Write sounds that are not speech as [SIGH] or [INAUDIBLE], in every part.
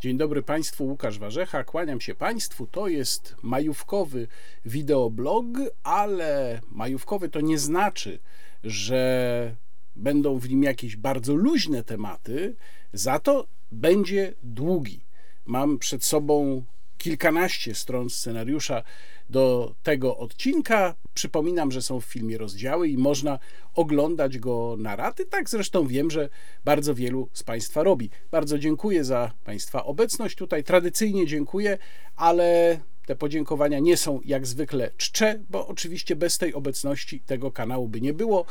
Dzień dobry Państwu, Łukasz Warzecha, kłaniam się Państwu. To jest majówkowy wideoblog, ale majówkowy to nie znaczy, że będą w nim jakieś bardzo luźne tematy, za to będzie długi. Mam przed sobą kilkanaście stron scenariusza do tego odcinka. Przypominam, że są w filmie rozdziały i można oglądać go na raty. Tak zresztą wiem, że bardzo wielu z Państwa robi. Bardzo dziękuję za Państwa obecność tutaj. Tradycyjnie dziękuję, ale te podziękowania nie są jak zwykle czcze, bo oczywiście bez tej obecności tego kanału by nie było.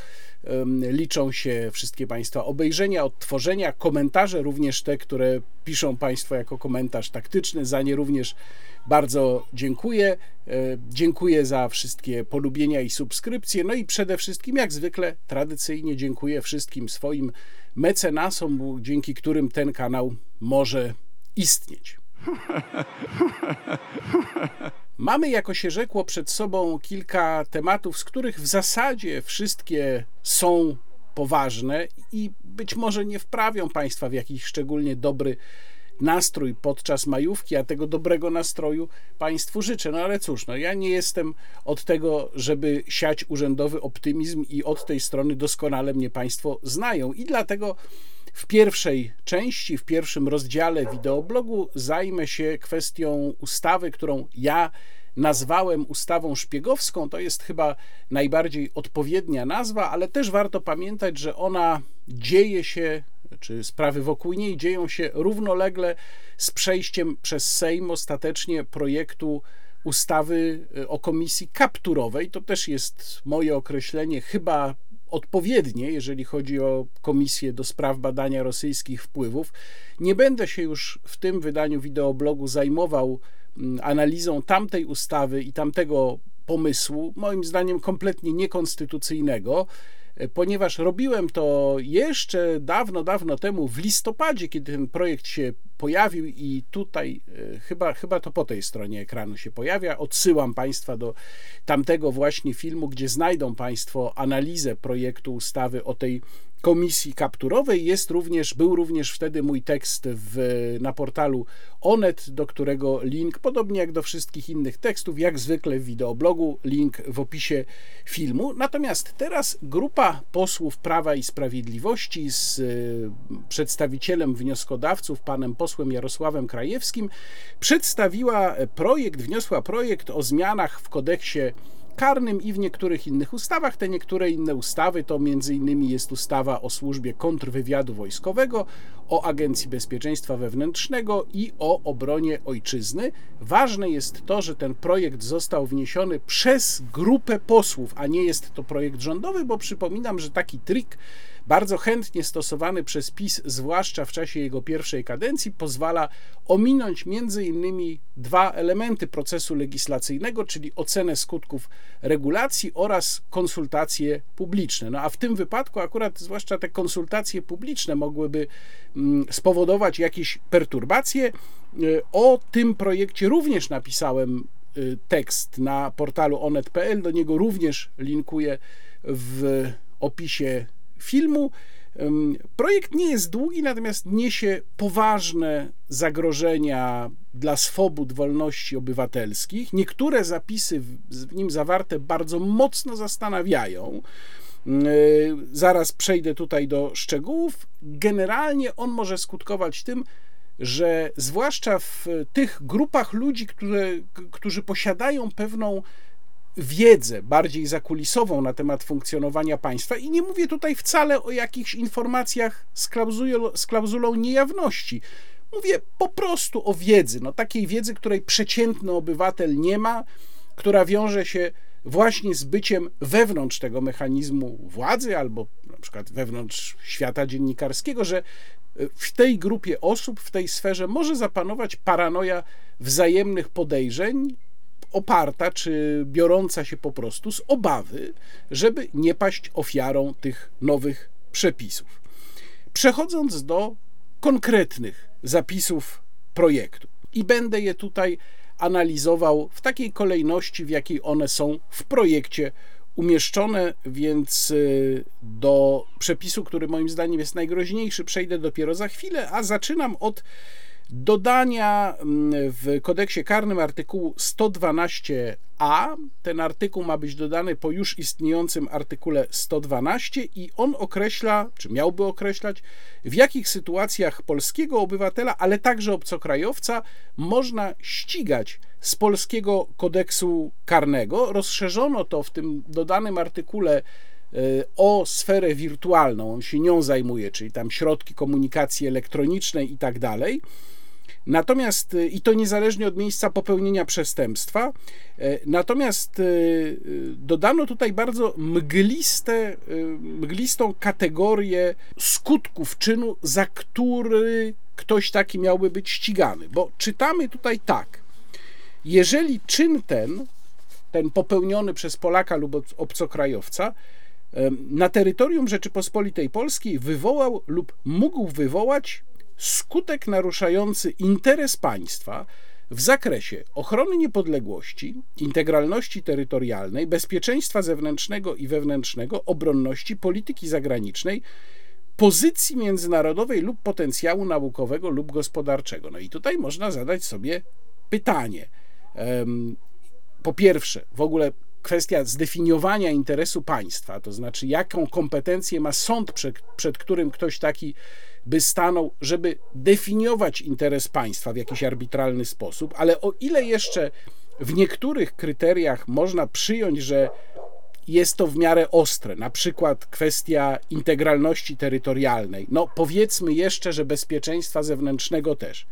Liczą się wszystkie Państwa obejrzenia, odtworzenia, komentarze, również te, które piszą Państwo jako komentarz taktyczny. Za nie również bardzo dziękuję. E, dziękuję za wszystkie polubienia i subskrypcje. No i przede wszystkim, jak zwykle, tradycyjnie dziękuję wszystkim swoim mecenasom, dzięki którym ten kanał może istnieć. Mamy, jako się rzekło, przed sobą kilka tematów, z których w zasadzie wszystkie są poważne i być może nie wprawią Państwa w jakiś szczególnie dobry nastrój podczas majówki, a tego dobrego nastroju Państwu życzę. No ale cóż, no ja nie jestem od tego, żeby siać urzędowy optymizm i od tej strony doskonale mnie Państwo znają i dlatego w pierwszej części, w pierwszym rozdziale wideoblogu zajmę się kwestią ustawy, którą ja nazwałem ustawą szpiegowską. To jest chyba najbardziej odpowiednia nazwa, ale też warto pamiętać, że ona dzieje się, czy sprawy wokół niej dzieją się równolegle z przejściem przez Sejm ostatecznie projektu ustawy o komisji kapturowej. To też jest moje określenie, chyba odpowiednie, jeżeli chodzi o Komisję do Spraw Badania Rosyjskich Wpływów. Nie będę się już w tym wydaniu wideoblogu zajmował mm, analizą tamtej ustawy i tamtego pomysłu, moim zdaniem kompletnie niekonstytucyjnego ponieważ robiłem to jeszcze dawno, dawno temu, w listopadzie, kiedy ten projekt się pojawił i tutaj e, chyba, chyba to po tej stronie ekranu się pojawia. Odsyłam Państwa do tamtego właśnie filmu, gdzie znajdą Państwo analizę projektu ustawy o tej komisji kapturowej. Jest również, był również wtedy mój tekst w, na portalu Onet, do którego link, podobnie jak do wszystkich innych tekstów, jak zwykle w wideoblogu, link w opisie filmu. Natomiast teraz grupa posłów Prawa i Sprawiedliwości z y, przedstawicielem wnioskodawców, panem posłem Jarosławem Krajewskim, przedstawiła projekt, wniosła projekt o zmianach w kodeksie karnym i w niektórych innych ustawach. Te niektóre inne ustawy to m.in. jest ustawa o służbie kontrwywiadu wojskowego, o Agencji Bezpieczeństwa Wewnętrznego i o obronie ojczyzny. Ważne jest to, że ten projekt został wniesiony przez grupę posłów, a nie jest to projekt rządowy, bo przypominam, że taki trik bardzo chętnie stosowany przez PiS, zwłaszcza w czasie jego pierwszej kadencji, pozwala ominąć między innymi dwa elementy procesu legislacyjnego, czyli ocenę skutków regulacji oraz konsultacje publiczne. No a w tym wypadku akurat zwłaszcza te konsultacje publiczne mogłyby mm, spowodować jakieś perturbacje. Y, o tym projekcie również napisałem y, tekst na portalu onet.pl, do niego również linkuję w opisie filmu. Projekt nie jest długi, natomiast niesie poważne zagrożenia dla swobód, wolności obywatelskich. Niektóre zapisy w nim zawarte bardzo mocno zastanawiają. Zaraz przejdę tutaj do szczegółów. Generalnie on może skutkować tym, że zwłaszcza w tych grupach ludzi, które, którzy posiadają pewną wiedzę bardziej zakulisową na temat funkcjonowania państwa i nie mówię tutaj wcale o jakichś informacjach z, klauzulą, z klauzulą niejawności. Mówię po prostu o wiedzy, no takiej wiedzy, której przeciętny obywatel nie ma, która wiąże się właśnie z byciem wewnątrz tego mechanizmu władzy albo na przykład wewnątrz świata dziennikarskiego, że w tej grupie osób, w tej sferze może zapanować paranoja wzajemnych podejrzeń oparta czy biorąca się po prostu z obawy, żeby nie paść ofiarą tych nowych przepisów. Przechodząc do konkretnych zapisów projektu, i będę je tutaj analizował w takiej kolejności, w jakiej one są w projekcie umieszczone, więc y, do przepisu, który moim zdaniem jest najgroźniejszy, przejdę dopiero za chwilę, a zaczynam od dodania mm, w kodeksie karnym artykułu 112a. Ten artykuł ma być dodany po już istniejącym artykule 112 i on określa, czy miałby określać, w jakich sytuacjach polskiego obywatela, ale także obcokrajowca można ścigać z polskiego kodeksu karnego. Rozszerzono to w tym dodanym artykule e, o sferę wirtualną, on się nią zajmuje, czyli tam środki komunikacji elektronicznej i tak dalej. Natomiast, y, i to niezależnie od miejsca popełnienia przestępstwa, e, natomiast y, dodano tutaj bardzo mgliste, mglistą kategorię skutków czynu, za który ktoś taki miałby być ścigany. Bo czytamy tutaj tak. Jeżeli czyn ten, ten popełniony przez Polaka lub obcokrajowca, na terytorium Rzeczypospolitej Polskiej wywołał lub mógł wywołać skutek naruszający interes państwa w zakresie ochrony niepodległości, integralności terytorialnej, bezpieczeństwa zewnętrznego i wewnętrznego, obronności, polityki zagranicznej, pozycji międzynarodowej lub potencjału naukowego lub gospodarczego. No i tutaj można zadać sobie pytanie. Po pierwsze, w ogóle kwestia zdefiniowania interesu państwa, to znaczy jaką kompetencję ma sąd, przed, przed którym ktoś taki by stanął, żeby definiować interes państwa w jakiś arbitralny sposób, ale o ile jeszcze w niektórych kryteriach można przyjąć, że jest to w miarę ostre, na przykład kwestia integralności terytorialnej, no powiedzmy jeszcze, że bezpieczeństwa zewnętrznego też,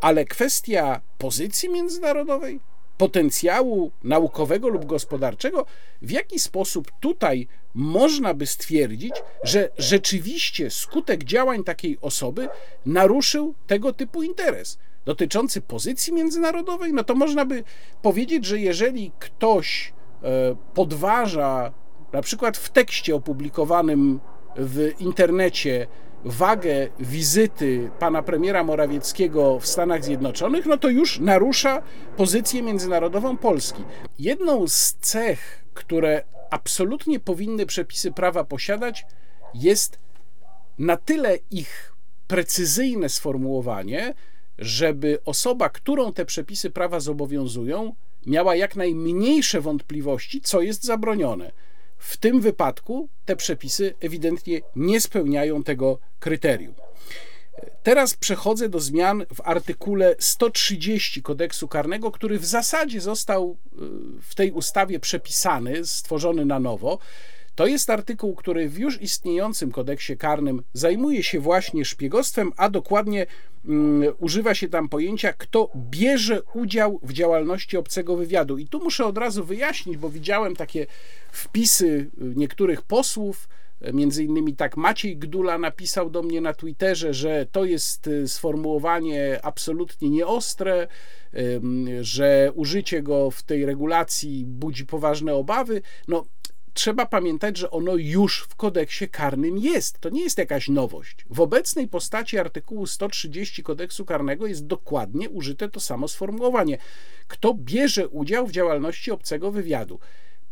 ale kwestia pozycji międzynarodowej, potencjału naukowego lub gospodarczego, w jaki sposób tutaj można by stwierdzić, że rzeczywiście skutek działań takiej osoby naruszył tego typu interes dotyczący pozycji międzynarodowej, no to można by powiedzieć, że jeżeli ktoś e, podważa na przykład w tekście opublikowanym w internecie wagę wizyty pana premiera Morawieckiego w Stanach Zjednoczonych, no to już narusza pozycję międzynarodową Polski. Jedną z cech, które absolutnie powinny przepisy prawa posiadać, jest na tyle ich precyzyjne sformułowanie, żeby osoba, którą te przepisy prawa zobowiązują, miała jak najmniejsze wątpliwości, co jest zabronione. W tym wypadku te przepisy ewidentnie nie spełniają tego kryterium. Teraz przechodzę do zmian w artykule 130 kodeksu karnego, który w zasadzie został y, w tej ustawie przepisany, stworzony na nowo. To jest artykuł, który w już istniejącym kodeksie karnym zajmuje się właśnie szpiegostwem, a dokładnie używa się tam pojęcia, kto bierze udział w działalności obcego wywiadu. I tu muszę od razu wyjaśnić, bo widziałem takie wpisy y, niektórych posłów, Między innymi tak Maciej Gdula napisał do mnie na Twitterze, że to jest y, sformułowanie absolutnie nieostre, że użycie go w tej regulacji budzi poważne obawy. No, trzeba pamiętać, że ono już w kodeksie karnym jest. To nie jest jakaś nowość. W obecnej postaci artykułu 130 kodeksu karnego jest dokładnie użyte to samo sformułowanie. Kto bierze udział w działalności obcego wywiadu?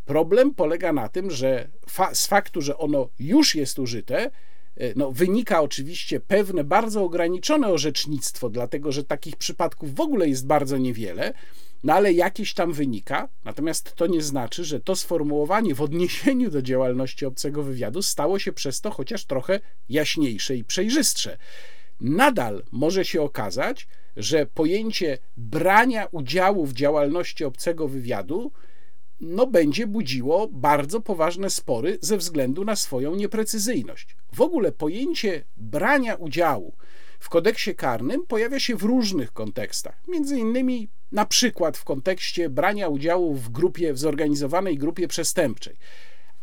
Problem polega na tym, że fa z faktu, że ono już jest użyte, e, no, wynika oczywiście pewne bardzo ograniczone orzecznictwo, dlatego że takich przypadków w ogóle jest bardzo niewiele, no ale jakieś tam wynika. Natomiast to nie znaczy, że to sformułowanie w odniesieniu do działalności obcego wywiadu stało się przez to chociaż trochę jaśniejsze i przejrzystsze. Nadal może się okazać, że pojęcie brania udziału w działalności obcego wywiadu no, będzie budziło bardzo poważne spory ze względu na swoją nieprecyzyjność. W ogóle pojęcie brania udziału w kodeksie karnym pojawia się w różnych kontekstach, między innymi na przykład w kontekście brania udziału w grupie, w zorganizowanej grupie przestępczej.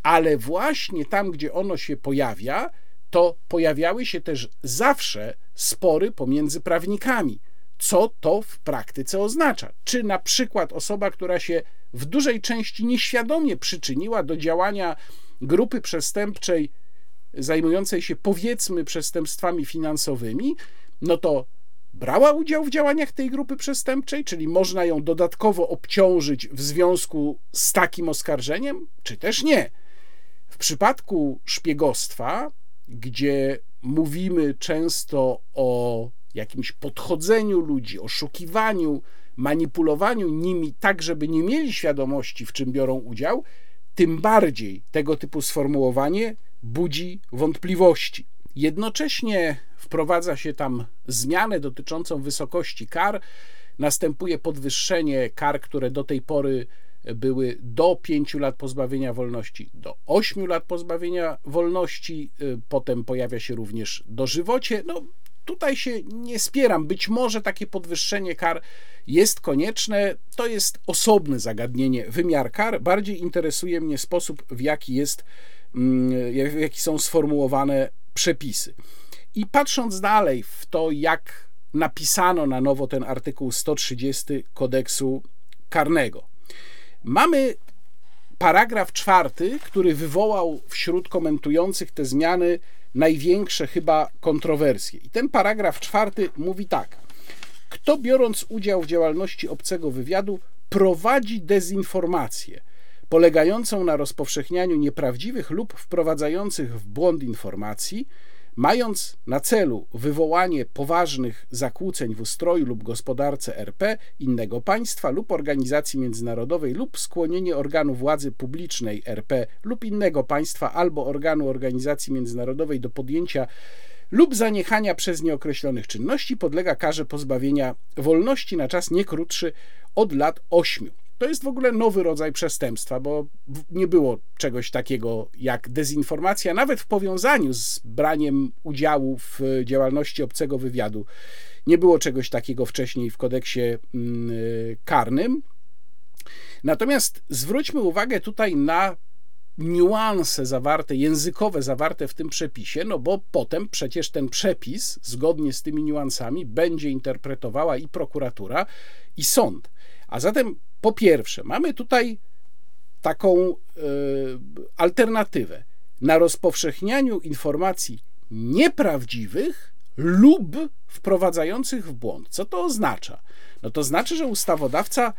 Ale właśnie tam, gdzie ono się pojawia, to pojawiały się też zawsze spory pomiędzy prawnikami. Co to w praktyce oznacza? Czy na przykład osoba, która się w dużej części nieświadomie przyczyniła do działania grupy przestępczej zajmującej się powiedzmy przestępstwami finansowymi, no to brała udział w działaniach tej grupy przestępczej, czyli można ją dodatkowo obciążyć w związku z takim oskarżeniem, czy też nie. W przypadku szpiegostwa, gdzie mówimy często o jakimś podchodzeniu ludzi, oszukiwaniu, manipulowaniu nimi tak, żeby nie mieli świadomości, w czym biorą udział, tym bardziej tego typu sformułowanie budzi wątpliwości. Jednocześnie wprowadza się tam zmianę dotyczącą wysokości kar, następuje podwyższenie kar, które do tej pory były do 5 lat pozbawienia wolności, do 8 lat pozbawienia wolności, y, potem pojawia się również dożywocie. No, tutaj się nie spieram. Być może takie podwyższenie kar jest konieczne. To jest osobne zagadnienie, wymiar kar. Bardziej interesuje mnie sposób, w jaki jest, mm, w jaki są sformułowane przepisy. I patrząc dalej w to, jak napisano na nowo ten artykuł 130 kodeksu karnego, mamy paragraf czwarty, który wywołał wśród komentujących te zmiany największe chyba kontrowersje. I ten paragraf czwarty mówi tak. Kto biorąc udział w działalności obcego wywiadu prowadzi dezinformację polegającą na rozpowszechnianiu nieprawdziwych lub wprowadzających w błąd informacji, mając na celu wywołanie poważnych zakłóceń w ustroju lub gospodarce RP, innego państwa lub organizacji międzynarodowej lub skłonienie organu władzy publicznej RP lub innego państwa albo organu organizacji międzynarodowej do podjęcia lub zaniechania przez nieokreślonych czynności podlega karze pozbawienia wolności na czas nie krótszy od lat 8. To jest w ogóle nowy rodzaj przestępstwa, bo nie było czegoś takiego jak dezinformacja, nawet w powiązaniu z braniem udziału w działalności obcego wywiadu. Nie było czegoś takiego wcześniej w kodeksie mm, karnym. Natomiast zwróćmy uwagę tutaj na niuanse zawarte, językowe zawarte w tym przepisie, no bo potem przecież ten przepis, zgodnie z tymi niuansami, będzie interpretowała i prokuratura, i sąd. A zatem po pierwsze, mamy tutaj taką y, alternatywę na rozpowszechnianiu informacji nieprawdziwych lub wprowadzających w błąd. Co to oznacza? No to znaczy, że ustawodawca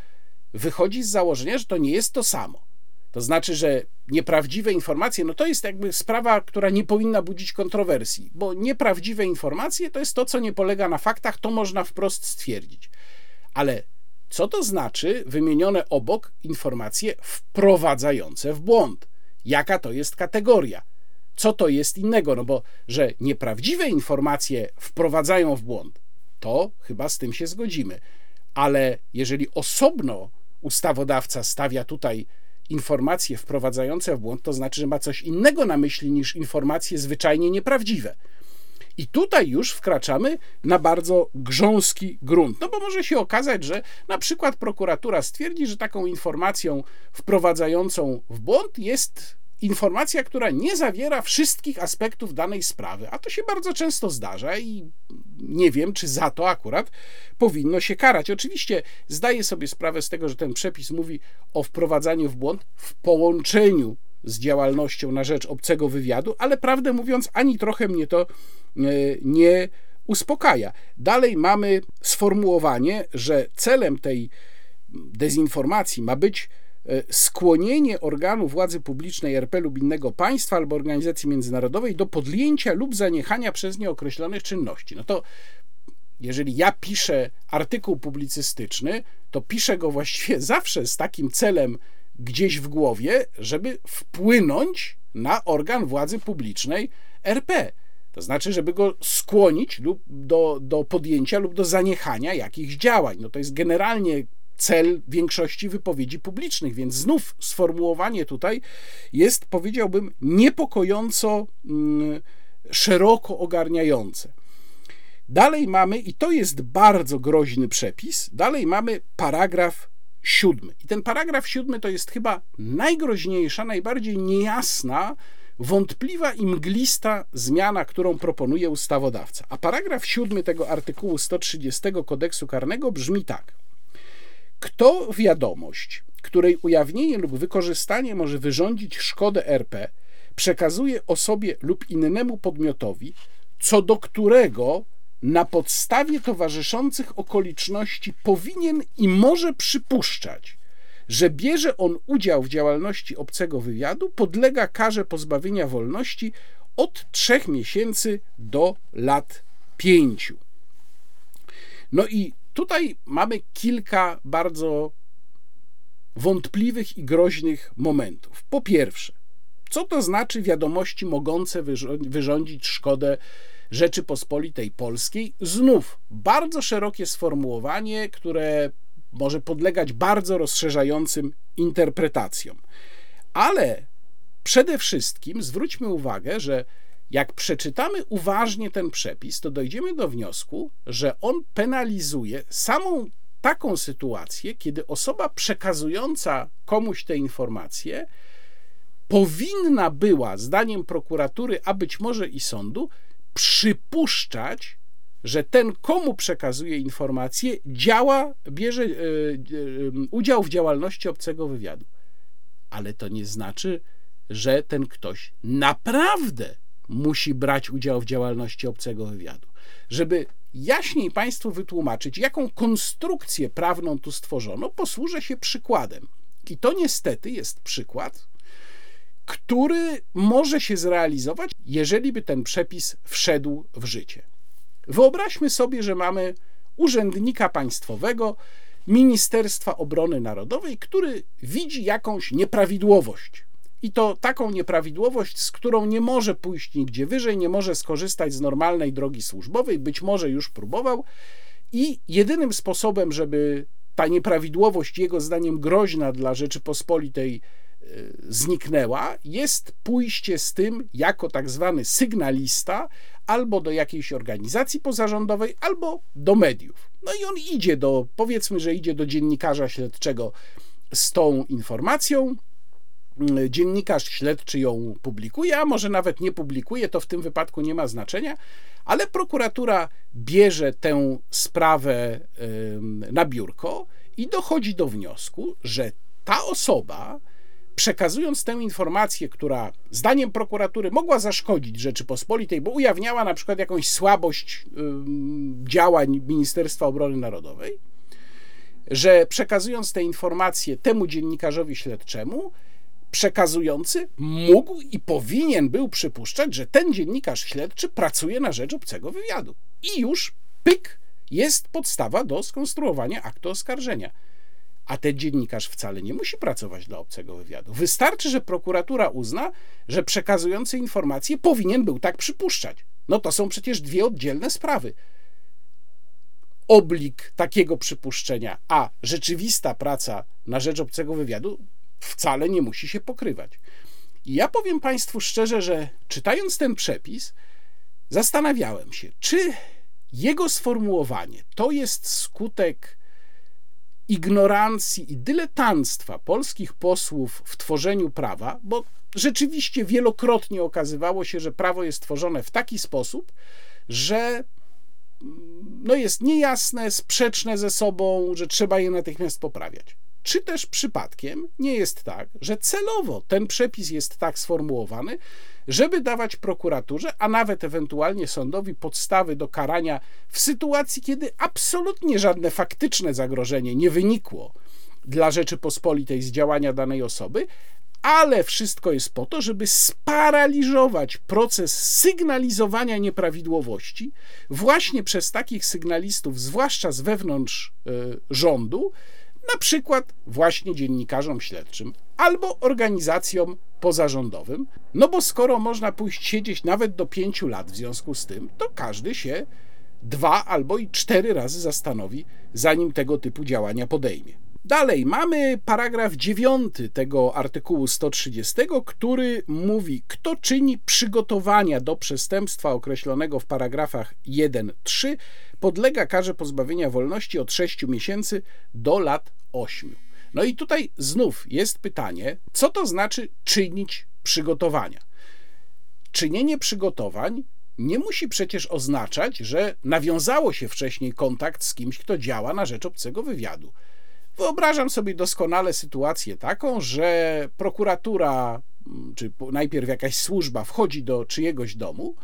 wychodzi z założenia, że to nie jest to samo. To znaczy, że nieprawdziwe informacje, no to jest jakby sprawa, która nie powinna budzić kontrowersji, bo nieprawdziwe informacje to jest to, co nie polega na faktach, to można wprost stwierdzić. Ale co to znaczy wymienione obok informacje wprowadzające w błąd? Jaka to jest kategoria? Co to jest innego? No bo, że nieprawdziwe informacje wprowadzają w błąd, to chyba z tym się zgodzimy. Ale jeżeli osobno ustawodawca stawia tutaj informacje wprowadzające w błąd, to znaczy, że ma coś innego na myśli niż informacje zwyczajnie nieprawdziwe. I tutaj już wkraczamy na bardzo grząski grunt. No bo może się okazać, że na przykład prokuratura stwierdzi, że taką informacją wprowadzającą w błąd jest informacja, która nie zawiera wszystkich aspektów danej sprawy, a to się bardzo często zdarza i nie wiem, czy za to akurat powinno się karać. Oczywiście zdaję sobie sprawę z tego, że ten przepis mówi o wprowadzaniu w błąd w połączeniu z działalnością na rzecz obcego wywiadu, ale prawdę mówiąc, ani trochę mnie to e, nie uspokaja. Dalej mamy sformułowanie, że celem tej dezinformacji ma być e, skłonienie organu władzy publicznej RP lub innego państwa albo organizacji międzynarodowej do podjęcia lub zaniechania przez nie określonych czynności. No to jeżeli ja piszę artykuł publicystyczny, to piszę go właściwie [LAUGHS] zawsze z takim celem gdzieś w głowie, żeby wpłynąć na organ władzy publicznej RP. To znaczy, żeby go skłonić lub do, do podjęcia lub do zaniechania jakichś działań. No to jest generalnie cel większości wypowiedzi publicznych, więc znów sformułowanie tutaj jest, powiedziałbym, niepokojąco mm, szeroko ogarniające. Dalej mamy, i to jest bardzo groźny przepis, dalej mamy paragraf siódmy. I ten paragraf siódmy to jest chyba najgroźniejsza, najbardziej niejasna, wątpliwa i mglista zmiana, którą proponuje ustawodawca. A paragraf siódmy tego artykułu 130 kodeksu karnego brzmi tak. Kto wiadomość, której ujawnienie lub wykorzystanie może wyrządzić szkodę RP, przekazuje osobie lub innemu podmiotowi, co do którego na podstawie towarzyszących okoliczności powinien i może przypuszczać, że bierze on udział w działalności obcego wywiadu, podlega karze pozbawienia wolności od trzech miesięcy do lat pięciu. No i tutaj mamy kilka bardzo wątpliwych i groźnych momentów. Po pierwsze, co to znaczy wiadomości mogące wyrządzić szkodę Rzeczypospolitej Polskiej? Znów bardzo szerokie sformułowanie, które może podlegać bardzo rozszerzającym interpretacjom. Ale przede wszystkim zwróćmy uwagę, że jak przeczytamy uważnie ten przepis, to dojdziemy do wniosku, że on penalizuje samą taką sytuację, kiedy osoba przekazująca komuś te informacje powinna była, zdaniem prokuratury, a być może i sądu, przypuszczać, że ten, komu przekazuje informacje, działa, bierze e, e, udział w działalności obcego wywiadu. Ale to nie znaczy, że ten ktoś naprawdę musi brać udział w działalności obcego wywiadu. Żeby jaśniej Państwu wytłumaczyć, jaką konstrukcję prawną tu stworzono, posłużę się przykładem. I to niestety jest przykład, który może się zrealizować, jeżeli by ten przepis wszedł w życie. Wyobraźmy sobie, że mamy urzędnika państwowego Ministerstwa Obrony Narodowej, który widzi jakąś nieprawidłowość. I to taką nieprawidłowość, z którą nie może pójść nigdzie wyżej, nie może skorzystać z normalnej drogi służbowej, być może już próbował. I jedynym sposobem, żeby ta nieprawidłowość, jego zdaniem groźna dla Rzeczypospolitej, zniknęła, jest pójście z tym jako tak zwany sygnalista albo do jakiejś organizacji pozarządowej, albo do mediów. No i on idzie do, powiedzmy, że idzie do dziennikarza śledczego z tą informacją. Y, dziennikarz śledczy ją publikuje, a może nawet nie publikuje, to w tym wypadku nie ma znaczenia, ale prokuratura bierze tę sprawę na biurko i dochodzi do wniosku, że ta osoba, przekazując tę informację, która zdaniem prokuratury mogła zaszkodzić Rzeczypospolitej, bo ujawniała na przykład jakąś słabość działań Ministerstwa Obrony Narodowej, że przekazując tę informację temu dziennikarzowi śledczemu, przekazujący mógł i powinien był przypuszczać, że ten dziennikarz śledczy pracuje na rzecz obcego wywiadu. I już pyk jest podstawa do skonstruowania aktu oskarżenia a ten dziennikarz wcale nie musi pracować dla obcego wywiadu. Wystarczy, że prokuratura uzna, że przekazujący informacje powinien był tak przypuszczać. No to są przecież dwie oddzielne sprawy. Oblik takiego przypuszczenia, a rzeczywista praca na rzecz obcego wywiadu wcale nie musi się pokrywać. I ja powiem Państwu szczerze, że czytając ten przepis, zastanawiałem się, czy jego sformułowanie to jest skutek ignorancji i dyletanstwa polskich posłów w tworzeniu prawa, bo rzeczywiście wielokrotnie okazywało się, że prawo jest tworzone w taki sposób, że mm, no jest niejasne, sprzeczne ze sobą, że trzeba je natychmiast poprawiać. Czy też przypadkiem nie jest tak, że celowo ten przepis jest tak sformułowany, żeby dawać prokuraturze, a nawet ewentualnie sądowi podstawy do karania w sytuacji, kiedy absolutnie żadne faktyczne zagrożenie nie wynikło dla Rzeczypospolitej z działania danej osoby, ale wszystko jest po to, żeby sparaliżować proces sygnalizowania nieprawidłowości właśnie przez takich sygnalistów, zwłaszcza z wewnątrz y, rządu, na przykład właśnie dziennikarzom śledczym albo organizacjom pozarządowym, no bo skoro można pójść siedzieć nawet do pięciu lat w związku z tym, to każdy się dwa albo i cztery razy zastanowi, zanim tego typu działania podejmie. Dalej mamy paragraf 9 tego artykułu 130, który mówi, kto czyni przygotowania do przestępstwa określonego w paragrafach 1-3, podlega karze pozbawienia wolności od 6 miesięcy do lat 8. No i tutaj znów jest pytanie, co to znaczy czynić przygotowania? Czynienie przygotowań nie musi przecież oznaczać, że nawiązało się wcześniej kontakt z kimś, kto działa na rzecz obcego wywiadu. Wyobrażam sobie doskonale sytuację taką, że prokuratura, mm, czy najpierw jakaś służba wchodzi do czyjegoś domu,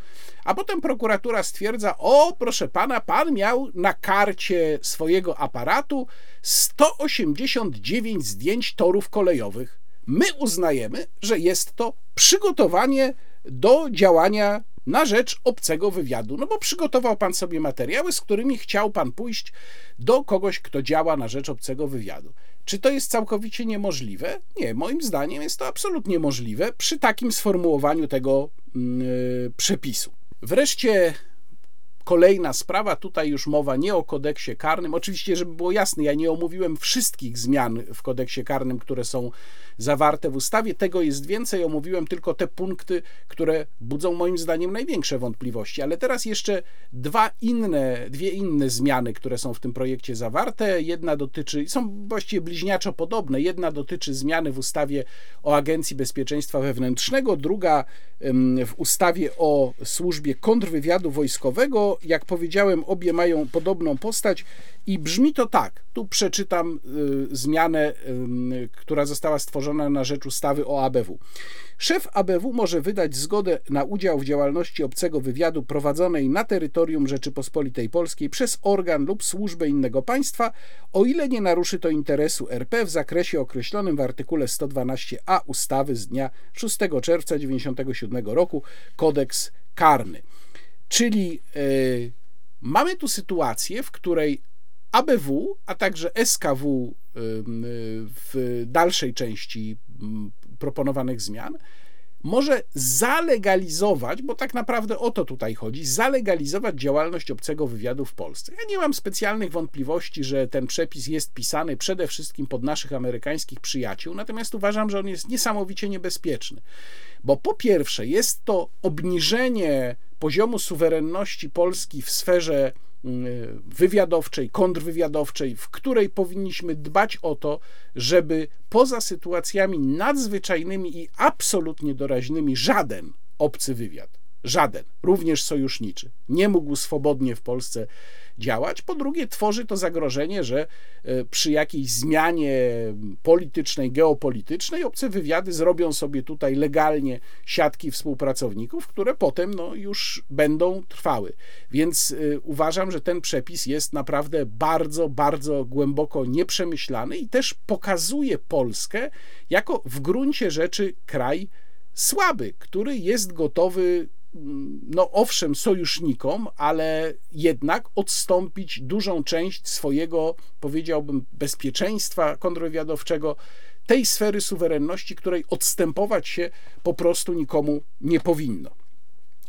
a potem prokuratura stwierdza: O, proszę pana, pan miał na karcie swojego aparatu 189 zdjęć torów kolejowych. My uznajemy, że jest to przygotowanie do działania na rzecz obcego wywiadu. No bo przygotował pan sobie materiały, z którymi chciał pan pójść do kogoś, kto działa na rzecz obcego wywiadu. Czy to jest całkowicie niemożliwe? Nie, moim zdaniem jest to absolutnie możliwe przy takim sformułowaniu tego yy, przepisu. Wreszcie Kolejna sprawa, tutaj już mowa nie o kodeksie karnym. Oczywiście, żeby było jasne, ja nie omówiłem wszystkich zmian w kodeksie karnym, które są zawarte w ustawie. Tego jest więcej, omówiłem tylko te punkty, które budzą moim zdaniem największe wątpliwości. Ale teraz jeszcze dwa inne, dwie inne zmiany, które są w tym projekcie zawarte. Jedna dotyczy, są właściwie bliźniaczo podobne. Jedna dotyczy zmiany w ustawie o Agencji Bezpieczeństwa Wewnętrznego, druga w ustawie o służbie kontrwywiadu wojskowego. Jak powiedziałem, obie mają podobną postać i brzmi to tak. Tu przeczytam y, zmianę, która została stworzona na rzecz ustawy o ABW. Szef ABW może wydać zgodę na udział w działalności obcego wywiadu prowadzonej na terytorium Rzeczypospolitej Polskiej przez organ lub służbę innego państwa, o ile nie naruszy to interesu RP w zakresie określonym w artykule 112a ustawy z dnia 6 czerwca 1997 roku Kodeks Karny. Czyli yy, mamy tu sytuację, w której ABW, a także SKW w dalszej części proponowanych zmian może zalegalizować, bo tak naprawdę o to tutaj chodzi, zalegalizować działalność obcego wywiadu w Polsce. Ja nie mam specjalnych wątpliwości, że ten przepis jest pisany przede wszystkim pod naszych amerykańskich przyjaciół, natomiast uważam, że on jest niesamowicie niebezpieczny, bo po pierwsze jest to obniżenie poziomu suwerenności Polski w sferze Y, wywiadowczej, kontrwywiadowczej, w której powinniśmy dbać o to, żeby poza sytuacjami nadzwyczajnymi i absolutnie doraźnymi żaden obcy wywiad, żaden, również sojuszniczy, nie mógł swobodnie w Polsce działać. Po drugie, tworzy to zagrożenie, że e, przy jakiejś zmianie politycznej, geopolitycznej obce wywiady zrobią sobie tutaj legalnie siatki współpracowników, które potem no, już będą trwały. Więc y, uważam, że ten przepis jest naprawdę bardzo, bardzo głęboko nieprzemyślany i też pokazuje Polskę jako w gruncie rzeczy kraj słaby, który jest gotowy no owszem, sojusznikom, ale jednak odstąpić dużą część swojego, powiedziałbym, bezpieczeństwa kontrwywiadowczego, tej sfery suwerenności, której odstępować się po prostu nikomu nie powinno.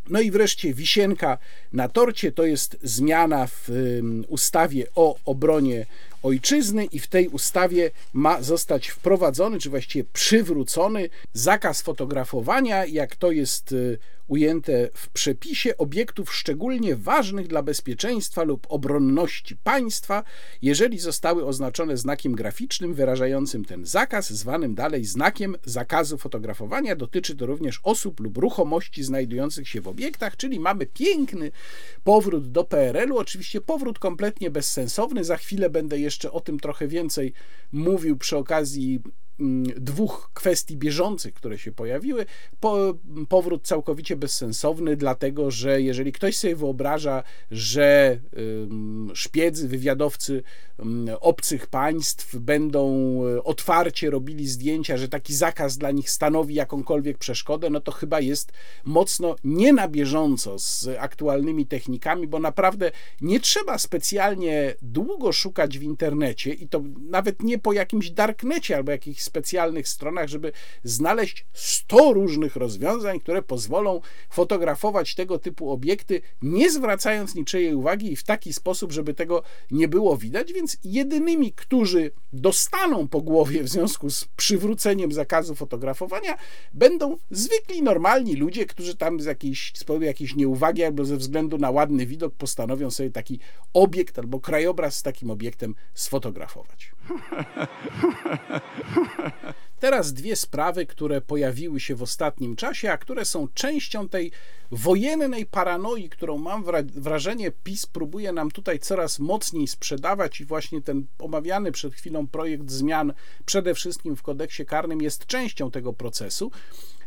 No i wreszcie wisienka na torcie to jest zmiana w ustawie o obronie ojczyzny i w tej ustawie ma zostać wprowadzony, czy właściwie przywrócony zakaz fotografowania, jak to jest y, ujęte w przepisie obiektów szczególnie ważnych dla bezpieczeństwa lub obronności państwa, jeżeli zostały oznaczone znakiem graficznym wyrażającym ten zakaz, zwanym dalej znakiem zakazu fotografowania. Dotyczy to również osób lub ruchomości znajdujących się w obiektach, czyli mamy piękny powrót do PRL-u, oczywiście powrót kompletnie bezsensowny. Za chwilę będę jeszcze o tym trochę więcej mówił przy okazji dwóch kwestii bieżących, które się pojawiły. Po, powrót całkowicie bezsensowny, dlatego że jeżeli ktoś sobie wyobraża, że szpiedzy, wywiadowcy obcych państw będą e, otwarcie robili zdjęcia, że taki zakaz dla nich stanowi jakąkolwiek przeszkodę, no to chyba jest mocno nie na bieżąco z aktualnymi technikami, bo naprawdę nie trzeba specjalnie długo szukać w internecie i to nawet nie po jakimś darknecie albo jakichś specjalnych stronach, żeby znaleźć 100 różnych rozwiązań, które pozwolą fotografować tego typu obiekty, nie zwracając niczyjej uwagi i w taki sposób, żeby tego nie było widać, więc jedynymi, którzy dostaną po głowie w związku z przywróceniem zakazu fotografowania, będą zwykli, normalni ludzie, którzy tam z jakiejś, z powodu jakiejś nieuwagi albo ze względu na ładny widok postanowią sobie taki obiekt albo krajobraz z takim obiektem sfotografować. [LAUGHS] [LAUGHS] Teraz dwie sprawy, które pojawiły się w ostatnim czasie, a które są częścią tej wojennej paranoi, którą mam wrażenie PiS próbuje nam tutaj coraz mocniej sprzedawać i właśnie ten omawiany przed chwilą projekt zmian przede wszystkim w kodeksie karnym jest częścią tego procesu.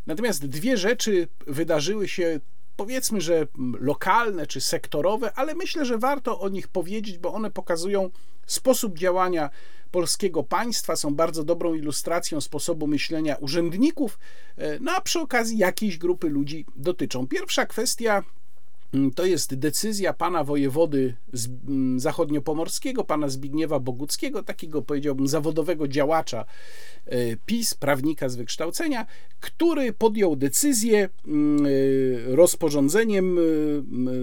Natomiast dwie rzeczy wydarzyły się powiedzmy, że lokalne czy sektorowe, ale myślę, że warto o nich powiedzieć, bo one pokazują sposób działania polskiego państwa, są bardzo dobrą ilustracją sposobu myślenia urzędników, e, no a przy okazji jakiejś grupy ludzi dotyczą. Pierwsza kwestia to jest decyzja pana wojewody mm, zachodniopomorskiego, pana Zbigniewa Boguckiego, takiego powiedziałbym zawodowego działacza e, PiS, prawnika z wykształcenia, który podjął decyzję mm, e, rozporządzeniem e,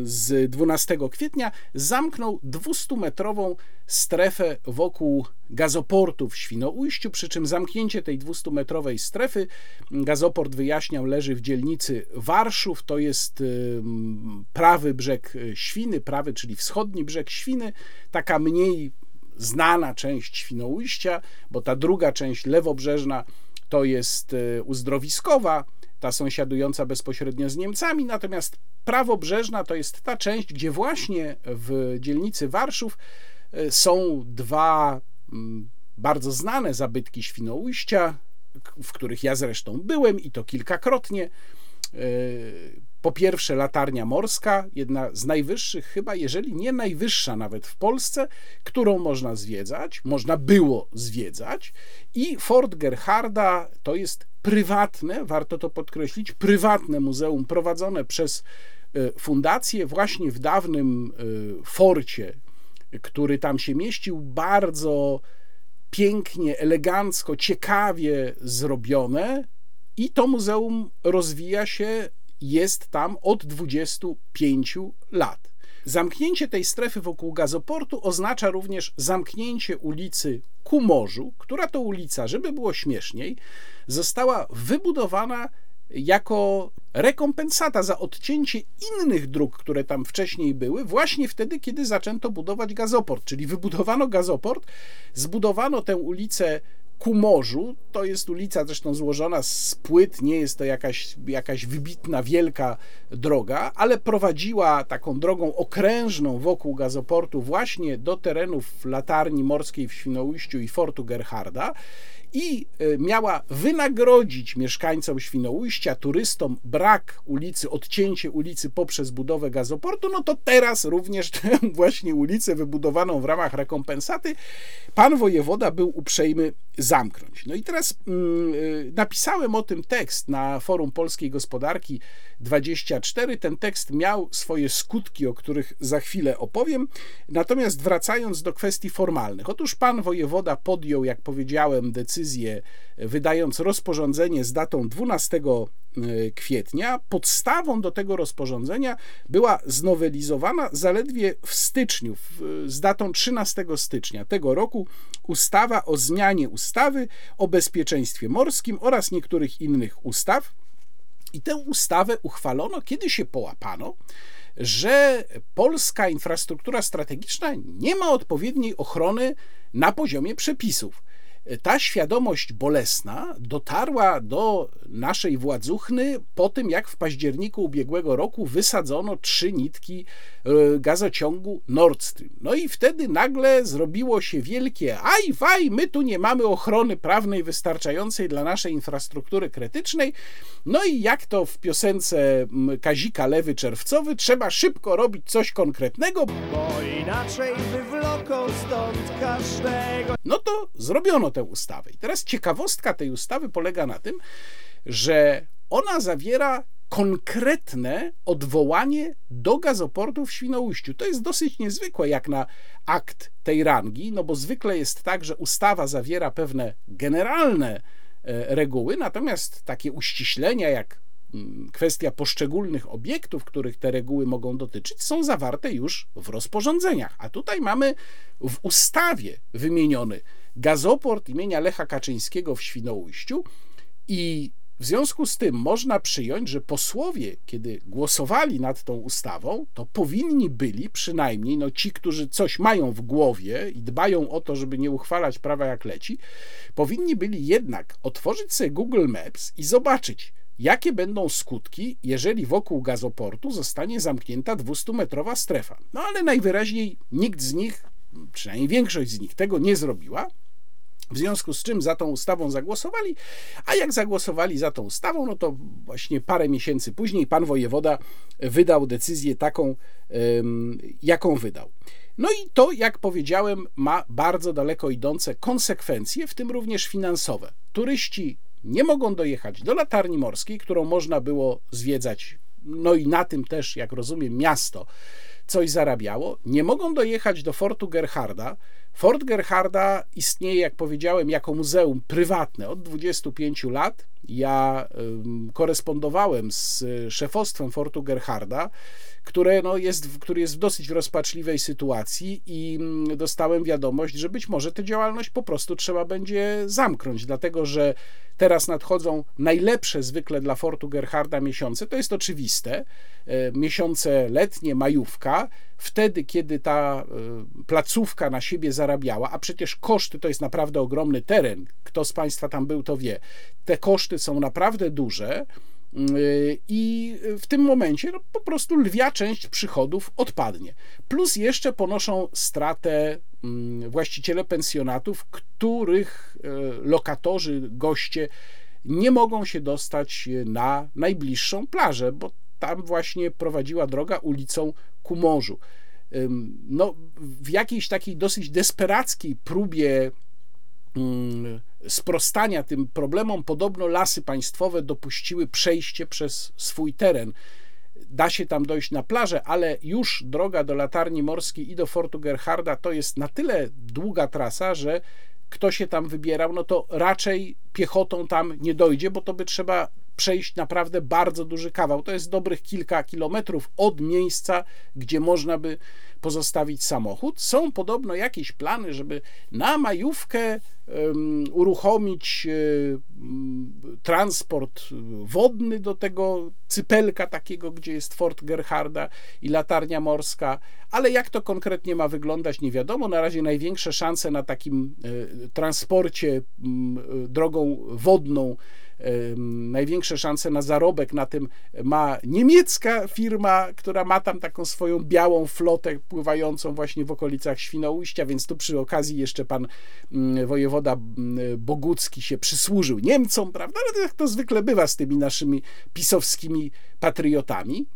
z 12 kwietnia, zamknął 200-metrową strefę wokół gazoportu w Świnoujściu, przy czym zamknięcie tej 200-metrowej strefy, gazoport wyjaśniał, leży w dzielnicy Warszów, to jest prawy brzeg Świny, prawy, czyli wschodni brzeg Świny, taka mniej znana część Świnoujścia, bo ta druga część lewobrzeżna to jest e, uzdrowiskowa, ta sąsiadująca bezpośrednio z Niemcami, natomiast prawobrzeżna to jest ta część, gdzie właśnie w dzielnicy Warszów e, są dwa mm, bardzo znane zabytki Świnoujścia, w których ja zresztą byłem i to kilkakrotnie. Po pierwsze, latarnia morska, jedna z najwyższych, chyba jeżeli nie najwyższa nawet w Polsce, którą można zwiedzać, można było zwiedzać. I Fort Gerharda to jest prywatne, warto to podkreślić, prywatne muzeum prowadzone przez e, fundację właśnie w dawnym e, forcie, który tam się mieścił, bardzo pięknie, elegancko, ciekawie zrobione. I to muzeum rozwija się jest tam od 25 lat. Zamknięcie tej strefy wokół gazoportu oznacza również zamknięcie ulicy ku morzu, która to ulica, żeby było śmieszniej, została wybudowana jako rekompensata za odcięcie innych dróg, które tam wcześniej były, właśnie wtedy, kiedy zaczęto budować gazoport. Czyli wybudowano gazoport, zbudowano tę ulicę ku morzu. To jest ulica zresztą złożona z płyt, nie jest to jakaś, jakaś wybitna, wielka droga, ale prowadziła taką drogą okrężną wokół gazoportu właśnie do terenów latarni morskiej w Świnoujściu i Fortu Gerharda i e, miała wynagrodzić mieszkańcom Świnoujścia, turystom brak ulicy, odcięcie ulicy poprzez budowę gazoportu, no to teraz również [LAUGHS] tę właśnie ulicę wybudowaną w ramach rekompensaty pan wojewoda był uprzejmy zamknąć. No i teraz mm, e, napisałem o tym tekst na forum Polskiej Gospodarki 24. Ten tekst miał swoje skutki, o których za chwilę opowiem. Natomiast wracając do kwestii formalnych. Otóż pan wojewoda podjął, jak powiedziałem, decyzję, wydając rozporządzenie z datą 12 e, kwietnia. Podstawą do tego rozporządzenia była znowelizowana zaledwie w styczniu, z datą 13 stycznia tego roku, ustawa o zmianie ustawy o bezpieczeństwie morskim oraz niektórych innych ustaw. I tę ustawę uchwalono, kiedy się połapano, że polska infrastruktura strategiczna nie ma odpowiedniej ochrony na poziomie przepisów ta świadomość bolesna dotarła do naszej władzuchny po tym, jak w październiku ubiegłego roku wysadzono trzy nitki e, gazociągu Nord Stream. No i wtedy nagle zrobiło się wielkie aj, waj, my tu nie mamy ochrony prawnej wystarczającej dla naszej infrastruktury krytycznej. No i jak to w piosence Kazika Lewy Czerwcowy, trzeba szybko robić coś konkretnego, bo inaczej wywloką stąd każdego. No to zrobiono tę ustawę. I teraz ciekawostka tej ustawy polega na tym, że ona zawiera konkretne odwołanie do gazoportu w Świnoujściu. To jest dosyć niezwykłe jak na akt tej rangi, no bo zwykle jest tak, że ustawa zawiera pewne generalne e, reguły, natomiast takie uściślenia jak mm, kwestia poszczególnych obiektów, których te reguły mogą dotyczyć, są zawarte już w rozporządzeniach. A tutaj mamy w ustawie wymieniony gazoport imienia Lecha Kaczyńskiego w Świnoujściu i w związku z tym można przyjąć, że posłowie, kiedy głosowali nad tą ustawą, to powinni byli przynajmniej, no ci, którzy coś mają w głowie i dbają o to, żeby nie uchwalać prawa jak leci, powinni byli jednak otworzyć sobie Google Maps i zobaczyć, jakie będą skutki, jeżeli wokół gazoportu zostanie zamknięta 200-metrowa strefa. No ale najwyraźniej nikt z nich, przynajmniej większość z nich tego nie zrobiła, W związku z czym za tą ustawą zagłosowali, a jak zagłosowali za tą ustawą, no to właśnie parę miesięcy później pan wojewoda wydał decyzję taką, jaką wydał. No i to, jak powiedziałem, ma bardzo daleko idące konsekwencje, w tym również finansowe. Turyści nie mogą dojechać do latarni morskiej, którą można było zwiedzać, no i na tym też, jak rozumiem, miasto coś zarabiało. Nie mogą dojechać do Fortu Gerharda, Fort Gerharda istnieje, jak powiedziałem, jako muzeum prywatne od 25 lat. Ja korespondowałem z szefostwem Fortu Gerharda, które no jest, który jest w dosyć rozpaczliwej sytuacji i dostałem wiadomość, że być może tę działalność po prostu trzeba będzie zamknąć, dlatego że teraz nadchodzą najlepsze zwykle dla Fortu Gerharda miesiące. To jest oczywiste. E, miesiące letnie, majówka, wtedy, kiedy ta e, placówka na siebie zarabiała, a przecież koszty to jest naprawdę ogromny teren. Kto z Państwa tam był, to wie. Te koszty są naprawdę duże. Y, I w tym momencie no, po prostu lwia część przychodów odpadnie. Plus jeszcze ponoszą stratę mm, właściciele pensjonatów, których y, lokatorzy, goście nie mogą się dostać na najbliższą plażę, bo tam właśnie prowadziła droga ulicą ku morzu. No, w jakiejś takiej dosyć desperackiej próbie mm, sprostania tym problemom podobno lasy państwowe dopuściły przejście przez swój teren. Da się tam dojść na plażę, ale już droga do latarni morskiej i do Fortu Gerharda to jest na tyle długa trasa, że kto się tam wybierał, no to raczej piechotą tam nie dojdzie, bo to by trzeba przejść naprawdę bardzo duży kawał. To jest dobrych kilka kilometrów od miejsca, gdzie można by pozostawić samochód. Są podobno jakieś plany, żeby na majówkę um, uruchomić um, transport wodny do tego cypelka takiego, gdzie jest Fort Gerharda i latarnia morska, ale jak to konkretnie ma wyglądać, nie wiadomo. Na razie największe szanse na takim y, transporcie y, drogą wodną największe szanse na zarobek na tym ma niemiecka firma, która ma tam taką swoją białą flotę pływającą właśnie w okolicach Świnoujścia, więc tu przy okazji jeszcze pan mm, wojewoda mm, Bogucki się przysłużył Niemcom, prawda? Ale jak to zwykle bywa z tymi naszymi pisowskimi patriotami.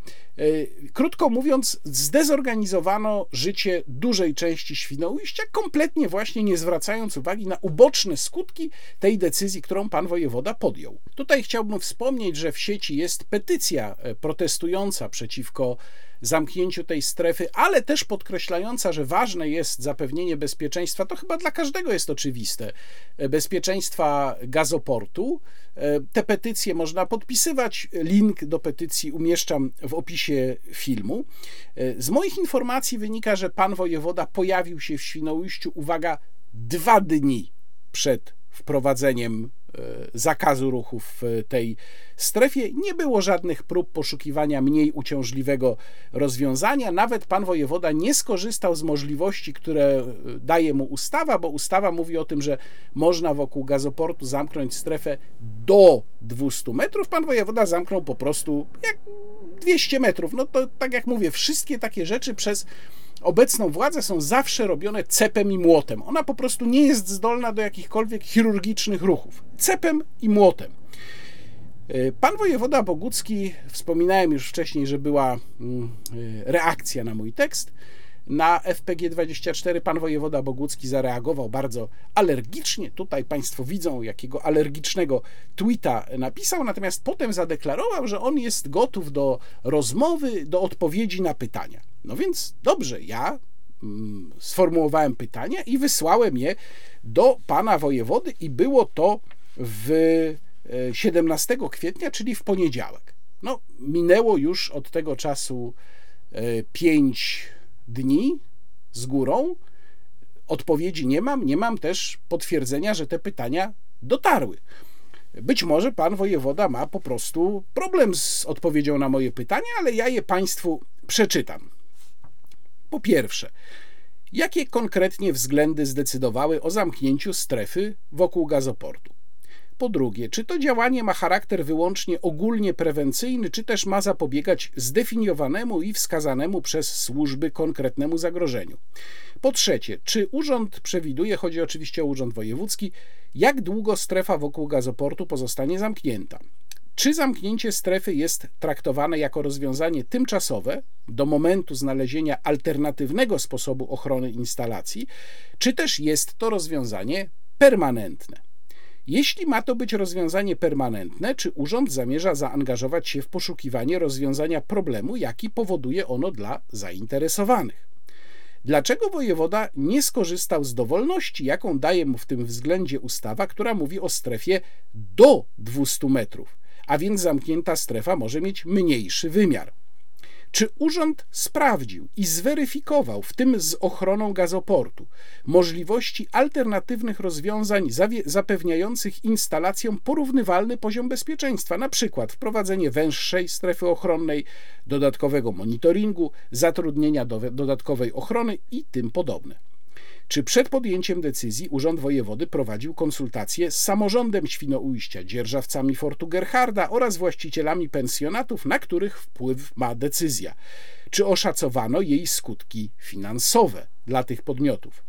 E, krótko mówiąc, zdezorganizowano życie dużej części Świnoujścia, kompletnie właśnie nie zwracając uwagi na uboczne skutki tej decyzji, którą pan wojewoda podjął. Tutaj chciałbym wspomnieć, że w sieci jest petycja e, protestująca przeciwko zamknięciu tej strefy, ale też podkreślająca, że ważne jest zapewnienie bezpieczeństwa, to chyba dla każdego jest oczywiste, e, bezpieczeństwa gazoportu. E, te petycje można podpisywać. Link do petycji umieszczam w opisie filmu. E, z moich informacji wynika, że pan wojewoda pojawił się w Świnoujściu, uwaga, dwa dni przed wprowadzeniem zakazu ruchu w tej strefie. Nie było żadnych prób poszukiwania mniej uciążliwego rozwiązania. Nawet pan wojewoda nie skorzystał z możliwości, które e, daje mu ustawa, bo ustawa mówi o tym, że można wokół gazoportu zamknąć strefę do 200 metrów. Pan wojewoda zamknął po prostu jak 200 metrów. No to tak jak mówię, wszystkie takie rzeczy przez obecną władzę są zawsze robione cepem i młotem. Ona po prostu nie jest zdolna do jakichkolwiek chirurgicznych ruchów. Cepem i młotem. E, pan wojewoda Bogucki, wspominałem już wcześniej, że była mm, e, reakcja na mój tekst. Na FPG24 pan wojewoda Bogucki zareagował bardzo alergicznie. Tutaj Państwo widzą, jakiego alergicznego tweeta napisał, natomiast potem zadeklarował, że on jest gotów do rozmowy, do odpowiedzi na pytania. No więc dobrze, ja mm, sformułowałem pytania i wysłałem je do pana wojewody, i było to w 17 e, kwietnia, czyli w poniedziałek. No, minęło już od tego czasu 5 e, dni z górą. Odpowiedzi nie mam, nie mam też potwierdzenia, że te pytania dotarły. Być może pan wojewoda ma po prostu problem z odpowiedzią na moje pytania, ale ja je państwu przeczytam. Po pierwsze, jakie konkretnie względy zdecydowały o zamknięciu strefy wokół gazoportu? Po drugie, czy to działanie ma charakter wyłącznie ogólnie prewencyjny, czy też ma zapobiegać zdefiniowanemu i wskazanemu przez służby konkretnemu zagrożeniu. Po trzecie, czy urząd przewiduje, chodzi oczywiście o urząd wojewódzki, jak długo strefa wokół gazoportu pozostanie zamknięta? Czy zamknięcie strefy jest traktowane jako rozwiązanie tymczasowe do momentu znalezienia alternatywnego sposobu ochrony instalacji, czy też jest to rozwiązanie permanentne? Jeśli ma to być rozwiązanie permanentne, czy urząd zamierza zaangażować się w poszukiwanie rozwiązania problemu, jaki powoduje ono dla zainteresowanych? Dlaczego wojewoda nie skorzystał z dowolności, jaką daje mu w tym względzie ustawa, która mówi o strefie do 200 metrów, a więc zamknięta strefa może mieć mniejszy wymiar? Czy urząd sprawdził i zweryfikował, w tym z ochroną gazoportu, możliwości alternatywnych rozwiązań zapewniających instalacjom porównywalny poziom bezpieczeństwa, przykład wprowadzenie węższej strefy ochronnej, dodatkowego monitoringu, zatrudnienia dodatkowej ochrony i tym podobne? Czy przed podjęciem decyzji Urząd Wojewody prowadził konsultacje z samorządem Świnoujścia, dzierżawcami Fortu Gerharda oraz właścicielami pensjonatów, na których wpływ ma decyzja? Czy oszacowano jej skutki finansowe dla tych podmiotów?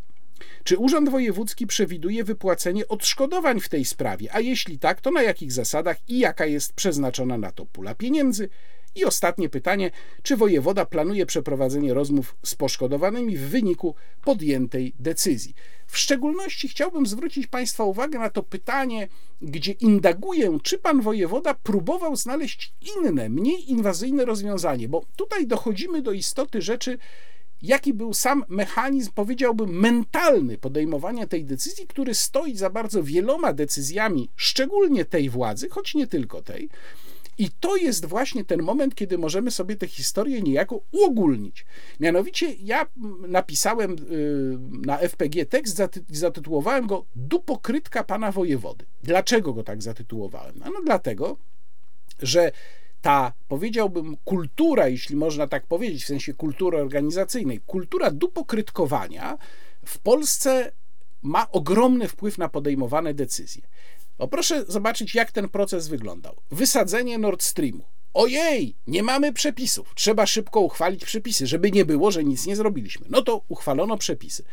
Czy Urząd Wojewódzki przewiduje wypłacenie odszkodowań w tej sprawie, a jeśli tak, to na jakich zasadach i jaka jest przeznaczona na to pula pieniędzy? I ostatnie pytanie: czy wojewoda planuje przeprowadzenie rozmów z poszkodowanymi w wyniku podjętej decyzji? W szczególności chciałbym zwrócić Państwa uwagę na to pytanie, gdzie indaguję, czy pan wojewoda próbował znaleźć inne, mniej inwazyjne rozwiązanie, bo tutaj dochodzimy do istoty rzeczy, jaki był sam mechanizm, powiedziałbym, mentalny podejmowania tej decyzji, który stoi za bardzo wieloma decyzjami, szczególnie tej władzy, choć nie tylko tej i to jest właśnie ten moment, kiedy możemy sobie tę historię niejako uogólnić. Mianowicie ja napisałem y, na FPG tekst, zatytułowałem go Dupokrytka pana wojewody. Dlaczego go tak zatytułowałem? No, no dlatego, że ta, powiedziałbym, kultura, jeśli można tak powiedzieć, w sensie kultury organizacyjnej, kultura dupokrytkowania w Polsce ma ogromny wpływ na podejmowane decyzje. O proszę zobaczyć, jak ten proces wyglądał. Wysadzenie Nord Streamu. Ojej, nie mamy przepisów. Trzeba szybko uchwalić przepisy, żeby nie było, że nic nie zrobiliśmy. No to uchwalono przepisy.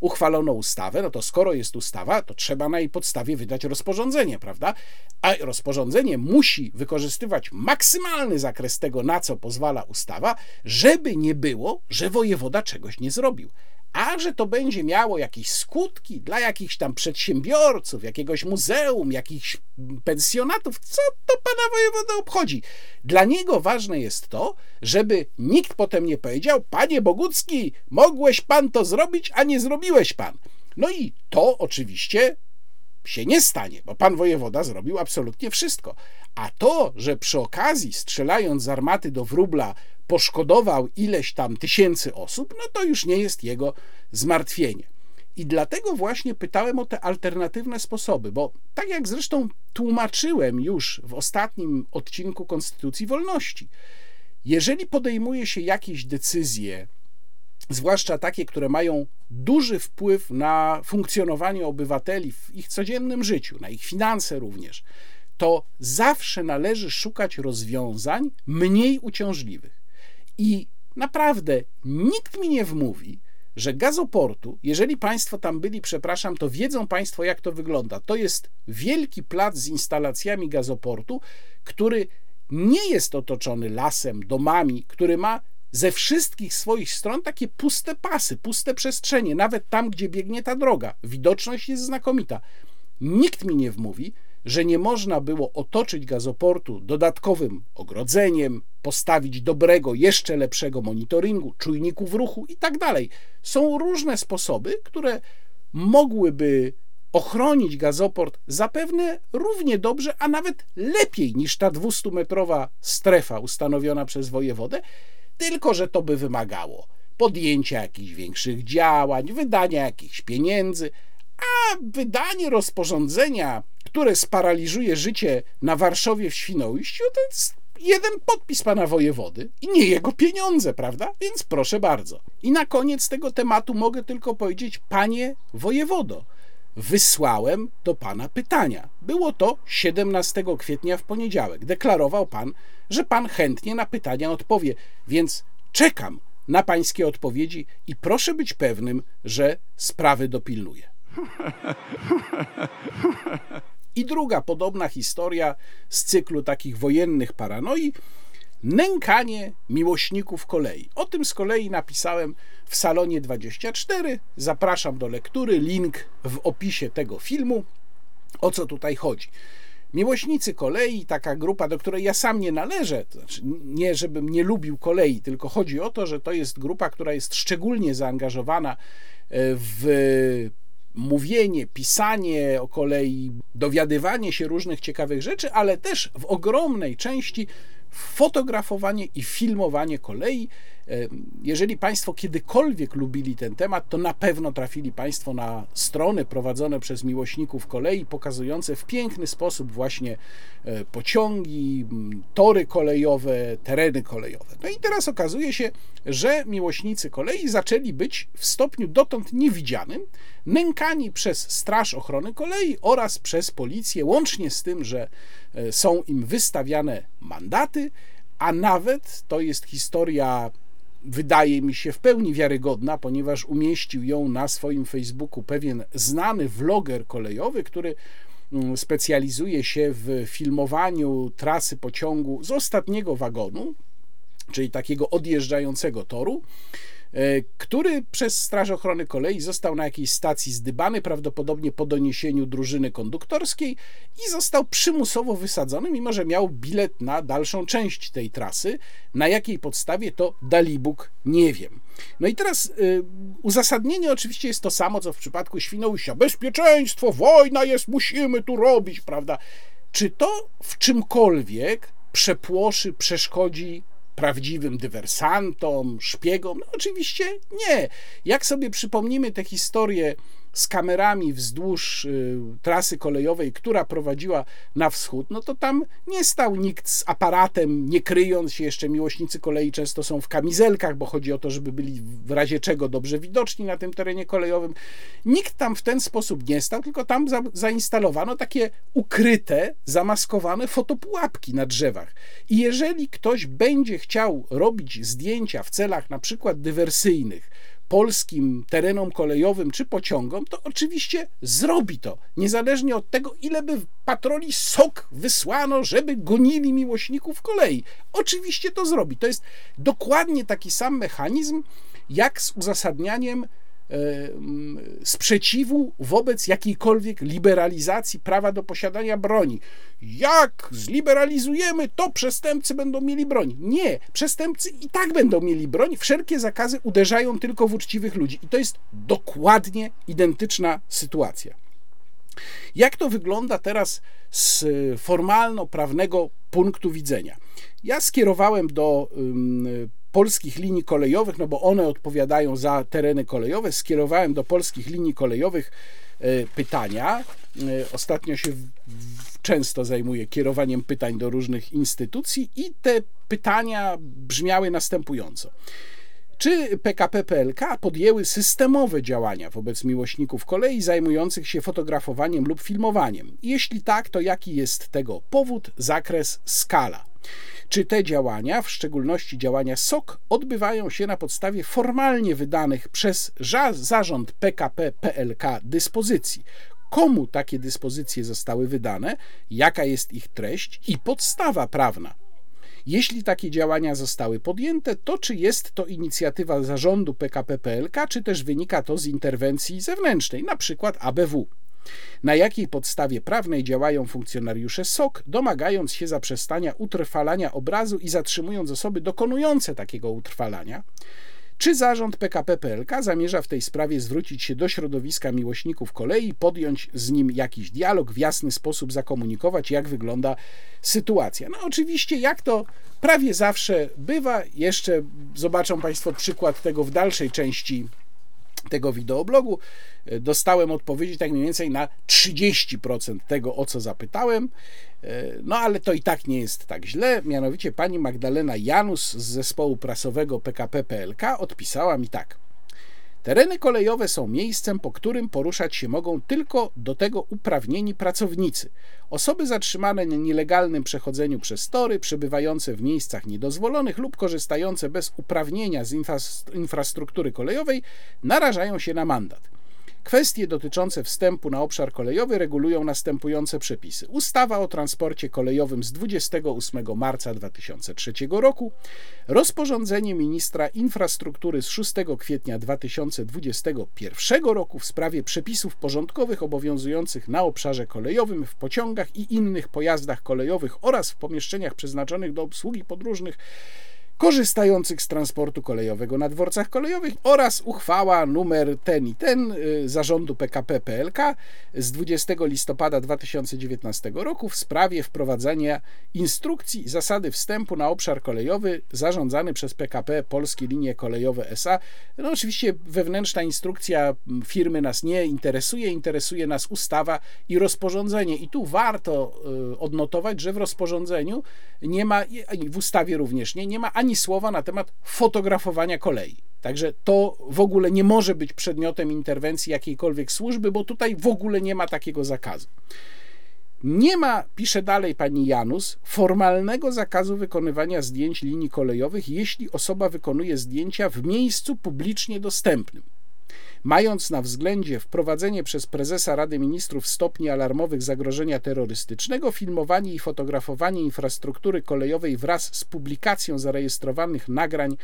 Uchwalono ustawę, no to skoro jest ustawa, to trzeba na jej podstawie wydać rozporządzenie, prawda? A rozporządzenie musi wykorzystywać maksymalny zakres tego, na co pozwala ustawa, żeby nie było, że wojewoda czegoś nie zrobił a że to będzie miało jakieś skutki dla jakichś tam przedsiębiorców, jakiegoś muzeum, jakichś pensjonatów, co to pana wojewoda obchodzi? Dla niego ważne jest to, żeby nikt potem nie powiedział, panie Bogucki, mogłeś pan to zrobić, a nie zrobiłeś pan. No i to oczywiście się nie stanie, bo pan wojewoda zrobił absolutnie wszystko. A to, że przy okazji, strzelając z armaty do wróbla, poszkodował ileś tam tysięcy osób, no to już nie jest jego zmartwienie. I dlatego właśnie pytałem o te alternatywne sposoby, bo tak jak zresztą tłumaczyłem już w ostatnim odcinku Konstytucji Wolności, jeżeli podejmuje się jakieś decyzje, zwłaszcza takie, które mają duży wpływ na funkcjonowanie obywateli w ich codziennym życiu, na ich finanse również, to zawsze należy szukać rozwiązań mniej uciążliwych. I naprawdę nikt mi nie wmówi, że gazoportu, jeżeli Państwo tam byli, przepraszam, to wiedzą Państwo, jak to wygląda. To jest wielki plac z instalacjami gazoportu, który nie jest otoczony lasem, domami, który ma ze wszystkich swoich stron takie puste pasy, puste przestrzenie, nawet tam, gdzie biegnie ta droga. Widoczność jest znakomita. Nikt mi nie wmówi, że nie można było otoczyć gazoportu dodatkowym ogrodzeniem, postawić dobrego, jeszcze lepszego monitoringu, czujników ruchu i tak dalej. Są różne sposoby, które mogłyby ochronić gazoport zapewne równie dobrze, a nawet lepiej niż ta 200-metrowa strefa ustanowiona przez wojewodę, tylko że to by wymagało podjęcia jakichś większych działań, wydania jakichś pieniędzy, a wydanie rozporządzenia które sparaliżuje życie na Warszawie w Świnoujściu, to jest jeden podpis pana wojewody i nie jego pieniądze, prawda? Więc proszę bardzo. I na koniec tego tematu mogę tylko powiedzieć, panie wojewodo, wysłałem do pana pytania. Było to 17 kwietnia w poniedziałek. Deklarował pan, że pan chętnie na pytania odpowie, więc czekam na pańskie odpowiedzi i proszę być pewnym, że sprawy dopilnuję. I druga podobna historia z cyklu takich wojennych paranoi nękanie miłośników kolei. O tym z kolei napisałem w salonie 24. Zapraszam do lektury. Link w opisie tego filmu. O co tutaj chodzi? Miłośnicy kolei, taka grupa, do której ja sam nie należę, to znaczy nie żebym nie lubił kolei, tylko chodzi o to, że to jest grupa, która jest szczególnie zaangażowana e, w mówienie, pisanie o kolei, dowiadywanie się różnych ciekawych rzeczy, ale też w ogromnej części fotografowanie i filmowanie kolei. Jeżeli Państwo kiedykolwiek lubili ten temat, to na pewno trafili Państwo na strony prowadzone przez miłośników kolei, pokazujące w piękny sposób właśnie e, pociągi, tory kolejowe, tereny kolejowe. No i teraz okazuje się, że miłośnicy kolei zaczęli być w stopniu dotąd niewidzianym, nękani przez Straż Ochrony Kolei oraz przez policję, łącznie z tym, że e, są im wystawiane mandaty, a nawet to jest historia wydaje mi się w pełni wiarygodna, ponieważ umieścił ją na swoim Facebooku pewien znany vloger kolejowy, który mm, specjalizuje się w filmowaniu trasy pociągu z ostatniego wagonu, czyli takiego odjeżdżającego toru. E, który przez Straż Ochrony Kolei został na jakiejś stacji zdybany, prawdopodobnie po doniesieniu drużyny konduktorskiej i został przymusowo wysadzony, mimo że miał bilet na dalszą część tej trasy. Na jakiej podstawie to Dalibóg nie wiem. No i teraz y, uzasadnienie oczywiście jest to samo, co w przypadku Świnoujścia. Bezpieczeństwo, wojna jest, musimy tu robić, prawda? Czy to w czymkolwiek przepłoszy, przeszkodzi prawdziwym dywersantom, szpiegom? No oczywiście nie. Jak sobie przypomnimy tę historię z kamerami wzdłuż y, trasy kolejowej, która prowadziła na wschód, no to tam nie stał nikt z aparatem, nie kryjąc się. Jeszcze miłośnicy kolei często są w kamizelkach, bo chodzi o to, żeby byli w razie czego dobrze widoczni na tym terenie kolejowym. Nikt tam w ten sposób nie stał, tylko tam za, zainstalowano takie ukryte, zamaskowane fotopułapki na drzewach. I jeżeli ktoś będzie chciał robić zdjęcia w celach na przykład dywersyjnych, polskim terenom kolejowym czy pociągom, to oczywiście zrobi to, niezależnie od tego, ile by patroli SOK wysłano, żeby gonili miłośników kolei. Oczywiście to zrobi. To jest dokładnie taki sam mechanizm, jak z uzasadnianiem sprzeciwu wobec jakiejkolwiek liberalizacji prawa do posiadania broni. Jak zliberalizujemy, to przestępcy będą mieli broń. Nie, przestępcy i tak będą mieli broń. Wszelkie zakazy uderzają tylko w uczciwych ludzi. I to jest dokładnie identyczna sytuacja. Jak to wygląda teraz z formalno-prawnego punktu widzenia? Ja skierowałem do polskich linii kolejowych, no bo one odpowiadają za tereny kolejowe, skierowałem do polskich linii kolejowych e, pytania. E, ostatnio się często zajmuję kierowaniem pytań do różnych instytucji i te pytania brzmiały następująco. Czy PKP PLK podjęły systemowe działania wobec miłośników kolei zajmujących się fotografowaniem lub filmowaniem? Jeśli tak, to jaki jest tego powód, zakres, skala? Czy te działania, w szczególności działania SOK, odbywają się na podstawie formalnie wydanych przez zarząd PKP PLK dyspozycji? Komu takie dyspozycje zostały wydane, jaka jest ich treść i podstawa prawna? Jeśli takie działania zostały podjęte, to czy jest to inicjatywa zarządu PKP PLK, czy też wynika to z interwencji zewnętrznej, na przykład ABW? Na jakiej podstawie prawnej działają funkcjonariusze SOK, domagając się zaprzestania utrwalania obrazu i zatrzymując osoby dokonujące takiego utrwalania? Czy zarząd PKP PLK zamierza w tej sprawie zwrócić się do środowiska miłośników kolei, podjąć z nim jakiś dialog, w jasny sposób zakomunikować, jak wygląda sytuacja? No, oczywiście, jak to prawie zawsze bywa, jeszcze zobaczą Państwo przykład tego w dalszej części tego wideoblogu e, dostałem odpowiedzi tak mniej więcej na 30% tego, o co zapytałem. E, no ale to i tak nie jest tak źle. Mianowicie pani Magdalena Janus z zespołu prasowego PKP PLK odpisała mi tak. Tereny kolejowe są miejscem, po którym poruszać się mogą tylko do tego uprawnieni pracownicy. Osoby zatrzymane na nielegalnym przechodzeniu przez tory, przebywające w miejscach niedozwolonych lub korzystające bez uprawnienia z infrastruktury kolejowej narażają się na mandat. Kwestie dotyczące wstępu na obszar kolejowy regulują następujące przepisy. Ustawa o transporcie kolejowym z 28 marca 2003 roku, rozporządzenie ministra infrastruktury z 6 kwietnia 2021 roku w sprawie przepisów porządkowych obowiązujących na obszarze kolejowym w pociągach i innych pojazdach kolejowych oraz w pomieszczeniach przeznaczonych do obsługi podróżnych korzystających z transportu kolejowego na dworcach kolejowych oraz uchwała numer ten i ten y, zarządu PKP PLK z 20 listopada 2019 roku w sprawie wprowadzenia instrukcji zasady wstępu na obszar kolejowy zarządzany przez PKP Polskie Linie Kolejowe SA. No oczywiście wewnętrzna instrukcja firmy nas nie interesuje, interesuje nas ustawa i rozporządzenie. I tu warto y, odnotować, że w rozporządzeniu nie ma, w ustawie również nie, nie ma ani ani słowa na temat fotografowania kolei. Także to w ogóle nie może być przedmiotem interwencji jakiejkolwiek służby, bo tutaj w ogóle nie ma takiego zakazu. Nie ma, pisze dalej pani Janus, formalnego zakazu wykonywania zdjęć linii kolejowych, jeśli osoba wykonuje zdjęcia w miejscu publicznie dostępnym. Mając na względzie wprowadzenie przez prezesa Rady Ministrów stopni alarmowych zagrożenia terrorystycznego, filmowanie i fotografowanie infrastruktury kolejowej wraz z publikacją zarejestrowanych nagrań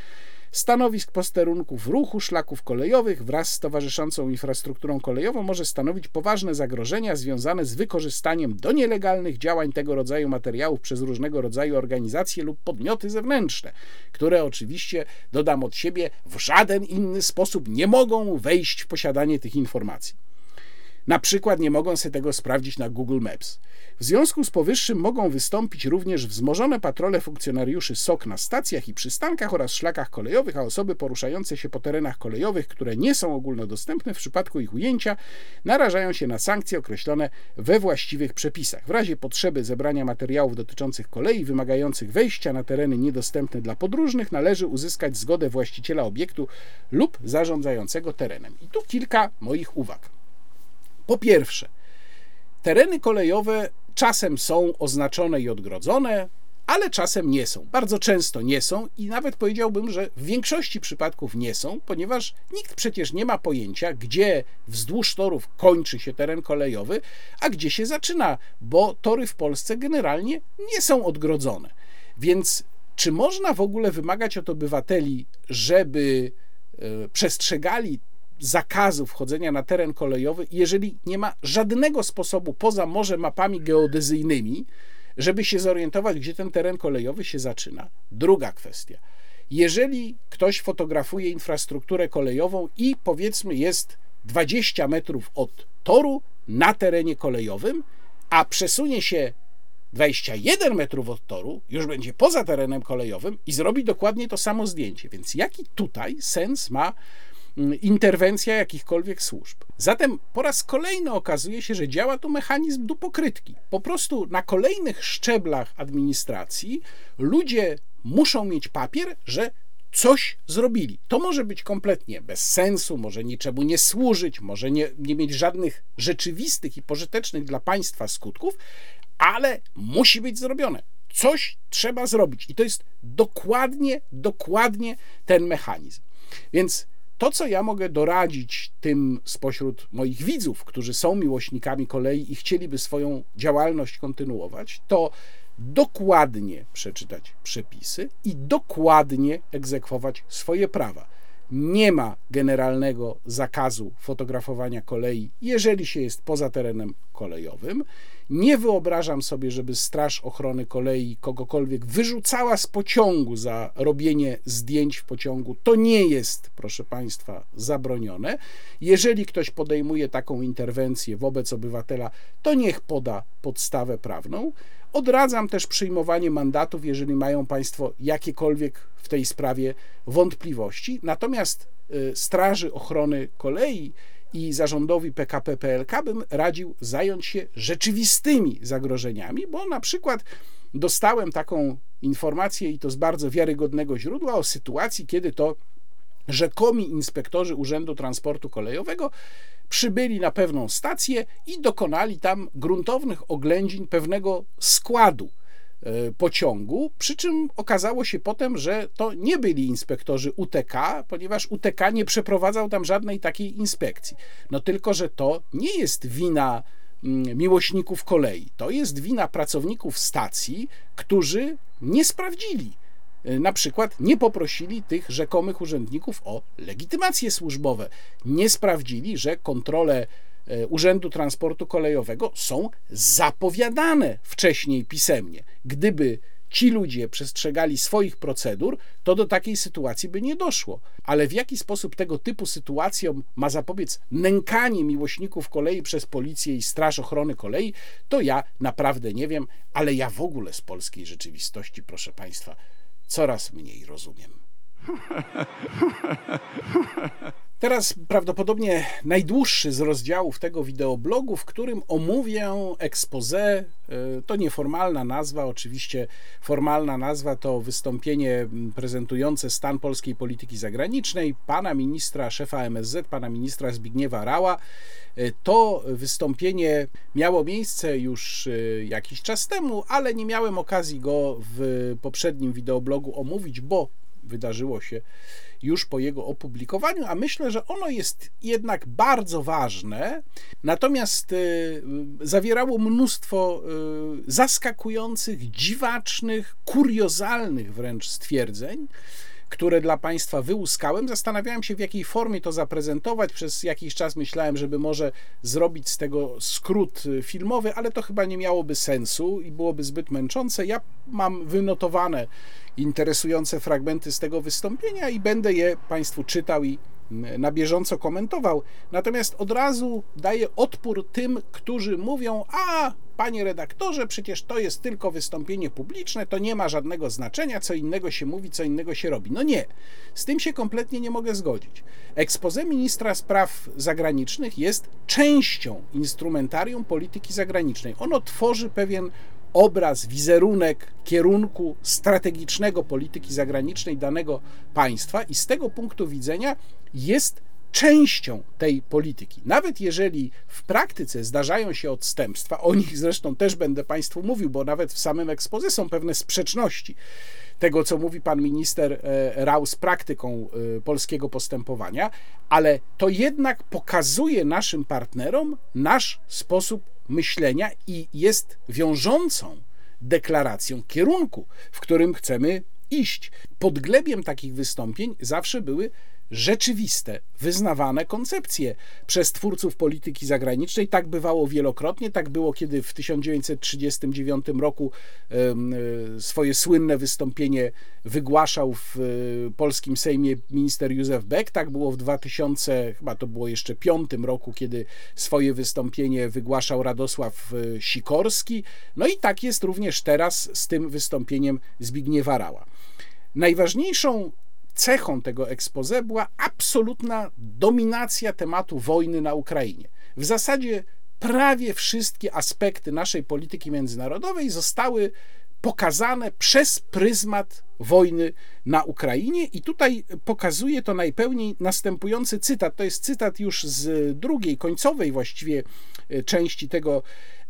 Stanowisk posterunków ruchu szlaków kolejowych wraz z towarzyszącą infrastrukturą kolejową może stanowić poważne zagrożenia związane z wykorzystaniem do nielegalnych działań tego rodzaju materiałów przez różnego rodzaju organizacje lub podmioty zewnętrzne, które oczywiście, dodam od siebie, w żaden inny sposób nie mogą wejść w posiadanie tych informacji. Na przykład nie mogą sobie tego sprawdzić na Google Maps. W związku z powyższym mogą wystąpić również wzmożone patrole funkcjonariuszy SOK na stacjach i przystankach oraz szlakach kolejowych, a osoby poruszające się po terenach kolejowych, które nie są ogólnodostępne w przypadku ich ujęcia, narażają się na sankcje określone we właściwych przepisach. W razie potrzeby zebrania materiałów dotyczących kolei wymagających wejścia na tereny niedostępne dla podróżnych należy uzyskać zgodę właściciela obiektu lub zarządzającego terenem. I tu kilka moich uwag. Po pierwsze, tereny kolejowe czasem są oznaczone i odgrodzone, ale czasem nie są. Bardzo często nie są i nawet powiedziałbym, że w większości przypadków nie są, ponieważ nikt przecież nie ma pojęcia, gdzie wzdłuż torów kończy się teren kolejowy, a gdzie się zaczyna, bo tory w Polsce generalnie nie są odgrodzone. Więc czy można w ogóle wymagać od obywateli, żeby e, przestrzegali zakazu wchodzenia na teren kolejowy, jeżeli nie ma żadnego sposobu poza może mapami geodezyjnymi, żeby się zorientować, gdzie ten teren kolejowy się zaczyna. Druga kwestia. Jeżeli ktoś fotografuje infrastrukturę kolejową i powiedzmy jest 20 metrów od toru na terenie kolejowym, a przesunie się 21 metrów od toru, już będzie poza terenem kolejowym i zrobi dokładnie to samo zdjęcie. Więc jaki tutaj sens ma interwencja jakichkolwiek służb. Zatem po raz kolejny okazuje się, że działa tu mechanizm dupokrytki. Po prostu na kolejnych szczeblach administracji ludzie muszą mieć papier, że coś zrobili. To może być kompletnie bez sensu, może niczemu nie służyć, może nie, nie mieć żadnych rzeczywistych i pożytecznych dla państwa skutków, ale musi być zrobione. Coś trzeba zrobić i to jest dokładnie, dokładnie ten mechanizm. Więc to, co ja mogę doradzić tym spośród moich widzów, którzy są miłośnikami kolei i chcieliby swoją działalność kontynuować, to dokładnie przeczytać przepisy i dokładnie egzekwować swoje prawa. Nie ma generalnego zakazu fotografowania kolei, jeżeli się jest poza terenem kolejowym. Nie wyobrażam sobie, żeby Straż Ochrony Kolei kogokolwiek wyrzucała z pociągu za robienie zdjęć w pociągu. To nie jest, proszę Państwa, zabronione. Jeżeli ktoś podejmuje taką interwencję wobec obywatela, to niech poda podstawę prawną. Odradzam też przyjmowanie mandatów, jeżeli mają Państwo jakiekolwiek w tej sprawie wątpliwości. Natomiast y, Straży Ochrony Kolei i zarządowi PKP PLK bym radził zająć się rzeczywistymi zagrożeniami, bo na przykład dostałem taką informację i to z bardzo wiarygodnego źródła o sytuacji, kiedy to rzekomi inspektorzy Urzędu Transportu Kolejowego przybyli na pewną stację i dokonali tam gruntownych oględzin pewnego składu pociągu, przy czym okazało się potem, że to nie byli inspektorzy UTK, ponieważ UTK nie przeprowadzał tam żadnej takiej inspekcji. No tylko, że to nie jest wina mm, miłośników kolei, to jest wina pracowników stacji, którzy nie sprawdzili Y, na przykład nie poprosili tych rzekomych urzędników o legitymacje służbowe. Nie sprawdzili, że kontrole Urzędu Transportu Kolejowego są zapowiadane wcześniej pisemnie. Gdyby ci ludzie przestrzegali swoich procedur, to do takiej sytuacji by nie doszło. Ale w jaki sposób tego typu sytuacjom ma zapobiec nękanie miłośników kolei przez policję i Straż Ochrony Kolei, to ja naprawdę nie wiem, ale ja w ogóle z polskiej rzeczywistości, proszę Państwa, coraz mniej rozumiem. [LAUGHS] Teraz prawdopodobnie najdłuższy z rozdziałów tego wideoblogu, w którym omówię expose. Y, to nieformalna nazwa, oczywiście formalna nazwa to wystąpienie prezentujące stan polskiej polityki zagranicznej pana ministra, szefa MSZ, pana ministra Zbigniewa Rała. Y, to wystąpienie miało miejsce już y, jakiś czas temu, ale nie miałem okazji go w poprzednim wideoblogu omówić, bo wydarzyło się już po jego opublikowaniu, a myślę, że ono jest jednak bardzo ważne, natomiast y, zawierało mnóstwo y, zaskakujących, dziwacznych, kuriozalnych wręcz stwierdzeń które dla Państwa wyłuskałem. Zastanawiałem się, w jakiej formie to zaprezentować. Przez jakiś czas myślałem, żeby może zrobić z tego skrót y, filmowy, ale to chyba nie miałoby sensu i byłoby zbyt męczące. Ja mam wynotowane interesujące fragmenty z tego wystąpienia i będę je Państwu czytał i na bieżąco komentował. Natomiast od razu daję odpór tym, którzy mówią: A, panie redaktorze, przecież to jest tylko wystąpienie publiczne, to nie ma żadnego znaczenia, co innego się mówi, co innego się robi. No nie, z tym się kompletnie nie mogę zgodzić. Expose ministra spraw zagranicznych jest częścią instrumentarium polityki zagranicznej. Ono tworzy pewien obraz, wizerunek kierunku strategicznego polityki zagranicznej danego państwa i z tego punktu widzenia jest częścią tej polityki. Nawet jeżeli w praktyce zdarzają się odstępstwa, o nich zresztą też będę Państwu mówił, bo nawet w samym ekspozy są pewne sprzeczności tego, co mówi pan minister e, Rał z praktyką e, polskiego postępowania, ale to jednak pokazuje naszym partnerom nasz sposób myślenia i jest wiążącą deklaracją kierunku, w którym chcemy iść. Podglebiem takich wystąpień zawsze były rzeczywiste, wyznawane koncepcje przez twórców polityki zagranicznej. Tak bywało wielokrotnie. Tak było, kiedy w 1939 roku e, swoje słynne wystąpienie wygłaszał w e, polskim Sejmie minister Józef Beck. Tak było w 2000, chyba to było jeszcze piątym roku, kiedy swoje wystąpienie wygłaszał Radosław e, Sikorski. No i tak jest również teraz z tym wystąpieniem Zbigniewa Rała. Najważniejszą cechą tego expose była absolutna dominacja tematu wojny na Ukrainie. W zasadzie prawie wszystkie aspekty naszej polityki międzynarodowej zostały pokazane przez pryzmat wojny na Ukrainie. I tutaj pokazuje to najpełniej następujący cytat. To jest cytat już z drugiej, końcowej właściwie e, części tego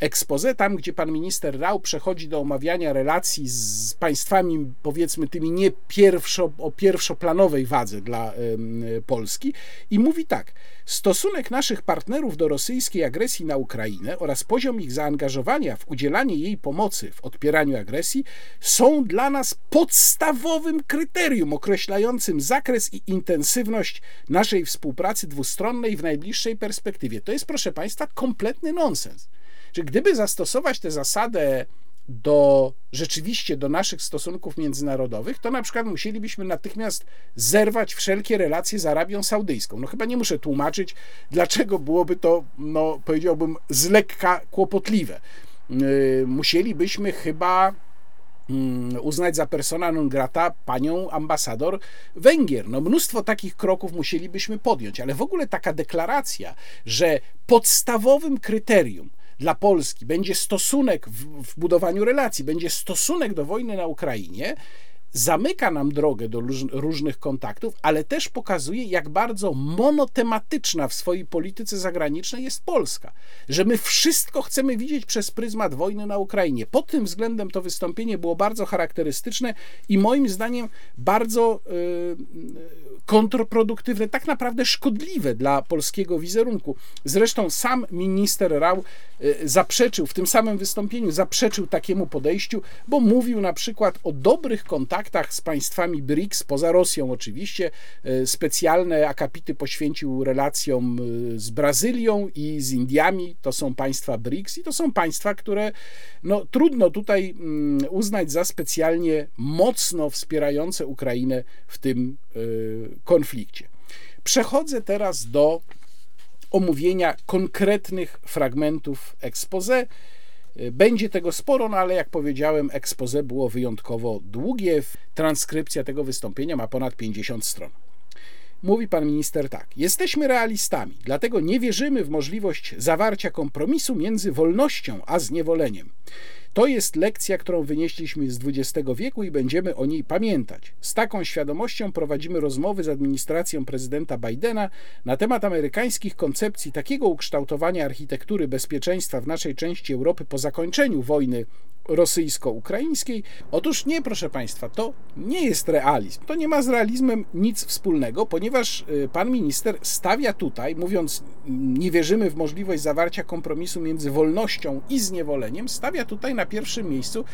expose, tam gdzie pan minister Rał przechodzi do omawiania relacji z państwami, powiedzmy, tymi nie pierwszo, o pierwszoplanowej wadze dla Polski i mówi tak. Stosunek naszych partnerów do rosyjskiej agresji na Ukrainę oraz poziom ich zaangażowania w udzielanie jej pomocy w odpieraniu agresji są dla nas podstawowym kryterium określającym zakres i intensywność naszej współpracy dwustronnej w najbliższej perspektywie. To jest, proszę Państwa, kompletny nonsens. Czy gdyby zastosować tę zasadę do rzeczywiście do naszych stosunków międzynarodowych, to na przykład musielibyśmy natychmiast zerwać wszelkie relacje z Arabią Saudyjską. No chyba nie muszę tłumaczyć, dlaczego byłoby to, no powiedziałbym, z lekka kłopotliwe. Yy, musielibyśmy chyba mm, uznać za persona non grata panią ambasador Węgier. No mnóstwo takich kroków musielibyśmy podjąć, ale w ogóle taka deklaracja, że podstawowym kryterium dla Polski. Będzie stosunek w, w budowaniu relacji, będzie stosunek do wojny na Ukrainie, zamyka nam drogę do różnych kontaktów, ale też pokazuje, jak bardzo monotematyczna w swojej polityce zagranicznej jest Polska. Że my wszystko chcemy widzieć przez pryzmat wojny na Ukrainie. Pod tym względem to wystąpienie było bardzo charakterystyczne i moim zdaniem bardzo yy, kontrproduktywne, tak naprawdę szkodliwe dla polskiego wizerunku. Zresztą sam minister Rał y, zaprzeczył, w tym samym wystąpieniu zaprzeczył takiemu podejściu, bo mówił na przykład o dobrych kontaktach z państwami BRICS, poza Rosją oczywiście. Y, specjalne akapity poświęcił relacjom y, z Brazylią i z Indiami. To są państwa BRICS i to są państwa, które no, trudno tutaj mm, uznać za specjalnie mocno wspierające Ukrainę w tym konflikcie. Przechodzę teraz do omówienia konkretnych fragmentów expose. Będzie tego sporo, no ale jak powiedziałem, expose było wyjątkowo długie. Transkrypcja tego wystąpienia ma ponad 50 stron. Mówi pan minister tak: Jesteśmy realistami, dlatego nie wierzymy w możliwość zawarcia kompromisu między wolnością a zniewoleniem. To jest lekcja, którą wynieśliśmy z XX wieku i będziemy o niej pamiętać. Z taką świadomością prowadzimy rozmowy z administracją prezydenta Bidena na temat amerykańskich koncepcji takiego ukształtowania architektury bezpieczeństwa w naszej części Europy po zakończeniu wojny rosyjsko-ukraińskiej. Otóż nie, proszę Państwa, to nie jest realizm. To nie ma z realizmem nic wspólnego, ponieważ y, pan minister stawia tutaj, mówiąc, nie wierzymy w możliwość zawarcia kompromisu między wolnością i zniewoleniem, stawia tutaj na pierwszym miejscu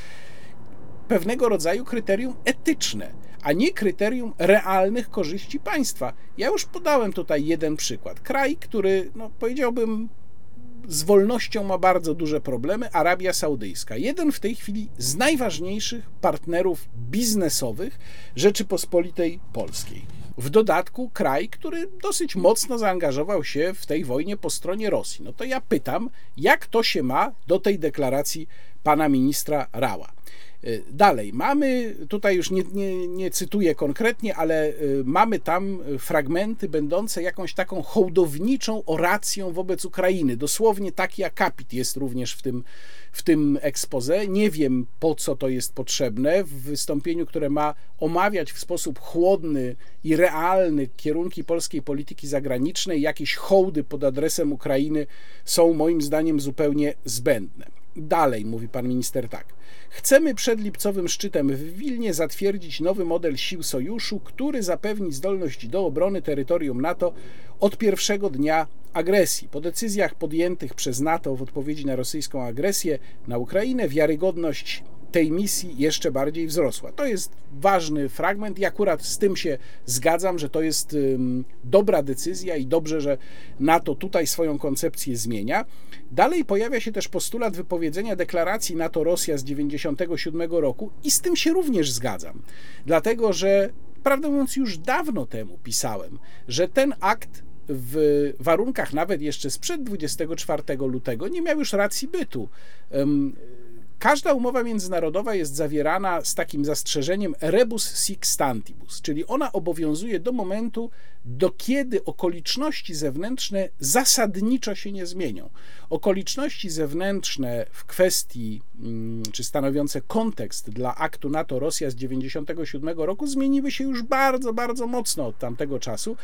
pewnego rodzaju kryterium etyczne, a nie kryterium realnych korzyści państwa. Ja już podałem tutaj jeden przykład. Kraj, który, no, powiedziałbym, z wolnością ma bardzo duże problemy Arabia Saudyjska. Jeden w tej chwili z najważniejszych partnerów biznesowych Rzeczypospolitej Polskiej. W dodatku kraj, który dosyć mocno zaangażował się w tej wojnie po stronie Rosji. No to ja pytam, jak to się ma do tej deklaracji pana ministra Rała? Y, dalej, mamy, tutaj już nie, nie, nie, cytuję konkretnie, ale y, mamy tam fragmenty będące jakąś taką hołdowniczą oracją wobec Ukrainy. Dosłownie taki akapit jest również w tym, w tym expose. Nie wiem po co to jest potrzebne w wystąpieniu, które ma omawiać w sposób chłodny i realny kierunki polskiej polityki zagranicznej. Jakieś hołdy pod adresem Ukrainy są moim zdaniem zupełnie zbędne. Dalej, mówi pan minister tak. Chcemy przed lipcowym szczytem w Wilnie zatwierdzić nowy model sił sojuszu, który zapewni zdolność do obrony terytorium NATO od pierwszego dnia agresji. Po decyzjach podjętych przez NATO w odpowiedzi na rosyjską agresję na Ukrainę, wiarygodność tej misji jeszcze bardziej wzrosła. To jest ważny fragment i akurat z tym się zgadzam, że to jest dobra decyzja i dobrze, że NATO tutaj swoją koncepcję zmienia. Dalej pojawia się też postulat wypowiedzenia deklaracji NATO-Rosja z 1997 roku i z tym się również zgadzam, dlatego że prawdę mówiąc już dawno temu pisałem, że ten akt w warunkach nawet jeszcze sprzed 24 lutego nie miał już racji bytu. Każda umowa międzynarodowa jest zawierana z takim zastrzeżeniem rebus sic stantibus, czyli ona obowiązuje do momentu, do kiedy okoliczności zewnętrzne zasadniczo się nie zmienią. Okoliczności zewnętrzne w kwestii, mm, czy stanowiące kontekst dla aktu NATO-Rosja z 1997 roku zmieniły się już bardzo, bardzo mocno od tamtego czasu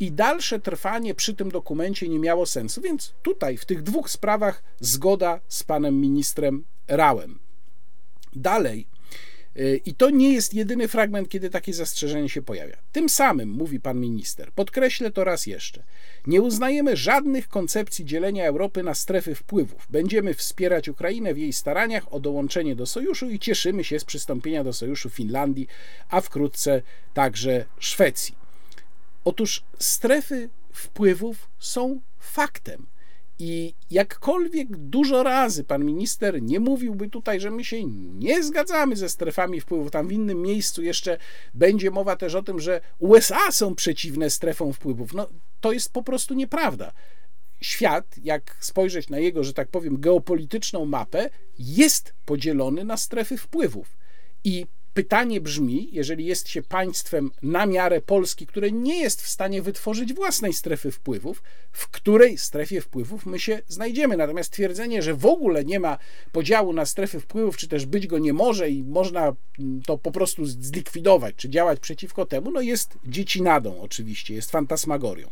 i dalsze trwanie przy tym dokumencie nie miało sensu. Więc tutaj, w tych dwóch sprawach, zgoda z panem ministrem Rałem. Dalej, y, i to nie jest jedyny fragment, kiedy takie zastrzeżenie się pojawia. Tym samym, mówi pan minister, podkreślę to raz jeszcze, nie uznajemy żadnych koncepcji dzielenia Europy na strefy wpływów. Będziemy wspierać Ukrainę w jej staraniach o dołączenie do sojuszu i cieszymy się z przystąpienia do sojuszu Finlandii, a wkrótce także Szwecji. Otóż strefy wpływów są faktem. I jakkolwiek dużo razy pan minister nie mówiłby tutaj, że my się nie zgadzamy ze strefami wpływów, tam w innym miejscu jeszcze będzie mowa też o tym, że USA są przeciwne strefom wpływów. No to jest po prostu nieprawda. Świat, jak spojrzeć na jego, że tak powiem, geopolityczną mapę, jest podzielony na strefy wpływów. I pytanie brzmi, jeżeli jest się państwem na miarę Polski, które nie jest w stanie wytworzyć własnej strefy wpływów, w której strefie wpływów my się znajdziemy. Natomiast twierdzenie, że w ogóle nie ma podziału na strefy wpływów, czy też być go nie może i można to po prostu zlikwidować, czy działać przeciwko temu, no jest dziecinadą oczywiście, jest fantasmagorią.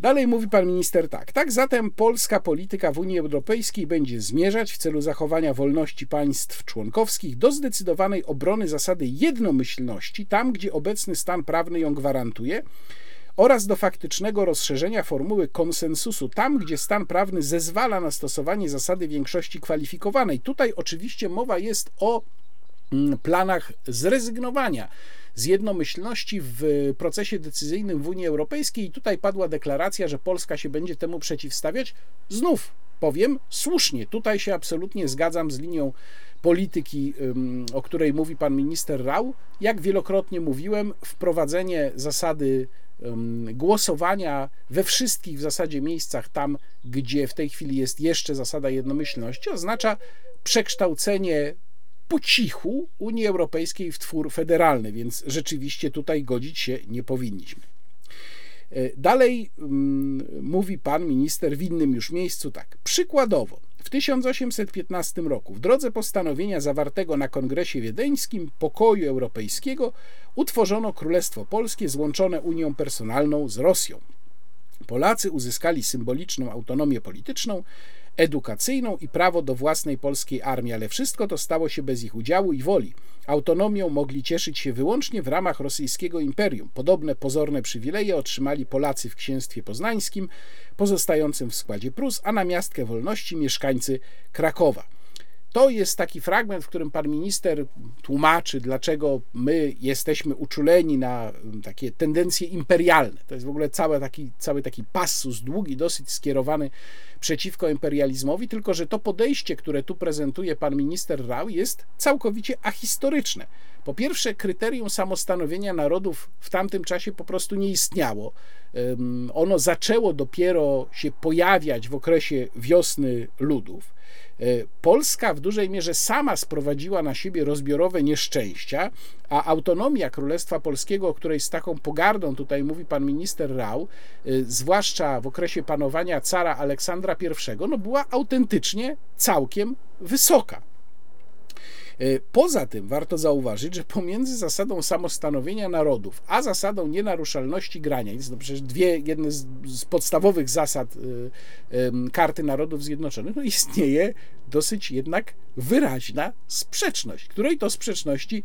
Dalej mówi pan minister tak. Tak zatem polska polityka w Unii Europejskiej będzie zmierzać w celu zachowania wolności państw członkowskich do zdecydowanej obrony zasady jednomyślności tam, gdzie obecny stan prawny ją gwarantuje oraz do faktycznego rozszerzenia formuły konsensusu tam, gdzie stan prawny zezwala na stosowanie zasady większości kwalifikowanej. Tutaj oczywiście mowa jest o mm, planach zrezygnowania z jednomyślności w procesie decyzyjnym w Unii Europejskiej i tutaj padła deklaracja, że Polska się będzie temu przeciwstawiać. Znów powiem słusznie, tutaj się absolutnie zgadzam z linią polityki, o której mówi pan minister Rał. Jak wielokrotnie mówiłem, wprowadzenie zasady głosowania we wszystkich w zasadzie miejscach tam, gdzie w tej chwili jest jeszcze zasada jednomyślności, oznacza przekształcenie po cichu Unii Europejskiej w twór federalny, więc rzeczywiście tutaj godzić się nie powinniśmy. E, dalej mm, mówi pan minister w innym już miejscu tak. Przykładowo, w 1815 roku, w drodze postanowienia zawartego na Kongresie Wiedeńskim Pokoju Europejskiego, utworzono Królestwo Polskie złączone Unią Personalną z Rosją. Polacy uzyskali symboliczną autonomię polityczną, edukacyjną i prawo do własnej polskiej armii, ale wszystko to stało się bez ich udziału i woli. Autonomią mogli cieszyć się wyłącznie w ramach rosyjskiego imperium. Podobne pozorne przywileje otrzymali Polacy w księstwie poznańskim, pozostającym w składzie Prus, a na miastkę wolności mieszkańcy Krakowa. To jest taki fragment, w którym pan minister tłumaczy, dlaczego my jesteśmy uczuleni na mm, takie tendencje imperialne. To jest w ogóle cały taki, cały taki passus, długi, dosyć skierowany przeciwko imperializmowi, tylko że to podejście, które tu prezentuje pan minister Rau, jest całkowicie ahistoryczne. Po pierwsze, kryterium samostanowienia narodów w tamtym czasie po prostu nie istniało. Ono zaczęło dopiero się pojawiać w okresie wiosny ludów. E, Polska w dużej mierze sama sprowadziła na siebie rozbiorowe nieszczęścia, a autonomia Królestwa Polskiego, o której z taką pogardą tutaj mówi pan minister Rau, e, zwłaszcza w okresie panowania cara Aleksandra I, no była autentycznie całkiem wysoka. E, poza tym warto zauważyć, że pomiędzy zasadą samostanowienia narodów, a zasadą nienaruszalności granic, no przecież dwie, jedne z, z podstawowych zasad y, Karty Narodów Zjednoczonych, no istnieje dosyć jednak wyraźna sprzeczność, której to sprzeczności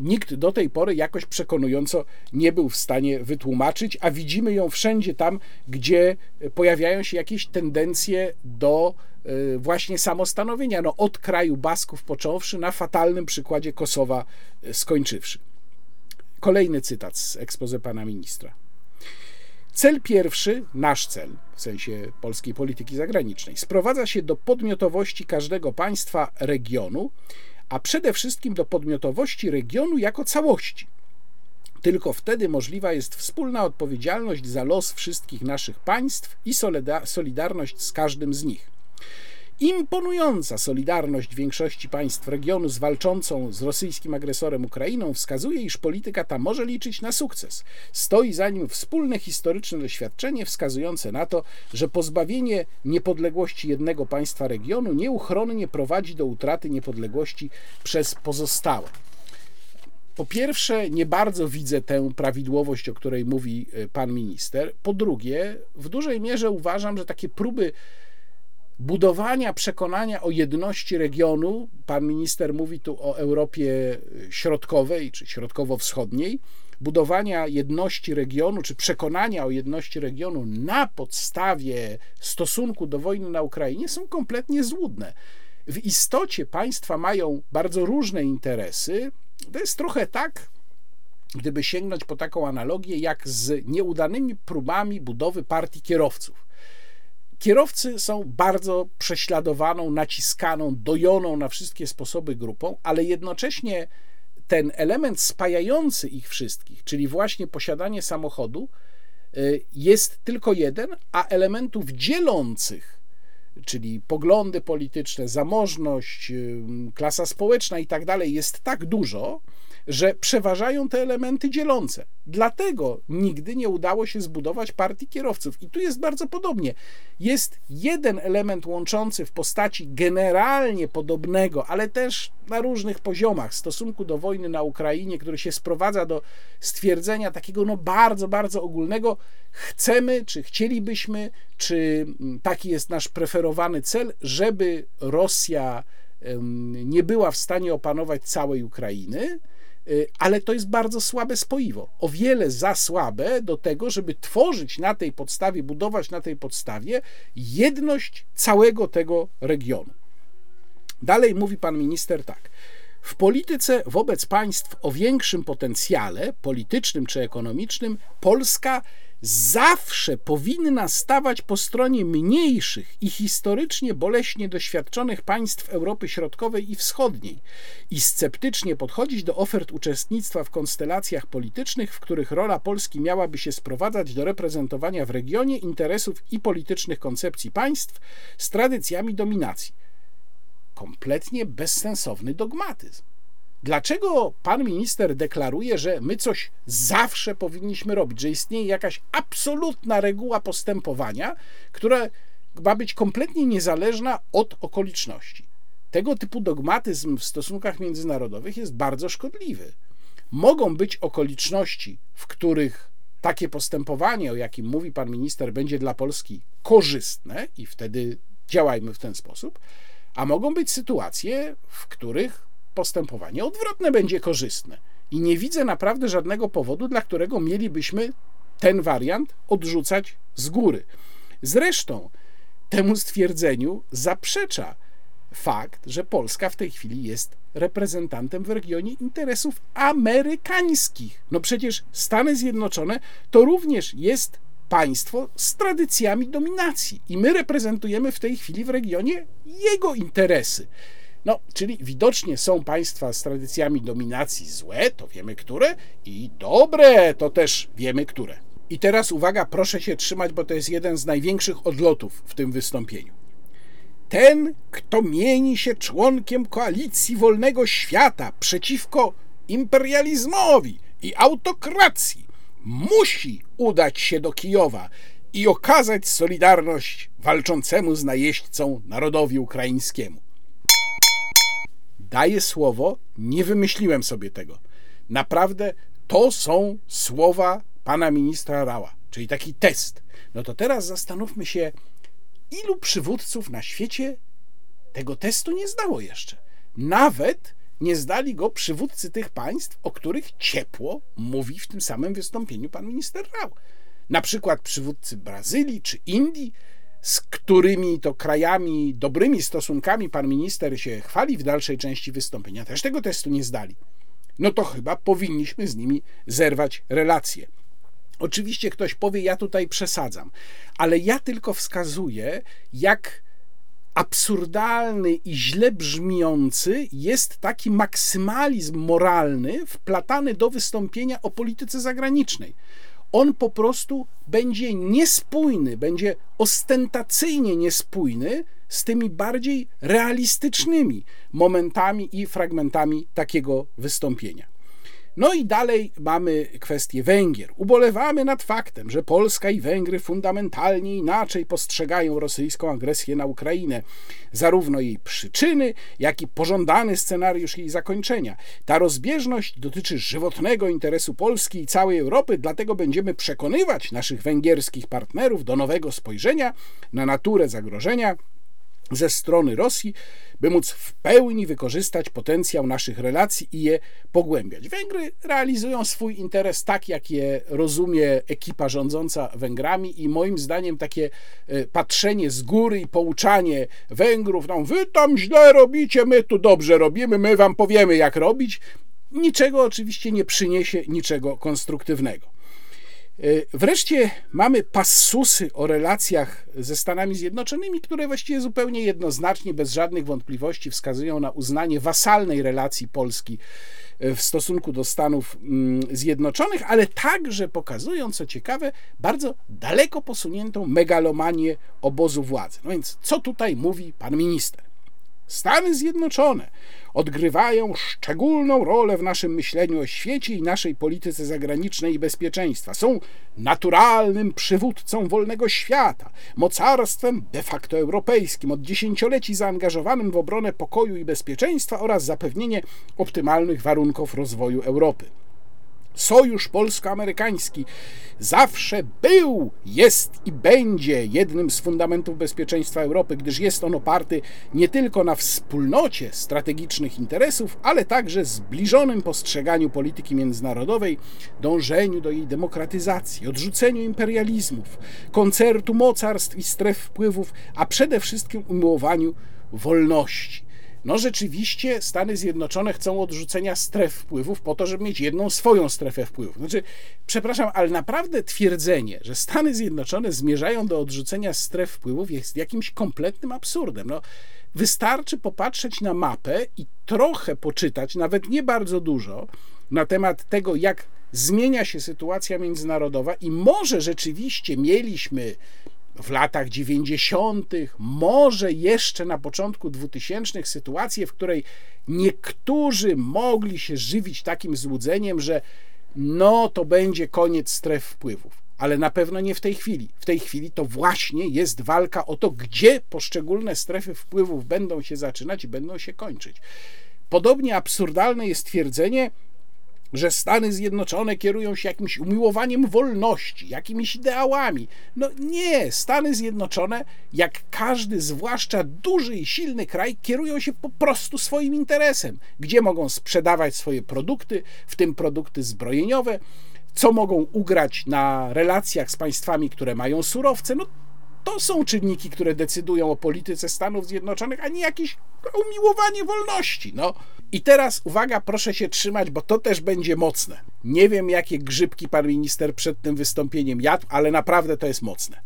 nikt do tej pory jakoś przekonująco nie był w stanie wytłumaczyć, a widzimy ją wszędzie tam, gdzie pojawiają się jakieś tendencje do Y, właśnie samostanowienia, no od kraju Basków począwszy, na fatalnym przykładzie Kosowa y, skończywszy. Kolejny cytat z ekspoze pana ministra. Cel pierwszy, nasz cel, w sensie polskiej polityki zagranicznej, sprowadza się do podmiotowości każdego państwa regionu, a przede wszystkim do podmiotowości regionu jako całości. Tylko wtedy możliwa jest wspólna odpowiedzialność za los wszystkich naszych państw i solidarność z każdym z nich. Imponująca solidarność większości państw regionu z walczącą z rosyjskim agresorem Ukrainą wskazuje, iż polityka ta może liczyć na sukces. Stoi za nim wspólne historyczne doświadczenie wskazujące na to, że pozbawienie niepodległości jednego państwa regionu nieuchronnie prowadzi do utraty niepodległości przez pozostałe. Po pierwsze, nie bardzo widzę tę prawidłowość, o której mówi e, pan minister. Po drugie, w dużej mierze uważam, że takie próby budowania przekonania o jedności regionu. Pan minister mówi tu o Europie Środkowej czy Środkowo-Wschodniej. Budowania jedności regionu, czy przekonania o jedności regionu na podstawie stosunku do wojny na Ukrainie są kompletnie złudne. W istocie państwa mają bardzo różne interesy. To jest trochę tak, gdyby sięgnąć po taką analogię, jak z nieudanymi próbami budowy partii kierowców Kierowcy są bardzo prześladowaną, naciskaną, dojoną na wszystkie sposoby grupą, ale jednocześnie ten element spajający ich wszystkich, czyli właśnie posiadanie samochodu, y, jest tylko jeden, a elementów dzielących czyli poglądy polityczne, zamożność, klasa społeczna i tak dalej, jest tak dużo, że przeważają te elementy dzielące. Dlatego nigdy nie udało się zbudować partii kierowców. I tu jest bardzo podobnie. Jest jeden element łączący w postaci generalnie podobnego, ale też na różnych poziomach stosunku do wojny na Ukrainie, który się sprowadza do stwierdzenia takiego no bardzo, bardzo ogólnego. Chcemy, czy chcielibyśmy, czy taki jest nasz preferowany cel, żeby Rosja nie była w stanie opanować całej Ukrainy, ale to jest bardzo słabe spoiwo. O wiele za słabe do tego, żeby tworzyć na tej podstawie, budować na tej podstawie jedność całego tego regionu. Dalej mówi pan minister tak. W polityce wobec państw o większym potencjale politycznym czy ekonomicznym Polska zawsze powinna stawać po stronie mniejszych i historycznie boleśnie doświadczonych państw Europy Środkowej i Wschodniej i sceptycznie podchodzić do ofert uczestnictwa w konstelacjach politycznych, w których rola Polski miałaby się sprowadzać do reprezentowania w regionie interesów i politycznych koncepcji państw z tradycjami dominacji. Kompletnie bezsensowny dogmatyzm. Dlaczego pan minister deklaruje, że my coś zawsze powinniśmy robić, że istnieje jakaś absolutna reguła postępowania, która ma być kompletnie niezależna od okoliczności? Tego typu dogmatyzm w stosunkach międzynarodowych jest bardzo szkodliwy. Mogą być okoliczności, w których takie postępowanie, o jakim mówi pan minister, będzie dla Polski korzystne i wtedy działajmy w ten sposób, a mogą być sytuacje, w których postępowanie odwrotne będzie korzystne. I nie widzę naprawdę żadnego powodu, dla którego mielibyśmy ten wariant odrzucać z góry. Zresztą temu stwierdzeniu zaprzecza fakt, że Polska w tej chwili jest reprezentantem w regionie interesów amerykańskich. No przecież Stany Zjednoczone to również jest państwo z tradycjami dominacji i my reprezentujemy w tej chwili w regionie jego interesy. No, czyli widocznie są państwa z tradycjami dominacji złe, to wiemy które, i dobre, to też wiemy które. I teraz uwaga, proszę się trzymać, bo to jest jeden z największych odlotów w tym wystąpieniu. Ten, kto mieni się członkiem koalicji wolnego świata przeciwko imperializmowi i autokracji, musi udać się do Kijowa i okazać solidarność walczącemu z najeźdźcą narodowi ukraińskiemu. Daję słowo, nie wymyśliłem sobie tego. Naprawdę to są słowa pana ministra Rała, czyli taki test. No to teraz zastanówmy się, ilu przywódców na świecie tego testu nie zdało jeszcze. Nawet nie zdali go przywódcy tych państw, o których ciepło mówi w tym samym wystąpieniu pan minister Rał. Na przykład przywódcy Brazylii czy Indii, z którymi to krajami, dobrymi stosunkami pan minister się chwali w dalszej części wystąpienia, też tego testu nie zdali. No to chyba powinniśmy z nimi zerwać relacje. Oczywiście ktoś powie, ja tutaj przesadzam, ale ja tylko wskazuję, jak absurdalny i źle brzmiący jest taki maksymalizm moralny wplatany do wystąpienia o polityce zagranicznej on po prostu będzie niespójny, będzie ostentacyjnie niespójny z tymi bardziej realistycznymi momentami i fragmentami takiego wystąpienia. No i dalej mamy kwestię Węgier. Ubolewamy nad faktem, że Polska i Węgry fundamentalnie inaczej postrzegają rosyjską agresję na Ukrainę, zarówno jej przyczyny, jak i pożądany scenariusz jej zakończenia. Ta rozbieżność dotyczy żywotnego interesu Polski i całej Europy, dlatego będziemy przekonywać naszych węgierskich partnerów do nowego spojrzenia na naturę zagrożenia ze strony Rosji, by móc w pełni wykorzystać potencjał naszych relacji i je pogłębiać. Węgry realizują swój interes tak, jak je rozumie ekipa rządząca Węgrami i moim zdaniem takie e, patrzenie z góry i pouczanie Węgrów, no wy tam źle robicie, my tu dobrze robimy, my wam powiemy jak robić, niczego oczywiście nie przyniesie, niczego konstruktywnego. E, wreszcie mamy passusy o relacjach ze Stanami Zjednoczonymi, które właściwie zupełnie jednoznacznie, bez żadnych wątpliwości wskazują na uznanie wasalnej relacji Polski w stosunku do Stanów mm, Zjednoczonych, ale także pokazują, co ciekawe, bardzo daleko posuniętą megalomanię obozu władzy. No więc, co tutaj mówi pan minister? Stany Zjednoczone odgrywają szczególną rolę w naszym myśleniu o świecie i naszej polityce zagranicznej i bezpieczeństwa. Są naturalnym przywódcą wolnego świata, mocarstwem de facto europejskim, od dziesięcioleci zaangażowanym w obronę pokoju i bezpieczeństwa oraz zapewnienie optymalnych warunków rozwoju Europy. Sojusz polsko-amerykański zawsze był, jest i będzie jednym z fundamentów bezpieczeństwa Europy, gdyż jest on oparty nie tylko na wspólnocie strategicznych interesów, ale także zbliżonym postrzeganiu polityki międzynarodowej, dążeniu do jej demokratyzacji, odrzuceniu imperializmów, koncertu mocarstw i stref wpływów, a przede wszystkim umiłowaniu wolności. No rzeczywiście Stany Zjednoczone chcą odrzucenia stref wpływów po to, żeby mieć jedną swoją strefę wpływów. Znaczy, przepraszam, ale naprawdę twierdzenie, że Stany Zjednoczone zmierzają do odrzucenia stref wpływów jest jakimś kompletnym absurdem. No, wystarczy popatrzeć na mapę i trochę poczytać, nawet nie bardzo dużo, na temat tego, jak zmienia się sytuacja międzynarodowa i może rzeczywiście mieliśmy w latach 90., może jeszcze na początku 2000 sytuację, w której niektórzy mogli się żywić takim złudzeniem, że no to będzie koniec stref wpływów. Ale na pewno nie w tej chwili. W tej chwili to właśnie jest walka o to, gdzie poszczególne strefy wpływów będą się zaczynać i będą się kończyć. Podobnie absurdalne jest twierdzenie, że Stany Zjednoczone kierują się jakimś umiłowaniem wolności, jakimiś ideałami. No nie, Stany Zjednoczone, jak każdy, zwłaszcza duży i silny kraj, kierują się po prostu swoim interesem, gdzie mogą sprzedawać swoje produkty, w tym produkty zbrojeniowe, co mogą ugrać na relacjach z państwami, które mają surowce. No to są czynniki, które decydują o polityce Stanów Zjednoczonych, a nie jakieś umiłowanie wolności. No. I teraz uwaga, proszę się trzymać, bo to też będzie mocne. Nie wiem, jakie grzybki pan minister przed tym wystąpieniem jadł, ale naprawdę to jest mocne.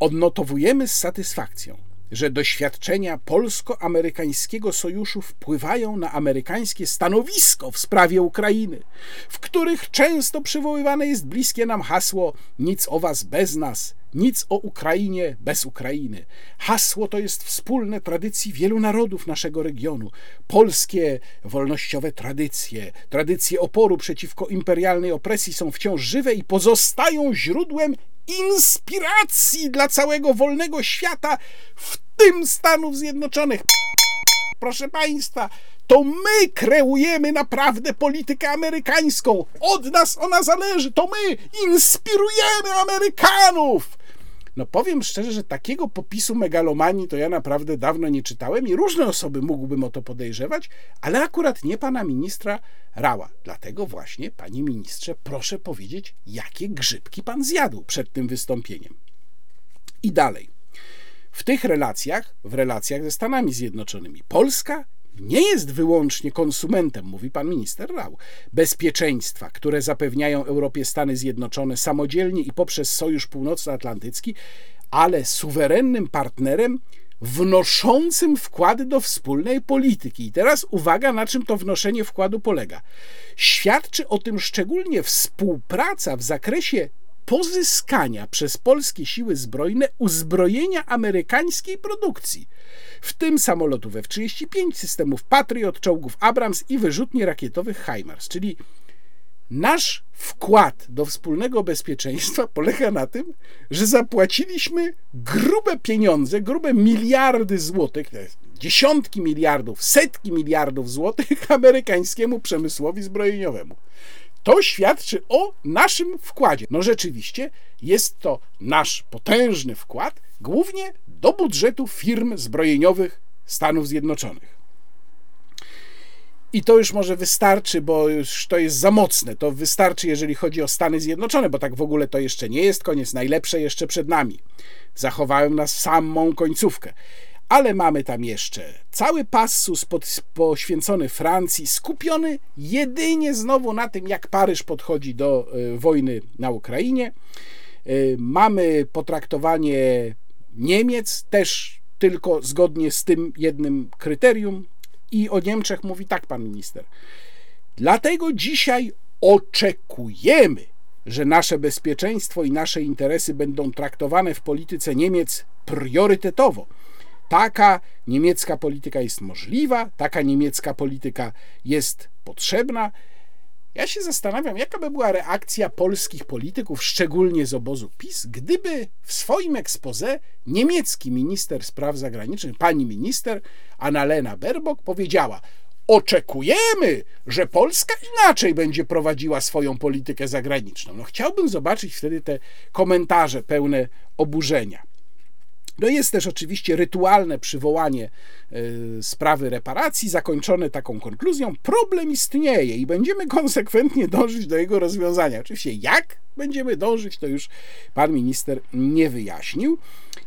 Odnotowujemy z satysfakcją, że doświadczenia polsko-amerykańskiego sojuszu wpływają na amerykańskie stanowisko w sprawie Ukrainy, w których często przywoływane jest bliskie nam hasło nic o was bez nas, nic o Ukrainie bez Ukrainy. Hasło to jest wspólne tradycji wielu narodów naszego regionu. Polskie wolnościowe tradycje, tradycje oporu przeciwko imperialnej opresji są wciąż żywe i pozostają źródłem inspiracji dla całego wolnego świata, w tym Stanów Zjednoczonych. Proszę Państwa, to my kreujemy naprawdę politykę amerykańską. Od nas ona zależy. To my inspirujemy Amerykanów. No powiem szczerze, że takiego popisu megalomanii to ja naprawdę dawno nie czytałem i różne osoby mógłbym o to podejrzewać, ale akurat nie pana ministra Rała. Dlatego właśnie, panie ministrze, proszę powiedzieć, jakie grzybki pan zjadł przed tym wystąpieniem. I dalej. W tych relacjach, w relacjach ze Stanami Zjednoczonymi, Polska nie jest wyłącznie konsumentem, mówi pan minister Rał, bezpieczeństwa, które zapewniają Europie Stany Zjednoczone samodzielnie i poprzez Sojusz Północnoatlantycki, ale suwerennym partnerem wnoszącym wkłady do wspólnej polityki. I teraz uwaga, na czym to wnoszenie wkładu polega. Świadczy o tym szczególnie współpraca w zakresie pozyskania przez polskie siły zbrojne uzbrojenia amerykańskiej produkcji, w tym samolotów F-35, systemów Patriot, czołgów Abrams i wyrzutni rakietowych HIMARS, czyli nasz wkład do wspólnego bezpieczeństwa polega na tym, że zapłaciliśmy grube pieniądze, grube miliardy złotych, dziesiątki miliardów, setki miliardów złotych [LAUGHS] amerykańskiemu przemysłowi zbrojeniowemu. To świadczy o naszym wkładzie. No rzeczywiście jest to nasz potężny wkład, głównie do budżetu firm zbrojeniowych Stanów Zjednoczonych. I to już może wystarczy, bo już to jest za mocne. To wystarczy, jeżeli chodzi o Stany Zjednoczone, bo tak w ogóle to jeszcze nie jest koniec. Najlepsze jeszcze przed nami. Zachowałem nas samą końcówkę ale mamy tam jeszcze cały passus pod, poświęcony Francji, skupiony jedynie znowu na tym, jak Paryż podchodzi do y, wojny na Ukrainie. Y, mamy potraktowanie Niemiec też tylko zgodnie z tym jednym kryterium. I o Niemczech mówi tak pan minister. Dlatego dzisiaj oczekujemy, że nasze bezpieczeństwo i nasze interesy będą traktowane w polityce Niemiec priorytetowo. Taka niemiecka polityka jest możliwa, taka niemiecka polityka jest potrzebna. Ja się zastanawiam, jaka by była reakcja polskich polityków, szczególnie z obozu PiS, gdyby w swoim expose niemiecki minister spraw zagranicznych, pani minister Annalena Baerbock powiedziała: Oczekujemy, że Polska inaczej będzie prowadziła swoją politykę zagraniczną. No, chciałbym zobaczyć wtedy te komentarze pełne oburzenia. No jest też oczywiście rytualne przywołanie y, sprawy reparacji, zakończone taką konkluzją. Problem istnieje i będziemy konsekwentnie dążyć do jego rozwiązania. Oczywiście, jak będziemy dążyć, to już pan minister nie wyjaśnił.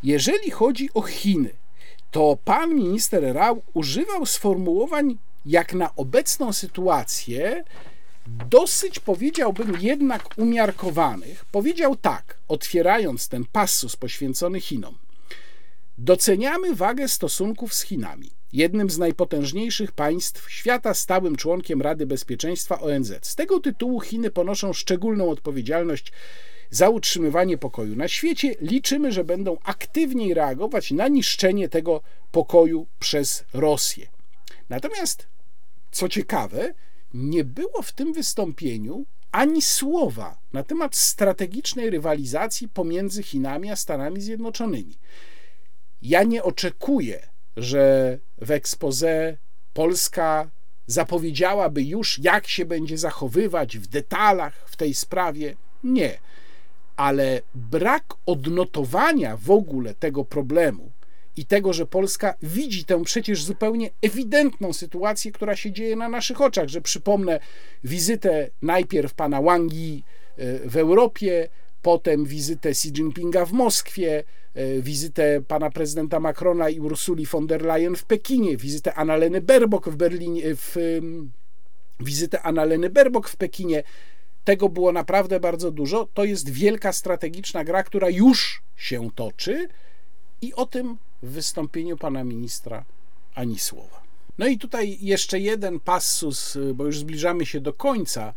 Jeżeli chodzi o Chiny, to pan minister Rao używał sformułowań, jak na obecną sytuację, dosyć powiedziałbym jednak umiarkowanych. Powiedział tak, otwierając ten passus poświęcony Chinom. Doceniamy wagę stosunków z Chinami, jednym z najpotężniejszych państw świata, stałym członkiem Rady Bezpieczeństwa ONZ. Z tego tytułu Chiny ponoszą szczególną odpowiedzialność za utrzymywanie pokoju na świecie. Liczymy, że będą aktywniej reagować na niszczenie tego pokoju przez Rosję. Natomiast, co ciekawe, nie było w tym wystąpieniu ani słowa na temat strategicznej rywalizacji pomiędzy Chinami a Stanami Zjednoczonymi. Ja nie oczekuję, że w expose Polska zapowiedziałaby już, jak się będzie zachowywać w detalach w tej sprawie. Nie. Ale brak odnotowania w ogóle tego problemu i tego, że Polska widzi tę przecież zupełnie ewidentną sytuację, która się dzieje na naszych oczach, że przypomnę wizytę najpierw pana Wang e, w Europie, potem wizytę Xi Jinpinga w Moskwie, wizytę pana prezydenta Macrona i Ursuli von der Leyen w Pekinie, wizytę Annaleny Baerbock w Berlinie, w, wizytę Annaleny Baerbock w Pekinie. Tego było naprawdę bardzo dużo. To jest wielka strategiczna gra, która już się toczy i o tym w wystąpieniu pana ministra ani słowa. No i tutaj jeszcze jeden passus, bo już zbliżamy się do końca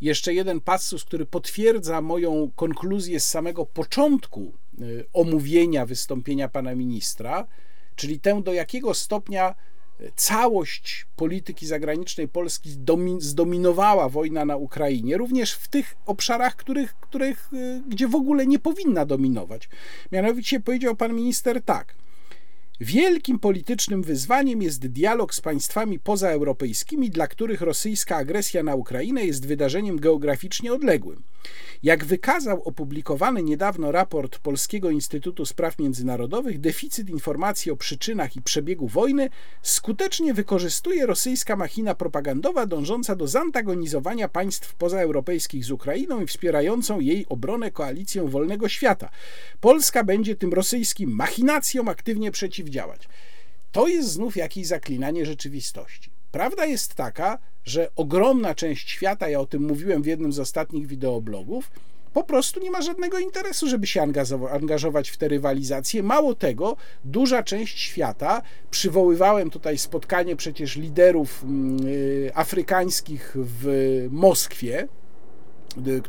jeszcze jeden passus, który potwierdza moją konkluzję z samego początku y, omówienia wystąpienia pana ministra, czyli tę, do jakiego stopnia y, całość polityki zagranicznej Polski zdominowała wojna na Ukrainie, również w tych obszarach, których, których, y, gdzie w ogóle nie powinna dominować. Mianowicie powiedział pan minister tak – Wielkim politycznym wyzwaniem jest dialog z państwami pozaeuropejskimi, dla których rosyjska agresja na Ukrainę jest wydarzeniem geograficznie odległym. Jak wykazał opublikowany niedawno raport Polskiego Instytutu Spraw Międzynarodowych, deficyt informacji o przyczynach i przebiegu wojny skutecznie wykorzystuje rosyjska machina propagandowa dążąca do zantagonizowania państw pozaeuropejskich z Ukrainą i wspierającą jej obronę koalicją wolnego świata. Polska będzie tym rosyjskim machinacjom aktywnie przeciwdziałać. To jest znów jakieś zaklinanie rzeczywistości. Prawda jest taka, że ogromna część świata, ja o tym mówiłem w jednym z ostatnich wideoblogów, po prostu nie ma żadnego interesu, żeby się angażować w te rywalizacje. Mało tego, duża część świata, przywoływałem tutaj spotkanie przecież liderów mm, y, afrykańskich w Moskwie,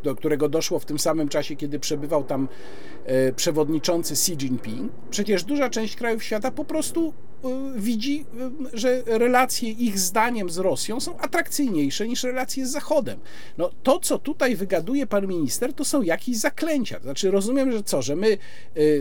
do którego doszło w tym samym czasie, kiedy przebywał tam e, przewodniczący Xi Jinping. Przecież duża część krajów świata po prostu widzi, e, że relacje ich zdaniem z Rosją są atrakcyjniejsze niż relacje z Zachodem. No, to, co tutaj wygaduje pan minister, to są jakieś zaklęcia. Znaczy, rozumiem, że co, że my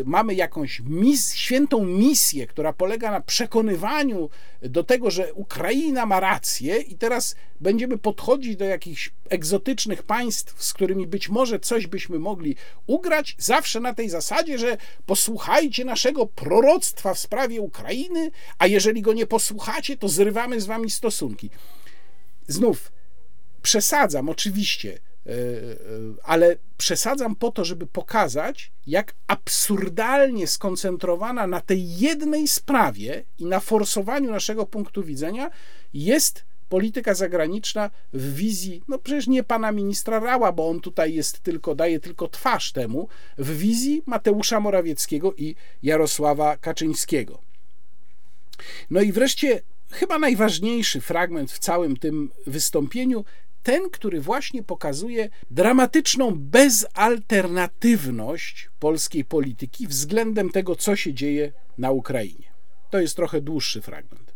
mamy jakąś mis, świętą misję, która polega na przekonywaniu do tego, że Ukraina ma rację i teraz będziemy podchodzić do jakichś egzotycznych państw, z którymi być może coś byśmy mogli ugrać, zawsze na tej zasadzie, że posłuchajcie naszego proroctwa w sprawie Ukrainy, a jeżeli go nie posłuchacie, to zrywamy z wami stosunki. Znów przesadzam, oczywiście, e, e, ale przesadzam po to, żeby pokazać, jak absurdalnie skoncentrowana na tej jednej sprawie i na forsowaniu naszego punktu widzenia jest polityka zagraniczna w wizji, no przecież nie pana ministra Rała, bo on tutaj jest tylko, daje tylko twarz temu, w wizji Mateusza Morawieckiego i Jarosława Kaczyńskiego. No i wreszcie chyba najważniejszy fragment w całym tym wystąpieniu ten, który właśnie pokazuje dramatyczną bezalternatywność polskiej polityki względem tego, co się dzieje na Ukrainie. To jest trochę dłuższy fragment.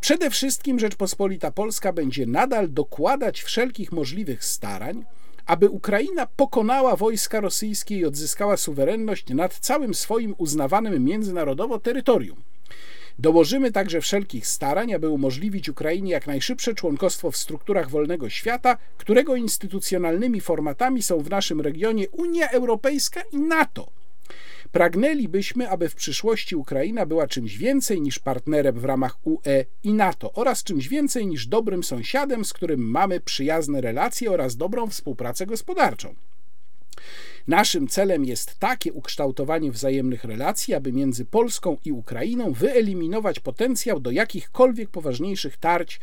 Przede wszystkim Rzeczpospolita Polska będzie nadal dokładać wszelkich możliwych starań, aby Ukraina pokonała wojska rosyjskie i odzyskała suwerenność nad całym swoim uznawanym międzynarodowo terytorium. Dołożymy także wszelkich starań, aby umożliwić Ukrainie jak najszybsze członkostwo w strukturach wolnego świata, którego instytucjonalnymi formatami są w naszym regionie Unia Europejska i NATO. Pragnęlibyśmy, aby w przyszłości Ukraina była czymś więcej niż partnerem w ramach UE i NATO oraz czymś więcej niż dobrym sąsiadem, z którym mamy przyjazne relacje oraz dobrą współpracę gospodarczą. Naszym celem jest takie ukształtowanie wzajemnych relacji, aby między Polską i Ukrainą wyeliminować potencjał do jakichkolwiek poważniejszych tarć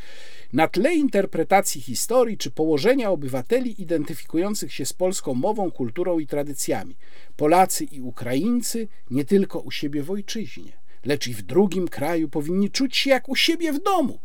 na tle interpretacji historii czy położenia obywateli identyfikujących się z polską mową, kulturą i tradycjami. Polacy i Ukraińcy nie tylko u siebie w ojczyźnie, lecz i w drugim kraju powinni czuć się jak u siebie w domu.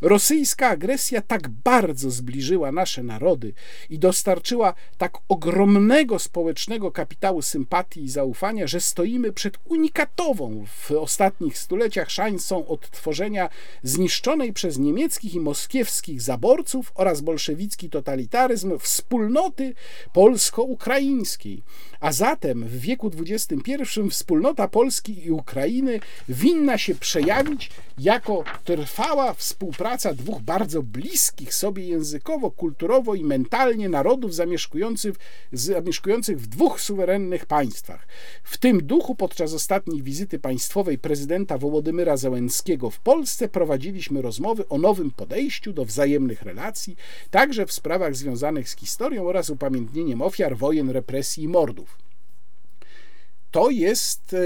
Rosyjska agresja tak bardzo zbliżyła nasze narody i dostarczyła tak ogromnego społecznego kapitału sympatii i zaufania, że stoimy przed unikatową w ostatnich stuleciach szansą odtworzenia zniszczonej przez niemieckich i moskiewskich zaborców oraz bolszewicki totalitaryzm wspólnoty polsko-ukraińskiej. A zatem w wieku XXI wspólnota Polski i Ukrainy winna się przejawić jako trwała współpraca dwóch bardzo bliskich sobie językowo, kulturowo i mentalnie narodów zamieszkujących, zamieszkujących w dwóch suwerennych państwach. W tym duchu podczas ostatniej wizyty państwowej prezydenta Wołodymyra Zełenskiego w Polsce prowadziliśmy rozmowy o nowym podejściu do wzajemnych relacji, także w sprawach związanych z historią oraz upamiętnieniem ofiar wojen, represji i mordów. To jest e,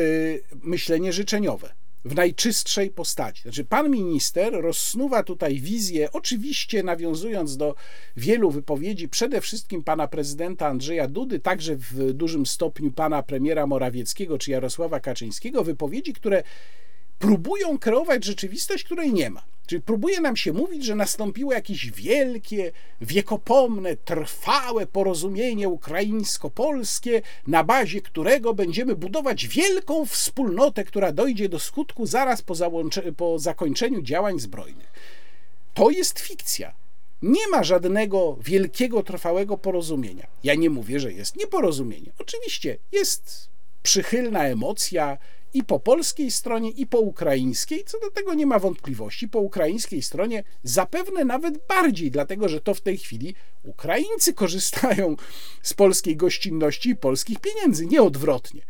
myślenie życzeniowe w najczystszej postaci. Znaczy, pan minister rozsnuwa tutaj wizję, oczywiście nawiązując do wielu wypowiedzi, przede wszystkim pana prezydenta Andrzeja Dudy, także w dużym stopniu pana premiera Morawieckiego czy Jarosława Kaczyńskiego, wypowiedzi, które próbują kreować rzeczywistość, której nie ma. Czyli próbuje nam się mówić, że nastąpiło jakieś wielkie, wiekopomne, trwałe porozumienie ukraińsko-polskie, na bazie którego będziemy budować wielką wspólnotę, która dojdzie do skutku zaraz po, po zakończeniu działań zbrojnych. To jest fikcja. Nie ma żadnego wielkiego, trwałego porozumienia. Ja nie mówię, że jest nieporozumienie. Oczywiście jest przychylna emocja, i po polskiej stronie, i po ukraińskiej. Co do tego nie ma wątpliwości. Po ukraińskiej stronie zapewne nawet bardziej, dlatego że to w tej chwili Ukraińcy korzystają z polskiej gościnności i polskich pieniędzy, nie odwrotnie.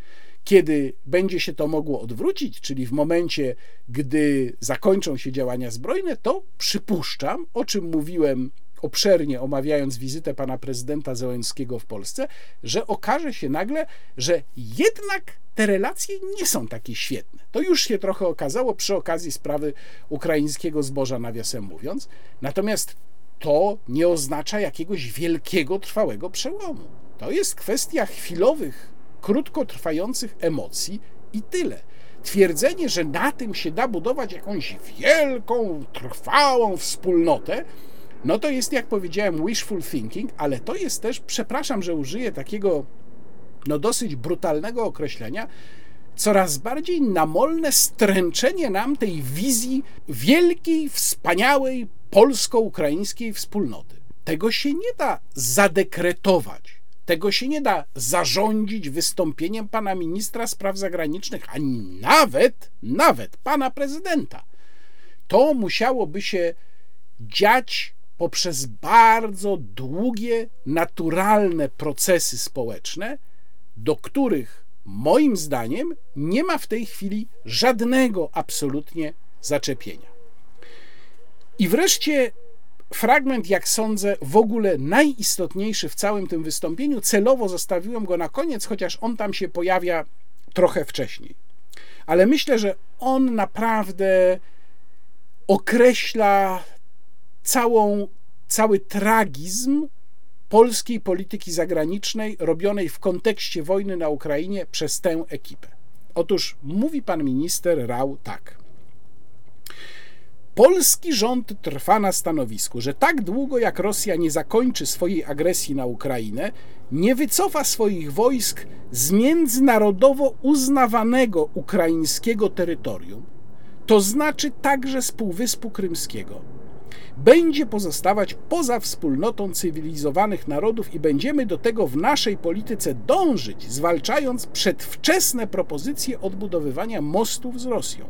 Kiedy będzie się to mogło odwrócić, czyli w momencie, gdy zakończą się działania zbrojne, to przypuszczam, o czym mówiłem obszernie omawiając wizytę pana prezydenta Zełenskiego w Polsce, że okaże się nagle, że jednak te relacje nie są takie świetne. To już się trochę okazało przy okazji sprawy ukraińskiego zboża, nawiasem mówiąc. Natomiast to nie oznacza jakiegoś wielkiego, trwałego przełomu. To jest kwestia chwilowych, krótkotrwających emocji i tyle. Twierdzenie, że na tym się da budować jakąś wielką, trwałą wspólnotę, no to jest, jak powiedziałem, wishful thinking, ale to jest też, przepraszam, że użyję takiego no dosyć brutalnego określenia, coraz bardziej namolne stręczenie nam tej wizji wielkiej, wspaniałej polsko-ukraińskiej wspólnoty. Tego się nie da zadekretować. Tego się nie da zarządzić wystąpieniem pana ministra spraw zagranicznych, ani nawet, nawet pana prezydenta. To musiałoby się dziać poprzez bardzo długie, naturalne procesy społeczne, do których moim zdaniem nie ma w tej chwili żadnego absolutnie zaczepienia. I wreszcie fragment, jak sądzę, w ogóle najistotniejszy w całym tym wystąpieniu. Celowo zostawiłem go na koniec, chociaż on tam się pojawia trochę wcześniej. Ale myślę, że on naprawdę określa całą, cały tragizm polskiej polityki zagranicznej robionej w kontekście wojny na Ukrainie przez tę ekipę. Otóż mówi pan minister Rał tak. Polski rząd trwa na stanowisku, że tak długo jak Rosja nie zakończy swojej agresji na Ukrainę, nie wycofa swoich wojsk z międzynarodowo uznawanego ukraińskiego terytorium, to znaczy także z Półwyspu Krymskiego. Będzie pozostawać poza wspólnotą cywilizowanych narodów i będziemy do tego w naszej polityce dążyć, zwalczając przedwczesne propozycje odbudowywania mostów z Rosją.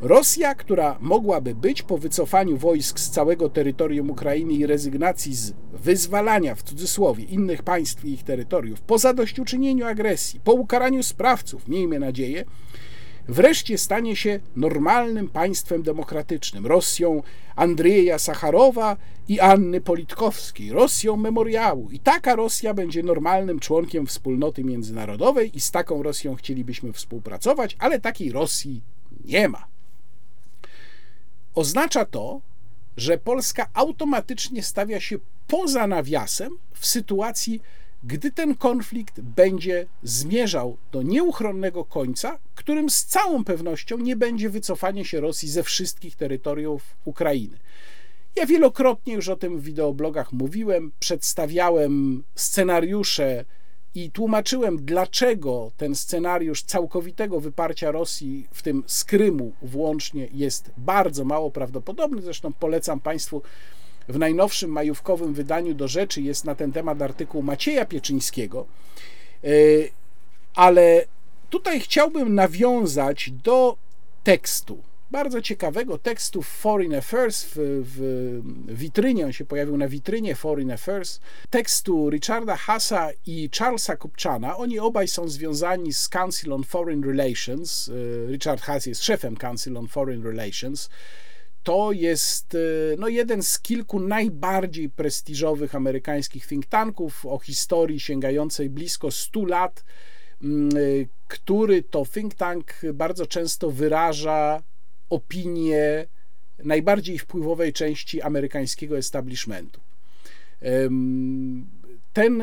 Rosja, która mogłaby być po wycofaniu wojsk z całego terytorium Ukrainy i rezygnacji z wyzwalania w cudzysłowie innych państw i ich terytoriów, po zadośćuczynieniu agresji, po ukaraniu sprawców, miejmy nadzieję, wreszcie stanie się normalnym państwem demokratycznym, Rosją Andrzeja Sacharowa i Anny Politkowskiej, Rosją memoriału. I taka Rosja będzie normalnym członkiem wspólnoty międzynarodowej i z taką Rosją chcielibyśmy współpracować, ale takiej Rosji nie ma. Oznacza to, że Polska automatycznie stawia się poza nawiasem w sytuacji, gdy ten konflikt będzie zmierzał do nieuchronnego końca, którym z całą pewnością nie będzie wycofanie się Rosji ze wszystkich terytoriów Ukrainy. Ja wielokrotnie już o tym w wideoblogach mówiłem, przedstawiałem scenariusze i tłumaczyłem, dlaczego ten scenariusz całkowitego wyparcia Rosji, w tym z Krymu włącznie, jest bardzo mało prawdopodobny. Zresztą polecam Państwu w najnowszym majówkowym wydaniu do rzeczy jest na ten temat artykuł Macieja Pieczyńskiego. E, ale tutaj chciałbym nawiązać do tekstu bardzo ciekawego tekstu w Foreign Affairs, w, w witrynie, on się pojawił na witrynie Foreign Affairs, tekstu Richarda Hassa i Charlesa Kupchana. Oni obaj są związani z Council on Foreign Relations. E, Richard Hass jest szefem Council on Foreign Relations. To jest e, no, jeden z kilku najbardziej prestiżowych amerykańskich think tanków o historii sięgającej blisko 100 lat, mm, e, który to think tank bardzo często wyraża opinie najbardziej wpływowej części amerykańskiego establishmentu. Ten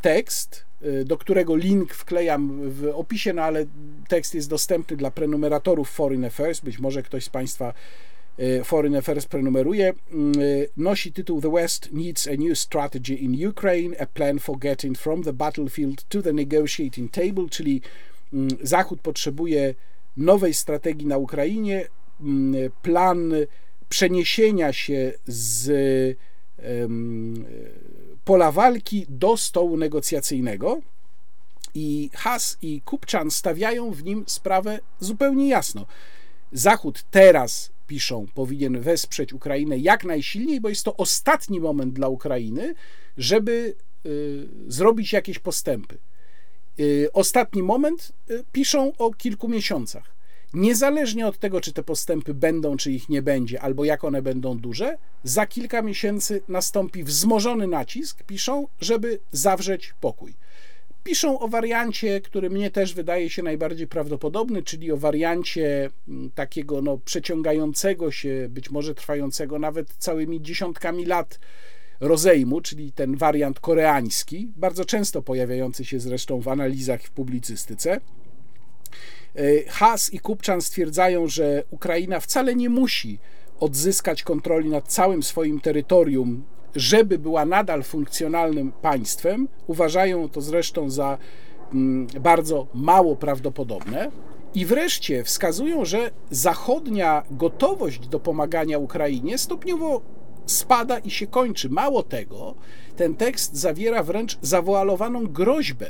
tekst, e, do którego link wklejam w opisie, no ale tekst jest dostępny dla prenumeratorów Foreign Affairs, być może ktoś z Państwa Foreign Affairs prenumeruje, e, nosi tytuł The West Needs a New Strategy in Ukraine, a plan for getting from the battlefield to the negotiating table, czyli Zachód potrzebuje nowej strategii na Ukrainie, mm, plan przeniesienia się z pola walki do stołu negocjacyjnego. I Has i Kupczan stawiają w nim sprawę zupełnie jasno. Zachód teraz, piszą, powinien wesprzeć Ukrainę jak najsilniej, bo jest to ostatni moment dla Ukrainy, żeby y, zrobić jakieś postępy. Y, ostatni moment y, piszą o kilku miesiącach. Niezależnie od tego, czy te postępy będą, czy ich nie będzie, albo jak one będą duże, za kilka miesięcy nastąpi wzmożony nacisk, piszą, żeby zawrzeć pokój. Piszą o wariancie, który mnie też wydaje się najbardziej prawdopodobny, czyli o wariancie mm, takiego no, przeciągającego się, być może trwającego nawet całymi dziesiątkami lat rozejmu, czyli ten wariant koreański, bardzo często pojawiający się zresztą w analizach w publicystyce. E, Has i Kupczan stwierdzają, że Ukraina wcale nie musi odzyskać kontroli nad całym swoim terytorium, żeby była nadal funkcjonalnym państwem. Uważają to zresztą za mm, bardzo mało prawdopodobne. I wreszcie wskazują, że zachodnia gotowość do pomagania Ukrainie stopniowo spada i się kończy. Mało tego, ten tekst zawiera wręcz zawoalowaną groźbę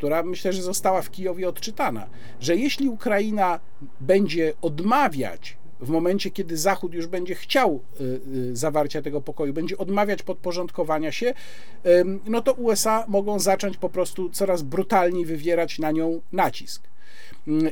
która myślę, że została w Kijowie odczytana, że jeśli Ukraina będzie odmawiać w momencie, kiedy Zachód już będzie chciał y, y, zawarcia tego pokoju, będzie odmawiać podporządkowania się, no to USA mogą zacząć po prostu coraz brutalniej wywierać na nią nacisk.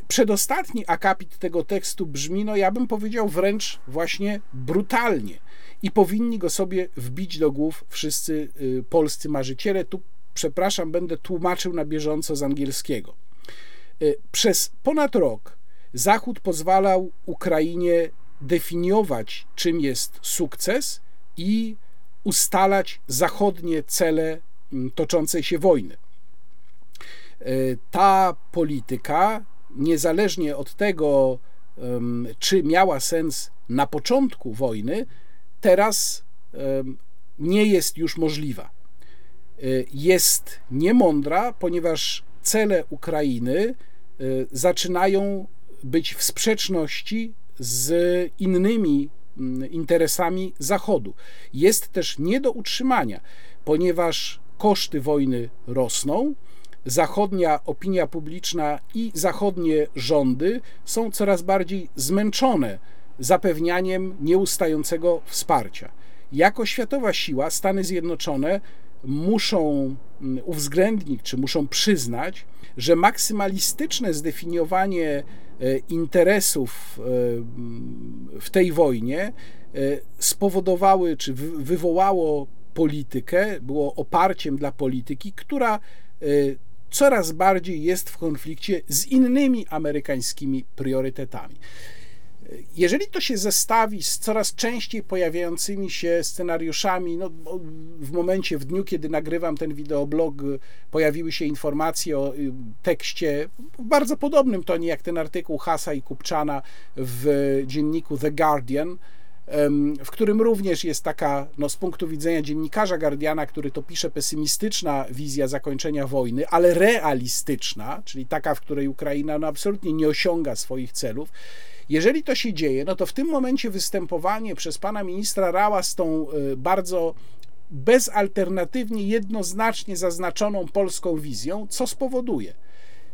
Przedostatni akapit tego tekstu brzmi, no ja bym powiedział wręcz właśnie brutalnie i powinni go sobie wbić do głów wszyscy y, polscy marzyciele. Tu przepraszam, będę tłumaczył na bieżąco z angielskiego. Przez ponad rok Zachód pozwalał Ukrainie definiować, czym jest sukces i ustalać zachodnie cele mm, toczącej się wojny. Y, ta polityka, niezależnie od tego, czy miała sens, na początku wojny, teraz nie jest już możliwa. Jest niemądra, ponieważ cele Ukrainy zaczynają być w sprzeczności z innymi mm, interesami Zachodu. Jest też nie do utrzymania, ponieważ koszty wojny rosną, zachodnia opinia publiczna i zachodnie rządy są coraz bardziej zmęczone zapewnianiem nieustającego wsparcia. Jako światowa siła Stany Zjednoczone muszą mm, uwzględnić, czy muszą przyznać, że maksymalistyczne zdefiniowanie interesów e, w tej wojnie e, spowodowały, czy wywołało politykę, było oparciem dla polityki, która coraz bardziej jest w konflikcie z innymi amerykańskimi priorytetami. Jeżeli to się zestawi z coraz częściej pojawiającymi się scenariuszami, no, w momencie, w dniu, kiedy nagrywam ten wideoblog, pojawiły się informacje o y, tekście w bardzo podobnym tonie jak ten artykuł Hasa i Kupczana w dzienniku The Guardian, w którym również jest taka, no, z punktu widzenia dziennikarza Guardiana, który to pisze, pesymistyczna wizja zakończenia wojny, ale realistyczna, czyli taka, w której Ukraina no, absolutnie nie osiąga swoich celów. Jeżeli to się dzieje, no to w tym momencie występowanie przez pana ministra Rała z tą y, bardzo bezalternatywnie, jednoznacznie zaznaczoną polską wizją, co spowoduje,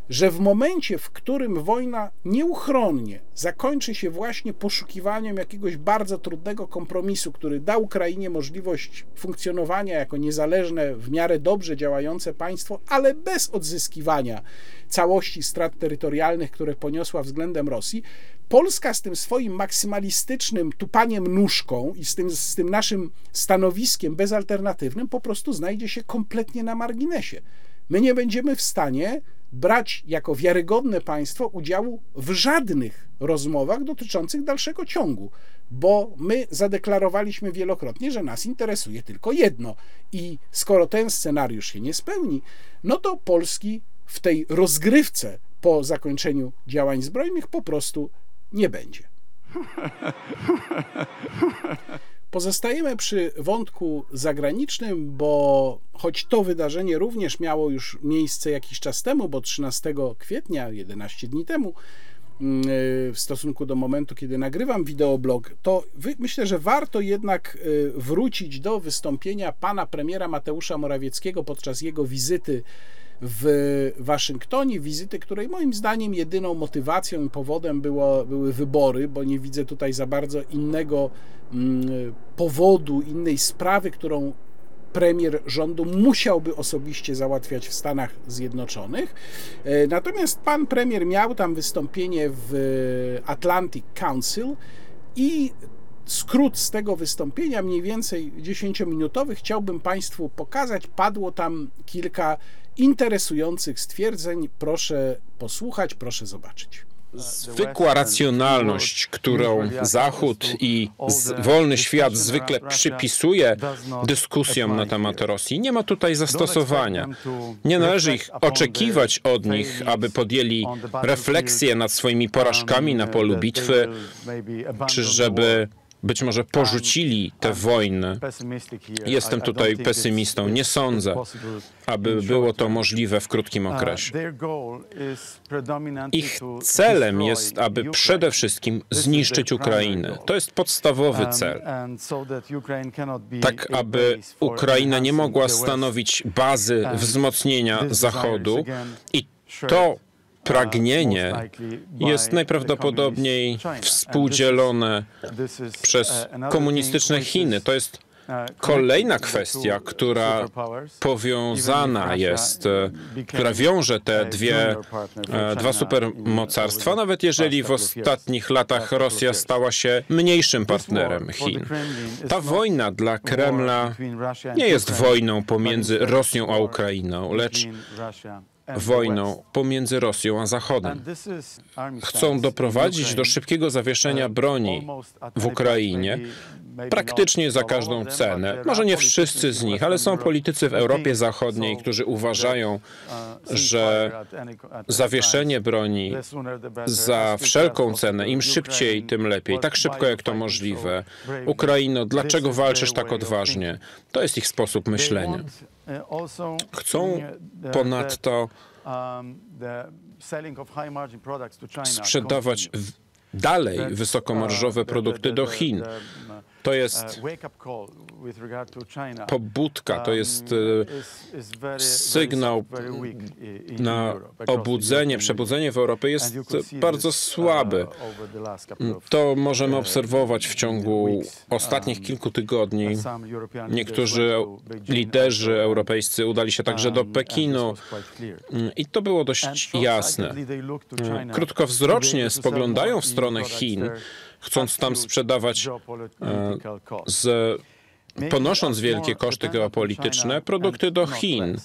że w momencie, w którym wojna nieuchronnie zakończy się właśnie poszukiwaniem jakiegoś bardzo trudnego kompromisu, który da Ukrainie możliwość funkcjonowania jako niezależne, w miarę dobrze działające państwo, ale bez odzyskiwania całości strat terytorialnych, które poniosła względem Rosji, Polska z tym swoim maksymalistycznym tupaniem nóżką i z tym, z tym naszym stanowiskiem bezalternatywnym po prostu znajdzie się kompletnie na marginesie. My nie będziemy w stanie brać jako wiarygodne państwo udziału w żadnych rozmowach dotyczących dalszego ciągu, bo my zadeklarowaliśmy wielokrotnie, że nas interesuje tylko jedno. I skoro ten scenariusz się nie spełni, no to Polski w tej rozgrywce po zakończeniu działań zbrojnych po prostu nie będzie. Pozostajemy przy wątku zagranicznym, bo choć to wydarzenie również miało już miejsce jakiś czas temu, bo 13 kwietnia, 11 dni temu, mm, w stosunku do momentu, kiedy nagrywam wideoblog, to myślę, że warto jednak y, wrócić do wystąpienia pana premiera Mateusza Morawieckiego podczas jego wizyty w Waszyngtonie, wizyty, której moim zdaniem jedyną motywacją i powodem było, były wybory, bo nie widzę tutaj za bardzo innego mm, powodu, innej sprawy, którą premier rządu musiałby osobiście załatwiać w Stanach Zjednoczonych. E, natomiast pan premier miał tam wystąpienie w Atlantic Council i skrót z tego wystąpienia, mniej więcej 10-minutowy, chciałbym Państwu pokazać. Padło tam kilka interesujących stwierdzeń. Proszę posłuchać, proszę zobaczyć. Zwykła racjonalność, którą Zachód i wolny świat zwykle przypisuje dyskusjom na temat Rosji, nie ma tutaj zastosowania. Nie należy ich oczekiwać od nich, aby podjęli refleksję nad swoimi porażkami na polu bitwy, czy żeby być może porzucili tę wojnę. Jestem tutaj pesymistą. Nie sądzę, aby było to możliwe w krótkim okresie. Ich celem jest, aby przede wszystkim zniszczyć Ukrainę. To jest podstawowy cel. Tak, aby Ukraina nie mogła stanowić bazy wzmocnienia Zachodu i to pragnienie jest najprawdopodobniej współdzielone przez komunistyczne Chiny. To jest Kolejna kwestia, która powiązana jest, która wiąże te dwie, dwa supermocarstwa, nawet jeżeli w ostatnich latach Rosja stała się mniejszym partnerem Chin. Ta wojna dla Kremla nie jest wojną pomiędzy Rosją a Ukrainą, lecz wojną pomiędzy Rosją a Zachodem. Chcą doprowadzić do szybkiego zawieszenia broni w Ukrainie, praktycznie za każdą cenę. Może nie wszyscy z nich, ale są politycy w Europie Zachodniej, którzy uważają, że zawieszenie broni za wszelką cenę, im szybciej, tym lepiej, tak szybko jak to możliwe. Ukraino, dlaczego walczysz tak odważnie? To jest ich sposób myślenia. Chcą ponadto sprzedawać dalej wysokomarżowe produkty do Chin. To jest pobudka, to jest e, sygnał na obudzenie, przebudzenie w Europie jest bardzo słaby. To możemy obserwować w ciągu ostatnich kilku tygodni. Niektórzy liderzy europejscy udali się także do Pekinu. i to było dość jasne. Krótkowzrocznie spoglądają w stronę Chin, chcąc tam sprzedawać e, z, ponosząc wielkie koszty geopolityczne, produkty do Chin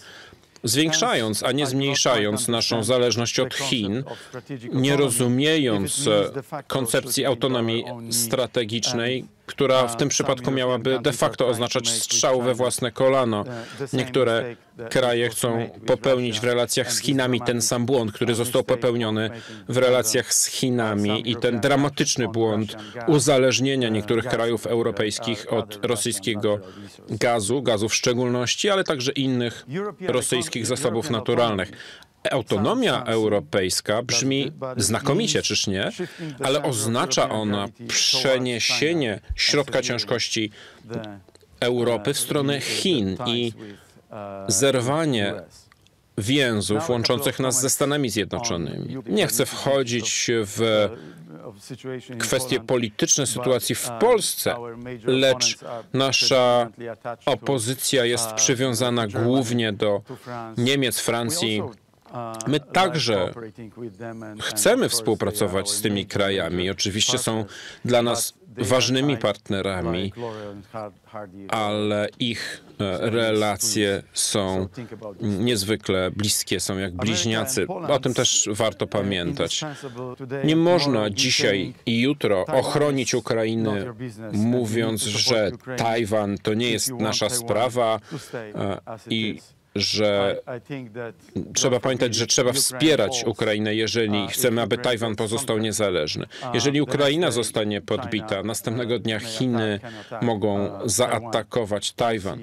zwiększając, a nie zmniejszając naszą zależność od Chin, nie rozumiejąc koncepcji autonomii strategicznej, która w tym przypadku miałaby de facto oznaczać strzał we własne kolano. Niektóre kraje chcą popełnić w relacjach z Chinami ten sam błąd, który został popełniony w relacjach z Chinami i ten dramatyczny błąd uzależnienia niektórych krajów europejskich od rosyjskiego gazu, gazu w szczególności, ale także innych rosyjskich zasobów naturalnych. Autonomia europejska brzmi znakomicie, czyż nie? Ale oznacza ona przeniesienie środka ciężkości Europy w stronę Chin i zerwanie więzów łączących nas ze Stanami Zjednoczonymi. Nie chcę wchodzić w kwestie polityczne sytuacji w Polsce, lecz nasza opozycja jest przywiązana głównie do Niemiec, Francji, My także chcemy współpracować z tymi krajami. Oczywiście są dla nas ważnymi partnerami, ale ich e, relacje są niezwykle bliskie, są jak bliźniacy. O tym też warto pamiętać. Nie można dzisiaj i jutro ochronić Ukrainy, mówiąc, że Tajwan to nie jest nasza sprawa e, i że trzeba pamiętać, że trzeba wspierać Ukrainę, jeżeli chcemy, aby Tajwan pozostał niezależny. Jeżeli Ukraina zostanie podbita, następnego dnia Chiny mogą zaatakować Tajwan.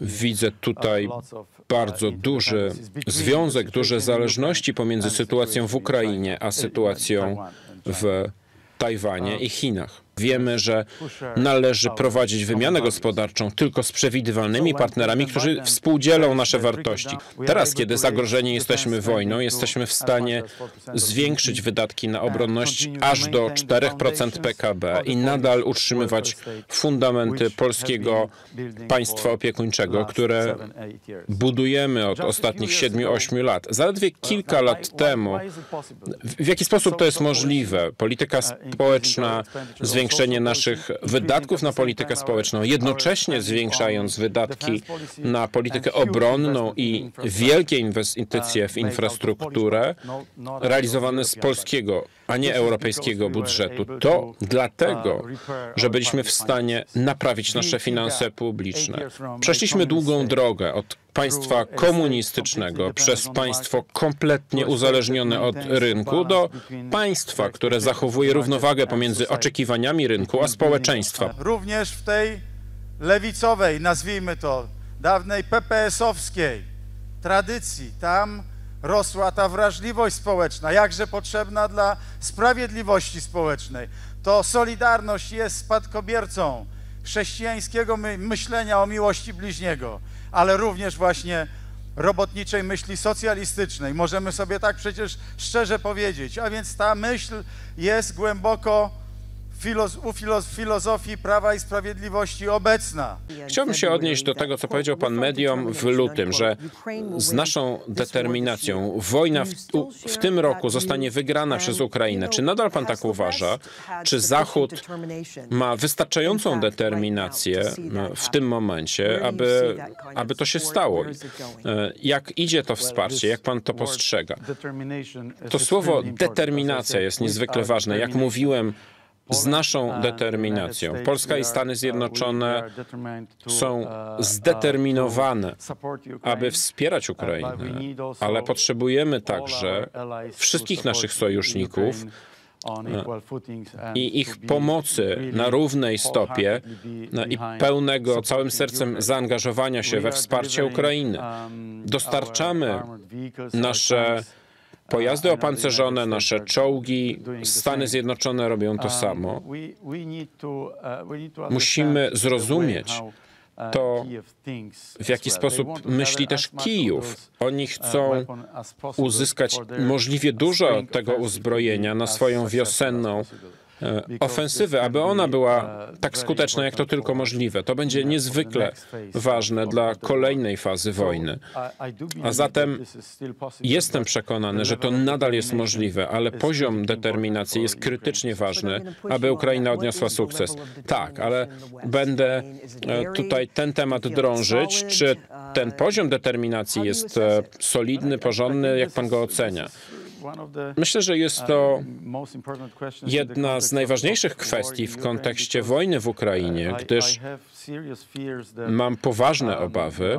Widzę tutaj bardzo duży związek, duże zależności pomiędzy sytuacją w Ukrainie a sytuacją w Tajwanie i Chinach. Wiemy, że należy prowadzić wymianę gospodarczą tylko z przewidywalnymi partnerami, którzy współdzielą nasze wartości. Teraz, kiedy zagrożeni jesteśmy wojną, jesteśmy w stanie zwiększyć wydatki na obronność aż do 4% PKB i nadal utrzymywać fundamenty polskiego państwa opiekuńczego, które budujemy od ostatnich 7-8 lat. Zaledwie kilka lat temu, w jaki sposób to jest możliwe? Polityka społeczna zwiększyła zwiększenie naszych wydatków na politykę społeczną, jednocześnie zwiększając wydatki na politykę obronną i wielkie inwestycje w infrastrukturę realizowane z polskiego, a nie europejskiego budżetu. To dlatego, że byliśmy w stanie naprawić nasze finanse publiczne. Przeszliśmy długą drogę od państwa komunistycznego przez państwo kompletnie uzależnione od rynku do państwa, które zachowuje równowagę pomiędzy oczekiwaniami rynku a społeczeństwa. Również w tej lewicowej, nazwijmy to, dawnej PPS-owskiej tradycji, tam rosła ta wrażliwość społeczna, jakże potrzebna dla sprawiedliwości społecznej. To Solidarność jest spadkobiercą chrześcijańskiego myślenia o miłości bliźniego ale również właśnie robotniczej myśli socjalistycznej. Możemy sobie tak przecież szczerze powiedzieć. A więc ta myśl jest głęboko u filozofii Prawa i Sprawiedliwości obecna. Chciałbym się odnieść do tego, co powiedział pan mediom w lutym, że z naszą determinacją wojna w, w, tym roku zostanie wygrana przez Ukrainę. Czy nadal pan tak uważa? Czy Zachód ma wystarczającą determinację w tym momencie, aby, aby to się stało? E, jak idzie to wsparcie? Jak pan to postrzega? To słowo determinacja jest niezwykle ważne. Jak mówiłem, z naszą determinacją. Polska i Stany Zjednoczone są zdeterminowane, aby wspierać Ukrainę, ale potrzebujemy także wszystkich naszych sojuszników i ich pomocy na równej stopie i pełnego całym sercem zaangażowania się we wsparcie Ukrainy. Dostarczamy nasze pojazdy opancerzone, nasze czołgi, Stany Zjednoczone robią to samo. Musimy zrozumieć, to, w jaki sposób myśli też Kijów. Oni chcą uzyskać możliwie dużo tego uzbrojenia na swoją wiosenną E, ofensywę, aby ona była tak skuteczna, jak to tylko możliwe. To będzie niezwykle ważne dla kolejnej fazy wojny. A zatem jestem przekonany, że to nadal jest możliwe, ale poziom determinacji jest krytycznie ważny, aby Ukraina odniosła sukces. Tak, ale będę e, tutaj ten temat drążyć, czy ten poziom determinacji jest e, solidny, porządny, jak pan go ocenia. Myślę, że jest to jedna z najważniejszych kwestii w kontekście wojny w Ukrainie, gdyż mam poważne obawy,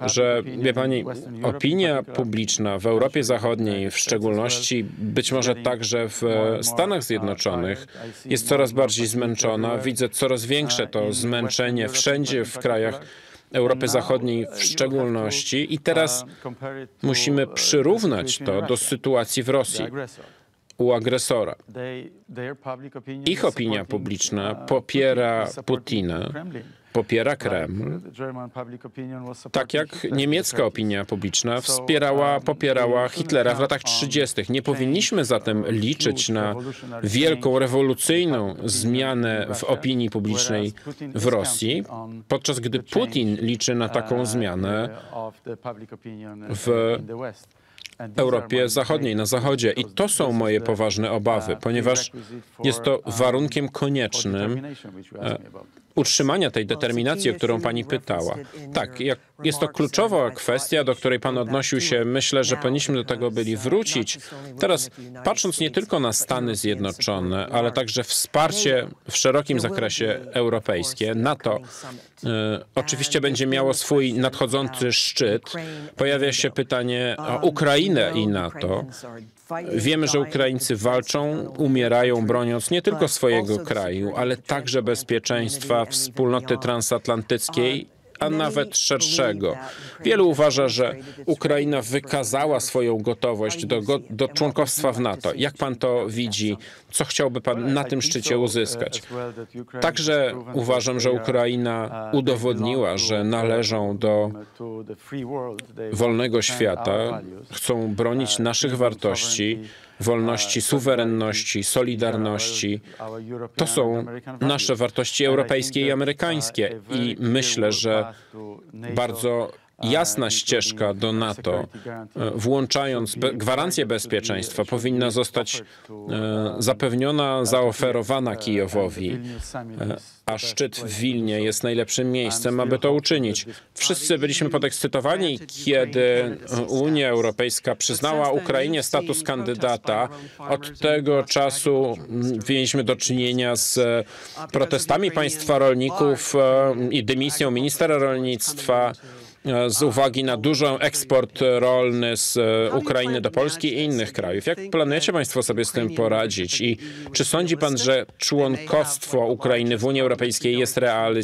że, wie pani, opinia publiczna w Europie Zachodniej, w szczególności być może także w Stanach Zjednoczonych, jest coraz bardziej zmęczona. Widzę coraz większe to zmęczenie wszędzie w krajach Europy Zachodniej w szczególności. I teraz musimy przyrównać to do sytuacji w Rosji u agresora. Ich opinia publiczna popiera Putina popiera Kreml, tak jak niemiecka opinia publiczna wspierała, popierała Hitlera w latach 30. Nie powinniśmy zatem liczyć na wielką rewolucyjną zmianę w opinii publicznej w Rosji, podczas gdy Putin liczy na taką zmianę w Europie Zachodniej, na Zachodzie. I to są moje poważne obawy, ponieważ jest to warunkiem koniecznym utrzymania tej determinacji, o którą pani pytała. Tak, jest to kluczowa kwestia, do której pan odnosił się. Myślę, że powinniśmy do tego byli wrócić. Teraz, patrząc nie tylko na Stany Zjednoczone, ale także wsparcie w szerokim zakresie europejskie, NATO e, oczywiście będzie miało swój nadchodzący szczyt. Pojawia się pytanie o Ukrainę i NATO. Wiemy, że Ukraińcy walczą, umierają, broniąc nie tylko swojego kraju, ale także bezpieczeństwa wspólnoty transatlantyckiej a nawet szerszego. Wielu uważa, że Ukraina wykazała swoją gotowość do, do członkostwa w NATO. Jak pan to widzi? Co chciałby pan na tym szczycie uzyskać? Także uważam, że Ukraina udowodniła, że należą do wolnego świata, chcą bronić naszych wartości, wolności, suwerenności, solidarności. To są nasze wartości europejskie i amerykańskie i myślę, że bardzo jasna ścieżka do NATO, e, włączając be gwarancję bezpieczeństwa, powinna zostać e, zapewniona, zaoferowana Kijowowi, e, a szczyt w Wilnie jest najlepszym miejscem, aby to uczynić. Wszyscy byliśmy podekscytowani, kiedy Unia Europejska przyznała Ukrainie status kandydata. Od tego czasu mieliśmy do czynienia z protestami państwa rolników i dymisją ministra rolnictwa z uwagi na duży eksport rolny z e, Ukrainy do Polski i innych krajów. Jak planujecie Państwo sobie z tym poradzić? I czy sądzi Pan, że członkostwo Ukrainy w Unii Europejskiej jest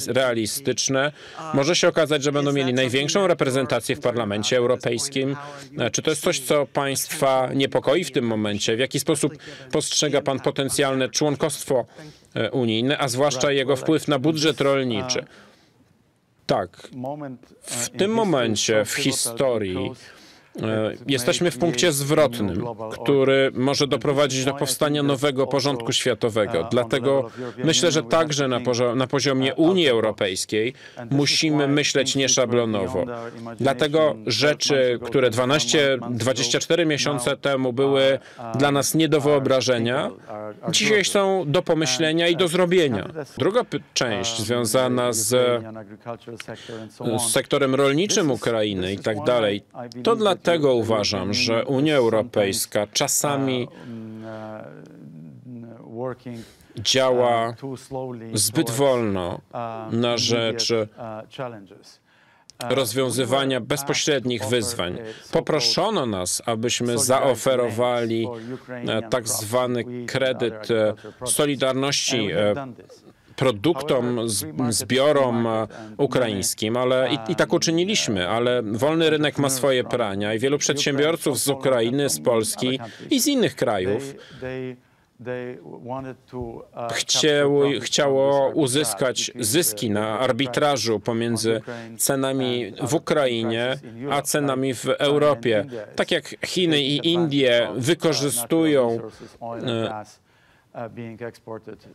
realistyczne? Może się okazać, że będą mieli największą reprezentację w Parlamencie Europejskim. E, czy to jest coś, co Państwa niepokoi w tym momencie? W jaki sposób postrzega Pan potencjalne członkostwo e, unijne, a zwłaszcza jego wpływ na budżet rolniczy? Tak. W tym momencie w historii E, jesteśmy w punkcie zwrotnym, który może doprowadzić do powstania nowego porządku światowego. Dlatego myślę, że także na, na poziomie Unii Europejskiej musimy myśleć nieszablonowo. Dlatego rzeczy, które 12-24 miesiące temu były dla nas nie do wyobrażenia, dzisiaj są do pomyślenia i do zrobienia. Druga część związana z, z sektorem rolniczym Ukrainy i tak dalej, to dlatego, Dlatego uważam, że Unia Europejska czasami działa zbyt wolno na rzecz rozwiązywania bezpośrednich wyzwań. Poproszono nas, abyśmy zaoferowali tak zwany kredyt solidarności produktom, zbiorom ukraińskim, ale i, i, tak uczyniliśmy, ale wolny rynek ma swoje prania i wielu przedsiębiorców z Ukrainy, z Polski i z innych krajów Chciało, chciało uzyskać zyski na arbitrażu pomiędzy cenami w Ukrainie a cenami w Europie. Tak jak Chiny i Indie wykorzystują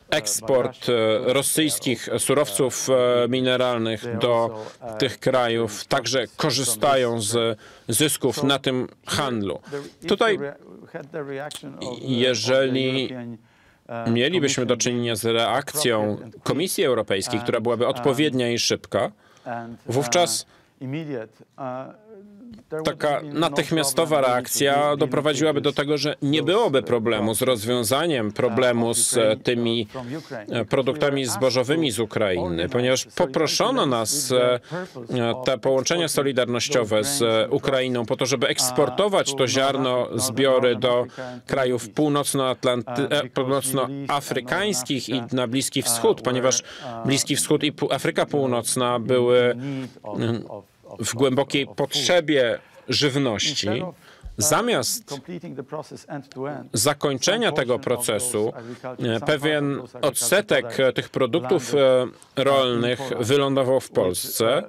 eksport rosyjskich surowców mineralnych do tych krajów, także korzystają z zysków na tym handlu. Tutaj, jeżeli mielibyśmy do czynienia z reakcją Komisji Europejskiej, która byłaby odpowiednia i szybka, wówczas taka natychmiastowa reakcja doprowadziłaby do tego, że nie byłoby problemu z rozwiązaniem problemu z tymi produktami zbożowymi z Ukrainy, ponieważ poproszono nas te połączenia solidarnościowe z Ukrainą po to, żeby eksportować to ziarno, zbiory do krajów północnoafrykańskich i na Bliski Wschód, ponieważ Bliski Wschód i Afryka Północna były w głębokiej potrzebie żywności, zamiast zakończenia tego procesu, pewien odsetek tych produktów rolnych wylądował w Polsce,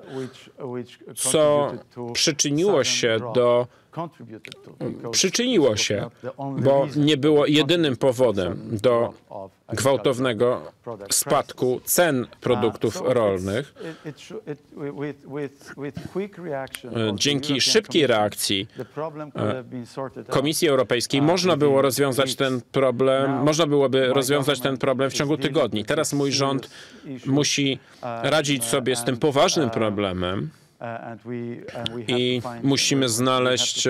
co przyczyniło się do przyczyniło się, bo nie było jedynym powodem do gwałtownego spadku cen produktów rolnych. Dzięki szybkiej reakcji Komisji Europejskiej można było rozwiązać ten problem, można byłoby rozwiązać ten problem w ciągu tygodni. Teraz mój rząd musi radzić sobie z tym poważnym problemem. I musimy znaleźć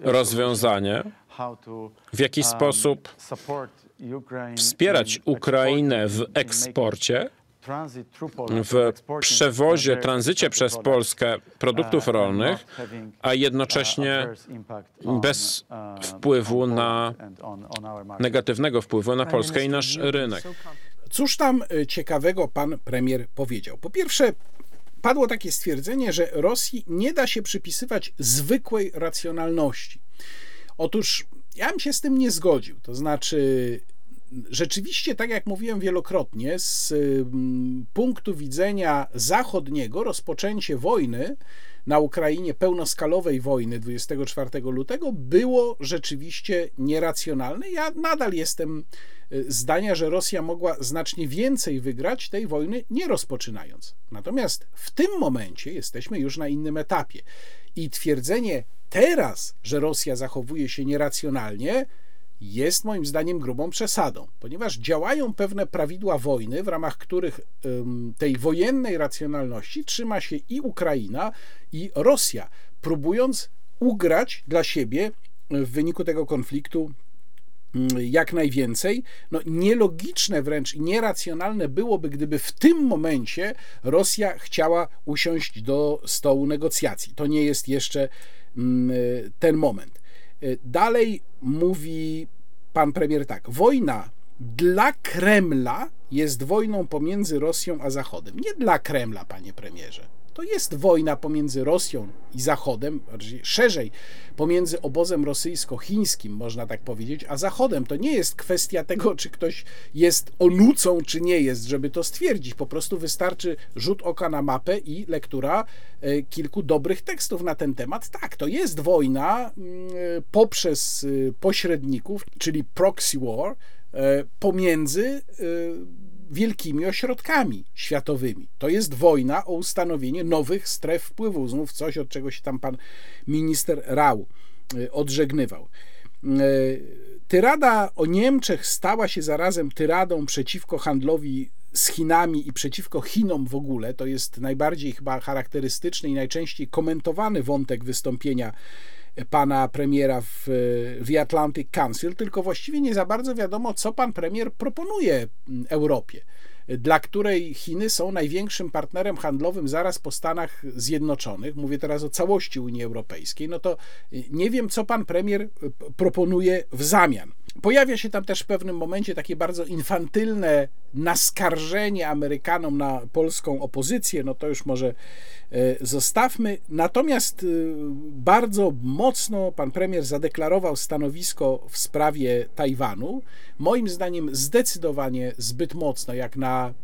rozwiązanie, w jaki sposób wspierać Ukrainę w eksporcie, w przewozie, tranzycie przez Polskę produktów rolnych, a jednocześnie bez wpływu na negatywnego wpływu na Polskę i nasz rynek. Cóż tam ciekawego pan premier powiedział? Po pierwsze, padło takie stwierdzenie, że Rosji nie da się przypisywać zwykłej racjonalności. Otóż ja bym się z tym nie zgodził. To znaczy, rzeczywiście, tak jak mówiłem wielokrotnie, z mm, punktu widzenia zachodniego, rozpoczęcie wojny na Ukrainie, pełnoskalowej wojny 24 lutego, było rzeczywiście nieracjonalne. Ja nadal jestem zdania, że Rosja mogła znacznie więcej wygrać tej wojny nie rozpoczynając. Natomiast w tym momencie jesteśmy już na innym etapie. I twierdzenie teraz, że Rosja zachowuje się nieracjonalnie, jest moim zdaniem grubą przesadą, ponieważ działają pewne prawidła wojny, w ramach których tej wojennej racjonalności trzyma się i Ukraina, i Rosja, próbując ugrać dla siebie w wyniku tego konfliktu jak najwięcej. No, nielogiczne wręcz i nieracjonalne byłoby, gdyby w tym momencie Rosja chciała usiąść do stołu negocjacji. To nie jest jeszcze ten moment. Dalej mówi pan premier tak: wojna dla Kremla jest wojną pomiędzy Rosją a Zachodem. Nie dla Kremla, panie premierze. To jest wojna pomiędzy Rosją i Zachodem, szerzej pomiędzy obozem rosyjsko-chińskim, można tak powiedzieć, a Zachodem. To nie jest kwestia tego, czy ktoś jest onucą, czy nie jest, żeby to stwierdzić. Po prostu wystarczy rzut oka na mapę i lektura e, kilku dobrych tekstów na ten temat. Tak, to jest wojna mm, poprzez e, pośredników, czyli proxy war, e, pomiędzy wielkimi ośrodkami światowymi. To jest wojna o ustanowienie nowych stref wpływu. Znów coś, od czego się tam pan minister Rau y, odżegnywał. Y, tyrada o Niemczech stała się zarazem tyradą przeciwko handlowi z Chinami i przeciwko Chinom w ogóle. To jest najbardziej chyba charakterystyczny i najczęściej komentowany wątek wystąpienia pana premiera w, w Atlantic Council, tylko właściwie nie za bardzo wiadomo, co pan premier proponuje Europie dla której Chiny są największym partnerem handlowym zaraz po Stanach Zjednoczonych, mówię teraz o całości Unii Europejskiej, no to nie wiem, co pan premier proponuje w zamian. Pojawia się tam też w pewnym momencie takie bardzo infantylne naskarżenie Amerykanom na polską opozycję, no to już może zostawmy. Natomiast e, bardzo mocno pan premier zadeklarował stanowisko w sprawie Tajwanu. Moim zdaniem zdecydowanie zbyt mocno, jak na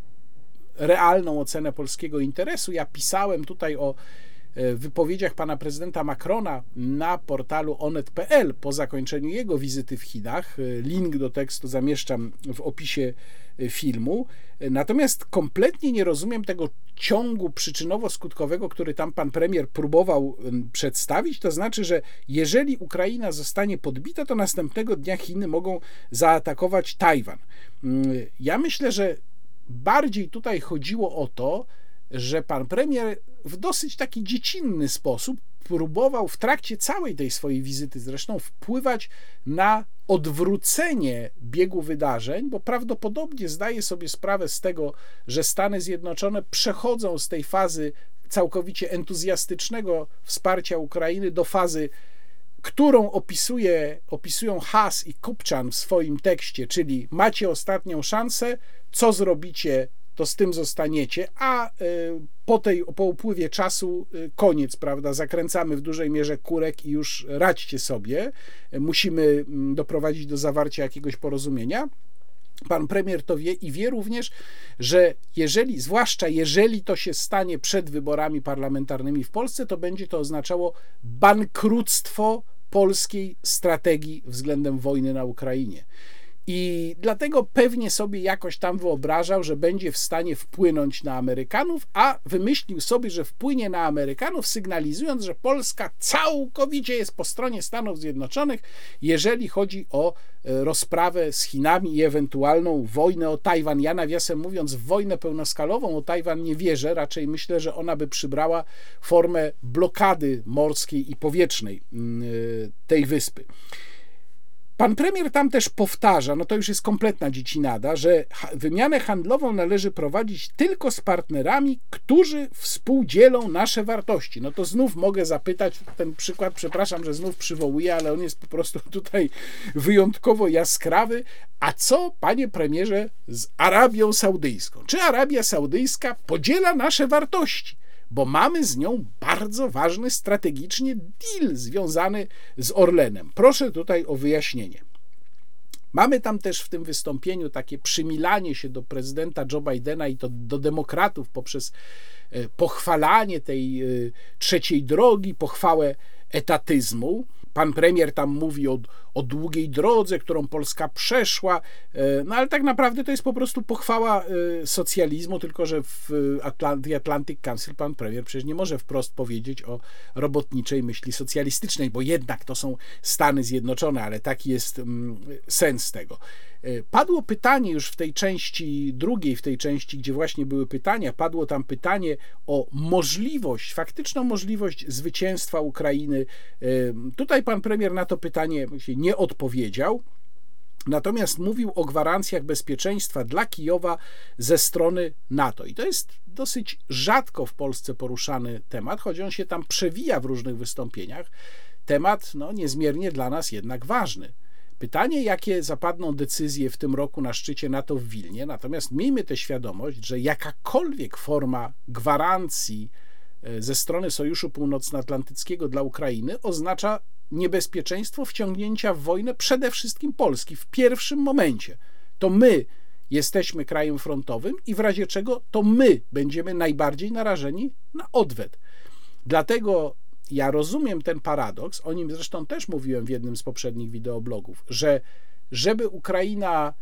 realną ocenę polskiego interesu. Ja pisałem tutaj o E, wypowiedziach pana prezydenta Macrona na portalu onet.pl po zakończeniu jego wizyty w Chinach. E, link do tekstu zamieszczam w opisie e, filmu. Natomiast kompletnie nie rozumiem tego ciągu przyczynowo-skutkowego, który tam pan premier próbował przedstawić. To znaczy, że jeżeli Ukraina zostanie podbita, to następnego dnia Chiny mogą zaatakować Tajwan. Mm, ja myślę, że bardziej tutaj chodziło o to, że pan premier w dosyć taki dziecinny sposób próbował w trakcie całej tej swojej wizyty zresztą wpływać na odwrócenie biegu wydarzeń, bo prawdopodobnie zdaje sobie sprawę z tego, że Stany Zjednoczone przechodzą z tej fazy całkowicie entuzjastycznego wsparcia Ukrainy do fazy którą opisuje, opisują Haas i Kupczan w swoim tekście, czyli macie ostatnią szansę, co zrobicie to z tym zostaniecie, a e, po, tej, po upływie czasu e, koniec, prawda? Zakręcamy w dużej mierze kurek i już radźcie sobie. Musimy mm, doprowadzić do zawarcia jakiegoś porozumienia. Pan premier to wie i wie również, że jeżeli, zwłaszcza jeżeli to się stanie przed wyborami parlamentarnymi w Polsce, to będzie to oznaczało bankructwo polskiej strategii względem wojny na Ukrainie. I dlatego pewnie sobie jakoś tam wyobrażał, że będzie w stanie wpłynąć na Amerykanów, a wymyślił sobie, że wpłynie na Amerykanów, sygnalizując, że Polska całkowicie jest po stronie Stanów Zjednoczonych, jeżeli chodzi o e, rozprawę z Chinami i ewentualną wojnę o Tajwan. Ja nawiasem mówiąc, w wojnę pełnoskalową o Tajwan nie wierzę, raczej myślę, że ona by przybrała formę blokady morskiej i powietrznej mm, e, tej wyspy. Pan premier tam też powtarza, no to już jest kompletna dziecinada, że wymianę handlową należy prowadzić tylko z partnerami, którzy współdzielą nasze wartości. No to znów mogę zapytać, ten przykład, przepraszam, że znów przywołuję, ale on jest po prostu [LAUGHS] tutaj wyjątkowo jaskrawy. A co, panie premierze, z Arabią Saudyjską? Czy Arabia Saudyjska podziela nasze wartości? Bo mamy z nią bardzo ważny strategicznie deal związany z Orlenem. Proszę tutaj o wyjaśnienie. Mamy tam też w tym wystąpieniu takie przymilanie się do prezydenta Joe Bidena i to do demokratów poprzez e, pochwalanie tej e, trzeciej drogi, pochwałę etatyzmu. Pan premier tam mówi o, o długiej drodze, którą Polska przeszła, e, no ale tak naprawdę to jest po prostu pochwała e, socjalizmu, tylko że w The Atlantic Council pan premier przecież nie może wprost powiedzieć o robotniczej myśli socjalistycznej, bo jednak to są Stany Zjednoczone, ale taki jest mm, sens tego. E, padło pytanie już w tej części drugiej, w tej części, gdzie właśnie były pytania, padło tam pytanie o możliwość, faktyczną możliwość zwycięstwa Ukrainy. Tutaj pan premier na to pytanie nie odpowiedział. Natomiast mówił o gwarancjach bezpieczeństwa dla Kijowa ze strony NATO. I to jest dosyć rzadko w Polsce poruszany temat, choć on się tam przewija w różnych wystąpieniach. Temat no, niezmiernie dla nas jednak ważny. Pytanie, jakie zapadną decyzje w tym roku na szczycie NATO w Wilnie, natomiast miejmy tę świadomość, że jakakolwiek forma gwarancji e, ze strony Sojuszu Północnoatlantyckiego dla Ukrainy oznacza niebezpieczeństwo wciągnięcia w wojnę przede wszystkim Polski w pierwszym momencie. To my jesteśmy krajem frontowym i w razie czego to my będziemy najbardziej narażeni na odwet. Dlatego ja rozumiem ten paradoks, o nim zresztą też mówiłem w jednym z poprzednich wideoblogów, że żeby Ukraina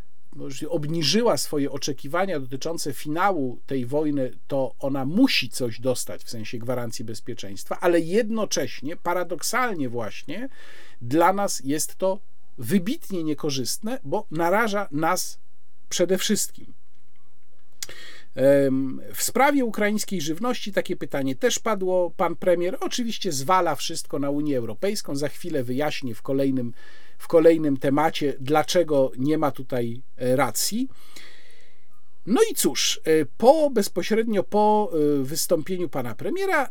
obniżyła swoje oczekiwania dotyczące finału tej wojny, to ona musi coś dostać w sensie gwarancji bezpieczeństwa, ale jednocześnie, paradoksalnie właśnie, dla nas jest to wybitnie niekorzystne, bo naraża nas przede wszystkim. W sprawie ukraińskiej żywności takie pytanie też padło. Pan premier oczywiście zwala wszystko na Unię Europejską. Za chwilę wyjaśni w kolejnym, w kolejnym temacie, dlaczego nie ma tutaj e, racji. No i cóż, e, po bezpośrednio po e, wystąpieniu pana premiera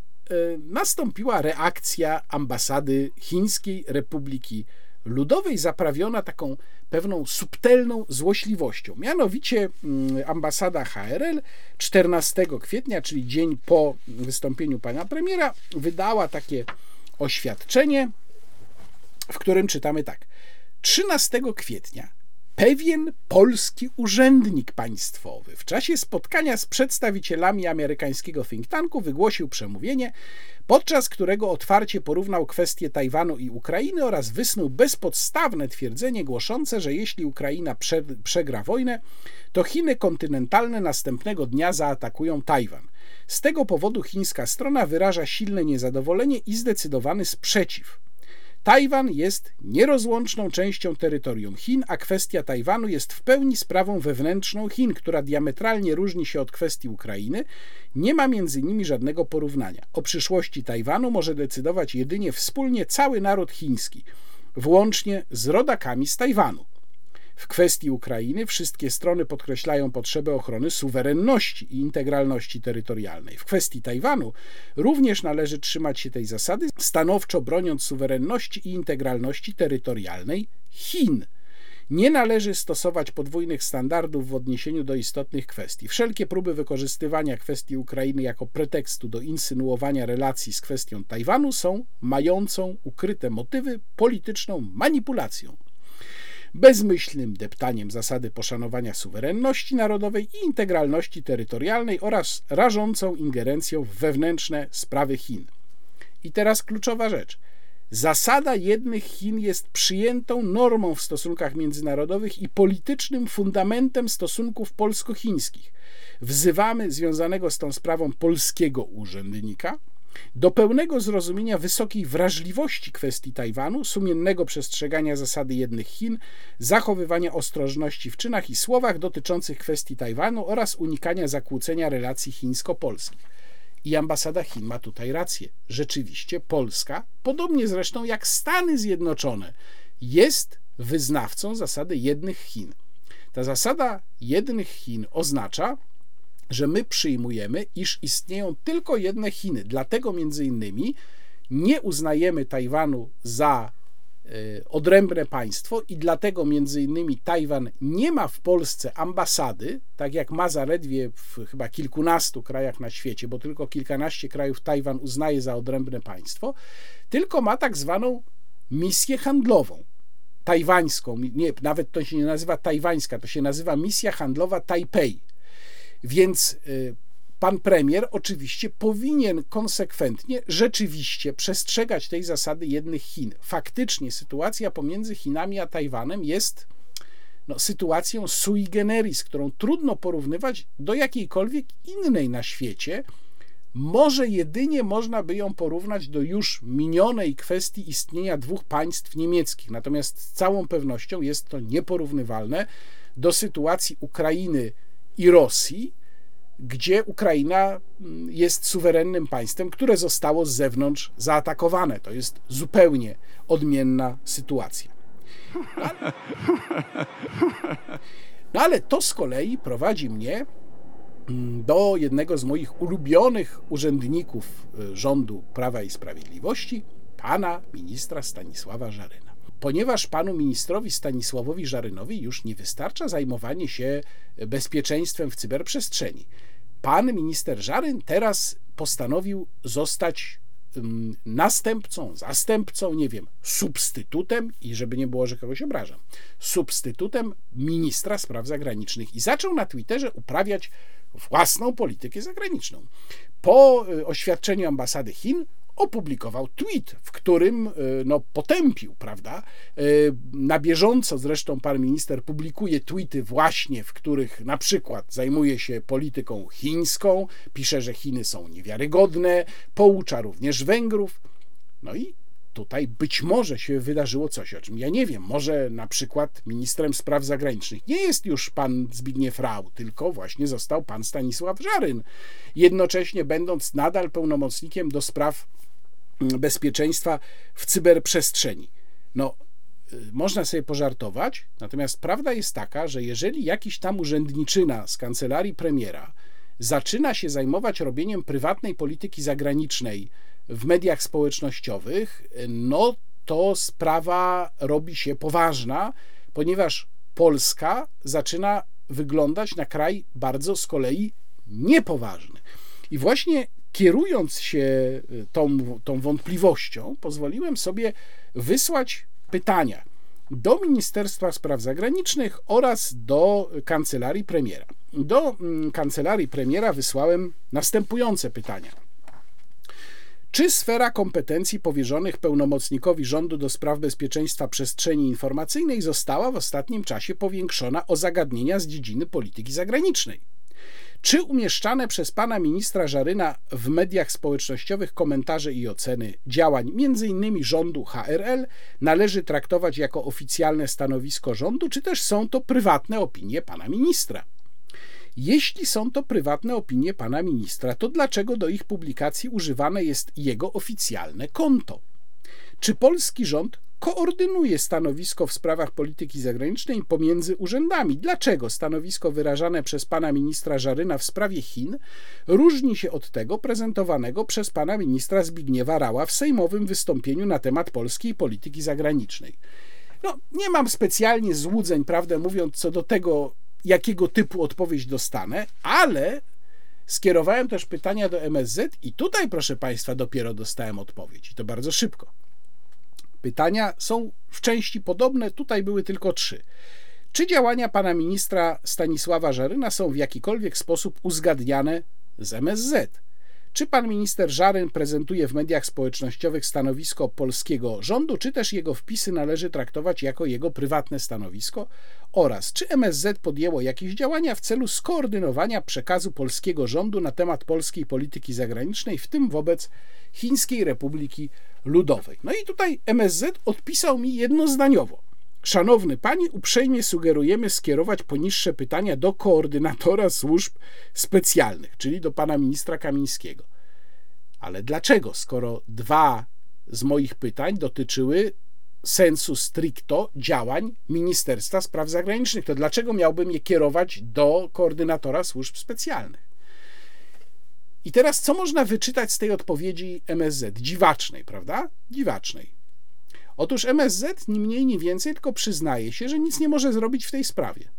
nastąpiła reakcja ambasady Chińskiej Republiki Ludowej, zaprawiona taką pewną subtelną złośliwością. Mianowicie mm, ambasada HRL 14 kwietnia, czyli dzień po wystąpieniu pana premiera, wydała takie oświadczenie, w którym czytamy tak. 13 kwietnia pewien polski urzędnik państwowy w czasie spotkania z przedstawicielami amerykańskiego think tanku wygłosił przemówienie, podczas którego otwarcie porównał kwestie Tajwanu i Ukrainy oraz wysnuł bezpodstawne twierdzenie głoszące, że jeśli Ukraina prze, przegra wojnę, to Chiny kontynentalne następnego dnia zaatakują Tajwan. Z tego powodu chińska strona wyraża silne niezadowolenie i zdecydowany sprzeciw. Tajwan jest nierozłączną częścią terytorium Chin, a kwestia Tajwanu jest w pełni sprawą wewnętrzną Chin, która diametralnie różni się od kwestii Ukrainy. Nie ma między nimi żadnego porównania. O przyszłości Tajwanu może decydować jedynie wspólnie cały naród chiński, włącznie z rodakami z Tajwanu. W kwestii Ukrainy wszystkie strony podkreślają potrzebę ochrony suwerenności i integralności terytorialnej. W kwestii Tajwanu również należy trzymać się tej zasady, stanowczo broniąc suwerenności i integralności terytorialnej Chin. Nie należy stosować podwójnych standardów w odniesieniu do istotnych kwestii. Wszelkie próby wykorzystywania kwestii Ukrainy jako pretekstu do insynuowania relacji z kwestią Tajwanu są mającą ukryte motywy polityczną manipulacją bezmyślnym deptaniem zasady poszanowania suwerenności narodowej i integralności terytorialnej oraz rażącą ingerencją w wewnętrzne sprawy Chin. I teraz kluczowa rzecz. Zasada jednych Chin jest przyjętą normą w stosunkach międzynarodowych i politycznym fundamentem stosunków polsko-chińskich. Wzywamy związanego z tą sprawą polskiego urzędnika, do pełnego zrozumienia wysokiej wrażliwości kwestii Tajwanu, sumiennego przestrzegania zasady jednych Chin, zachowywania ostrożności w czynach i słowach dotyczących kwestii Tajwanu oraz unikania zakłócenia relacji chińsko-polskich. I ambasada Chin ma tutaj rację. Rzeczywiście Polska, podobnie zresztą jak Stany Zjednoczone, jest wyznawcą zasady jednych Chin. Ta zasada jednych Chin oznacza, że my przyjmujemy, iż istnieją tylko jedne Chiny. Dlatego między innymi nie uznajemy Tajwanu za e, odrębne państwo i dlatego między innymi Tajwan nie ma w Polsce ambasady, tak jak ma zaledwie w chyba kilkunastu krajach na świecie, bo tylko kilkanaście krajów Tajwan uznaje za odrębne państwo, tylko ma tak zwaną misję handlową. Tajwańską, nie, nawet to się nie nazywa tajwańska, to się nazywa misja handlowa Tajpej więc y, pan premier oczywiście powinien konsekwentnie rzeczywiście przestrzegać tej zasady jednych Chin. Faktycznie sytuacja pomiędzy Chinami a Tajwanem jest no, sytuacją sui generis, którą trudno porównywać do jakiejkolwiek innej na świecie. Może jedynie można by ją porównać do już minionej kwestii istnienia dwóch państw niemieckich. Natomiast z całą pewnością jest to nieporównywalne do sytuacji Ukrainy i Rosji, gdzie Ukraina mm, jest suwerennym państwem, które zostało z zewnątrz zaatakowane. To jest zupełnie odmienna sytuacja. Ale, no ale to z kolei prowadzi mnie mm, do jednego z moich ulubionych urzędników y, rządu Prawa i Sprawiedliwości, pana ministra Stanisława Żaryna ponieważ panu ministrowi Stanisławowi Żarynowi już nie wystarcza zajmowanie się bezpieczeństwem w cyberprzestrzeni. Pan minister Żaryn teraz postanowił zostać następcą, zastępcą, nie wiem, substytutem i żeby nie było, że kogoś obrażam, substytutem ministra spraw zagranicznych i zaczął na Twitterze uprawiać własną politykę zagraniczną. Po y, oświadczeniu ambasady Chin opublikował tweet, w którym e, no, potępił, prawda? E, na bieżąco zresztą pan minister publikuje tweety właśnie, w których na przykład zajmuje się polityką chińską, pisze, że Chiny są niewiarygodne, poucza również Węgrów. No i tutaj być może się wydarzyło coś, o czym ja nie wiem. Może na przykład ministrem spraw zagranicznych nie jest już pan Zbigniew Rau, tylko właśnie został pan Stanisław Żaryn, jednocześnie będąc nadal pełnomocnikiem do spraw bezpieczeństwa w cyberprzestrzeni. No, y, można sobie pożartować, natomiast prawda jest taka, że jeżeli jakiś tam urzędniczyna z kancelarii premiera zaczyna się zajmować robieniem prywatnej polityki zagranicznej, w mediach społecznościowych, no to sprawa robi się poważna, ponieważ Polska zaczyna wyglądać na kraj bardzo z kolei niepoważny. I właśnie kierując się tą, tą wątpliwością, pozwoliłem sobie wysłać pytania do Ministerstwa Spraw Zagranicznych oraz do kancelarii premiera. Do mm, kancelarii premiera wysłałem następujące pytania. Czy sfera kompetencji powierzonych pełnomocnikowi rządu do spraw bezpieczeństwa przestrzeni informacyjnej została w ostatnim czasie powiększona o zagadnienia z dziedziny polityki zagranicznej? Czy umieszczane przez pana ministra Żaryna w mediach społecznościowych komentarze i oceny działań m.in. rządu HRL należy traktować jako oficjalne stanowisko rządu, czy też są to prywatne opinie pana ministra? Jeśli są to prywatne opinie pana ministra, to dlaczego do ich publikacji używane jest jego oficjalne konto? Czy polski rząd koordynuje stanowisko w sprawach polityki zagranicznej pomiędzy urzędami? Dlaczego stanowisko wyrażane przez pana ministra Żaryna w sprawie Chin różni się od tego prezentowanego przez pana ministra Zbigniewa Rała w sejmowym wystąpieniu na temat polskiej polityki zagranicznej? No, nie mam specjalnie złudzeń, prawdę mówiąc, co do tego, jakiego typu odpowiedź dostanę, ale skierowałem też pytania do MSZ i tutaj, proszę Państwa, dopiero dostałem odpowiedź i to bardzo szybko. Pytania są w części podobne, tutaj były tylko trzy. Czy działania pana ministra Stanisława Żaryna są w jakikolwiek sposób uzgadniane z MSZ? Czy pan minister Żaryn prezentuje w mediach społecznościowych stanowisko polskiego rządu, czy też jego wpisy należy traktować jako jego prywatne stanowisko? Oraz czy MSZ podjęło jakieś działania w celu skoordynowania przekazu polskiego rządu na temat polskiej polityki zagranicznej, w tym wobec Chińskiej Republiki Ludowej? No i tutaj MSZ odpisał mi jednozdaniowo. Szanowny Panie, uprzejmie sugerujemy skierować poniższe pytania do koordynatora służb specjalnych, czyli do pana ministra Kamińskiego. Ale dlaczego, skoro dwa z moich pytań dotyczyły sensu stricto działań Ministerstwa Spraw Zagranicznych, to dlaczego miałbym je kierować do koordynatora służb specjalnych? I teraz, co można wyczytać z tej odpowiedzi MSZ? Dziwacznej, prawda? Dziwacznej. Otóż MSZ ni mniej, ni więcej, tylko przyznaje się, że nic nie może zrobić w tej sprawie.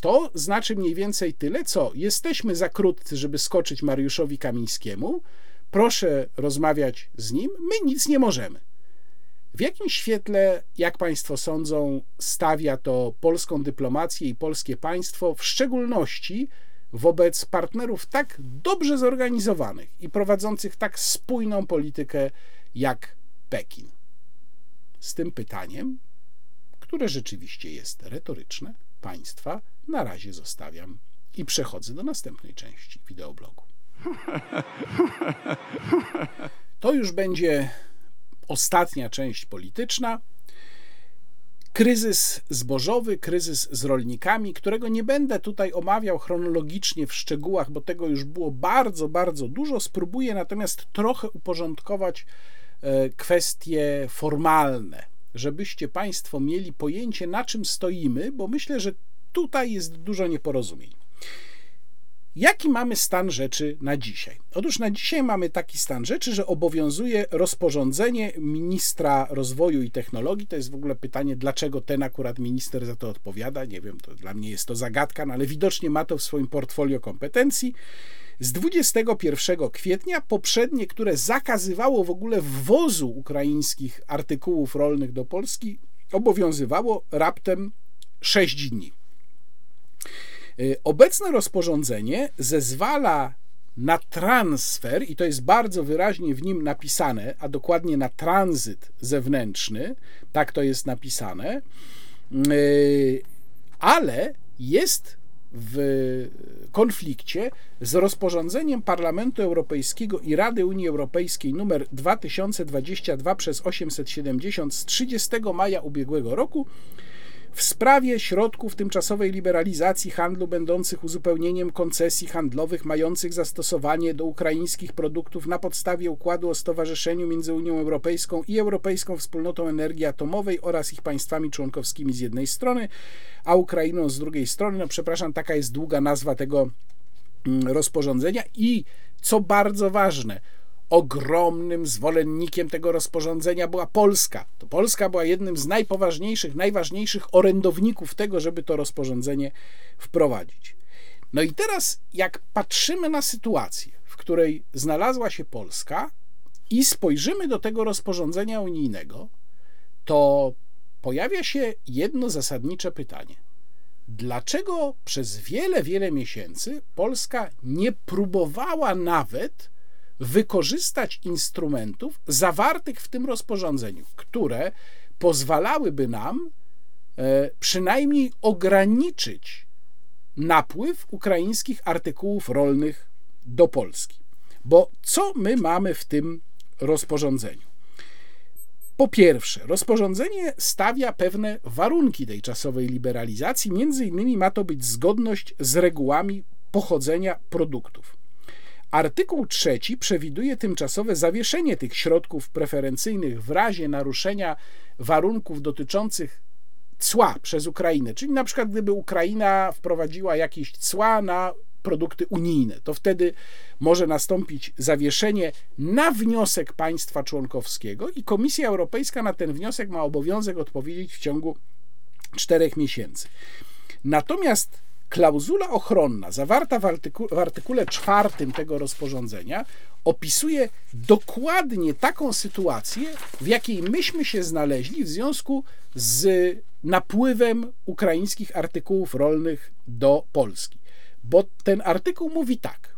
To znaczy mniej więcej tyle, co jesteśmy za krótcy, żeby skoczyć Mariuszowi Kamińskiemu, proszę rozmawiać z nim, my nic nie możemy. W jakim świetle, jak Państwo sądzą, stawia to polską dyplomację i polskie państwo, w szczególności wobec partnerów tak dobrze zorganizowanych i prowadzących tak spójną politykę jak Pekin? Z tym pytaniem, które rzeczywiście jest retoryczne, Państwa na razie zostawiam i przechodzę do następnej części wideoblogu. [LAUGHS] To już będzie ostatnia część polityczna. Kryzys zbożowy, kryzys z rolnikami, którego nie będę tutaj omawiał chronologicznie w szczegółach, bo tego już było bardzo, bardzo dużo. Spróbuję natomiast trochę uporządkować kwestie formalne, żebyście Państwo mieli pojęcie, na czym stoimy, bo myślę, że tutaj jest dużo nieporozumień. Jaki mamy stan rzeczy na dzisiaj? Otóż na dzisiaj mamy taki stan rzeczy, że obowiązuje rozporządzenie ministra rozwoju i technologii. To jest w ogóle pytanie, dlaczego ten akurat minister za to odpowiada. Nie wiem, to dla mnie jest to zagadka, no ale widocznie ma to w swoim portfolio kompetencji z 21 kwietnia, poprzednie, które zakazywało w ogóle wwozu ukraińskich artykułów rolnych do Polski, obowiązywało raptem 6 dni. Y, obecne rozporządzenie zezwala na transfer, i to jest bardzo wyraźnie w nim napisane, a dokładnie na tranzyt zewnętrzny, tak to jest napisane, y, ale jest w konflikcie z rozporządzeniem Parlamentu Europejskiego i Rady Unii Europejskiej nr 2022 przez 870 z 30 maja ubiegłego roku w sprawie środków tymczasowej liberalizacji handlu będących uzupełnieniem koncesji handlowych mających zastosowanie do ukraińskich produktów na podstawie układu o stowarzyszeniu między Unią Europejską i Europejską Wspólnotą Energii Atomowej oraz ich państwami członkowskimi z jednej strony, a Ukrainą z drugiej strony. No przepraszam, taka jest długa nazwa tego mm, rozporządzenia i co bardzo ważne, ogromnym zwolennikiem tego rozporządzenia była Polska. To Polska była jednym z najpoważniejszych, najważniejszych orędowników tego, żeby to rozporządzenie wprowadzić. No i teraz, jak patrzymy na sytuację, w której znalazła się Polska i spojrzymy do tego rozporządzenia unijnego, to pojawia się jedno zasadnicze pytanie. Dlaczego przez wiele, wiele miesięcy Polska nie próbowała nawet wykorzystać instrumentów zawartych w tym rozporządzeniu, które pozwalałyby nam e, przynajmniej ograniczyć napływ ukraińskich artykułów rolnych do Polski. Bo co my mamy w tym rozporządzeniu? Po pierwsze, rozporządzenie stawia pewne warunki tej czasowej liberalizacji, między innymi ma to być zgodność z regułami pochodzenia produktów. Artykuł trzeci przewiduje tymczasowe zawieszenie tych środków preferencyjnych w razie naruszenia warunków dotyczących cła przez Ukrainę. Czyli na przykład gdyby Ukraina wprowadziła jakieś cła na produkty unijne, to wtedy może nastąpić zawieszenie na wniosek państwa członkowskiego i Komisja Europejska na ten wniosek ma obowiązek odpowiedzieć w ciągu czterech miesięcy. Natomiast Klauzula ochronna zawarta w, artyku, w artykule czwartym tego rozporządzenia opisuje dokładnie taką sytuację, w jakiej myśmy się znaleźli w związku z napływem ukraińskich artykułów rolnych do Polski. Bo ten artykuł mówi tak.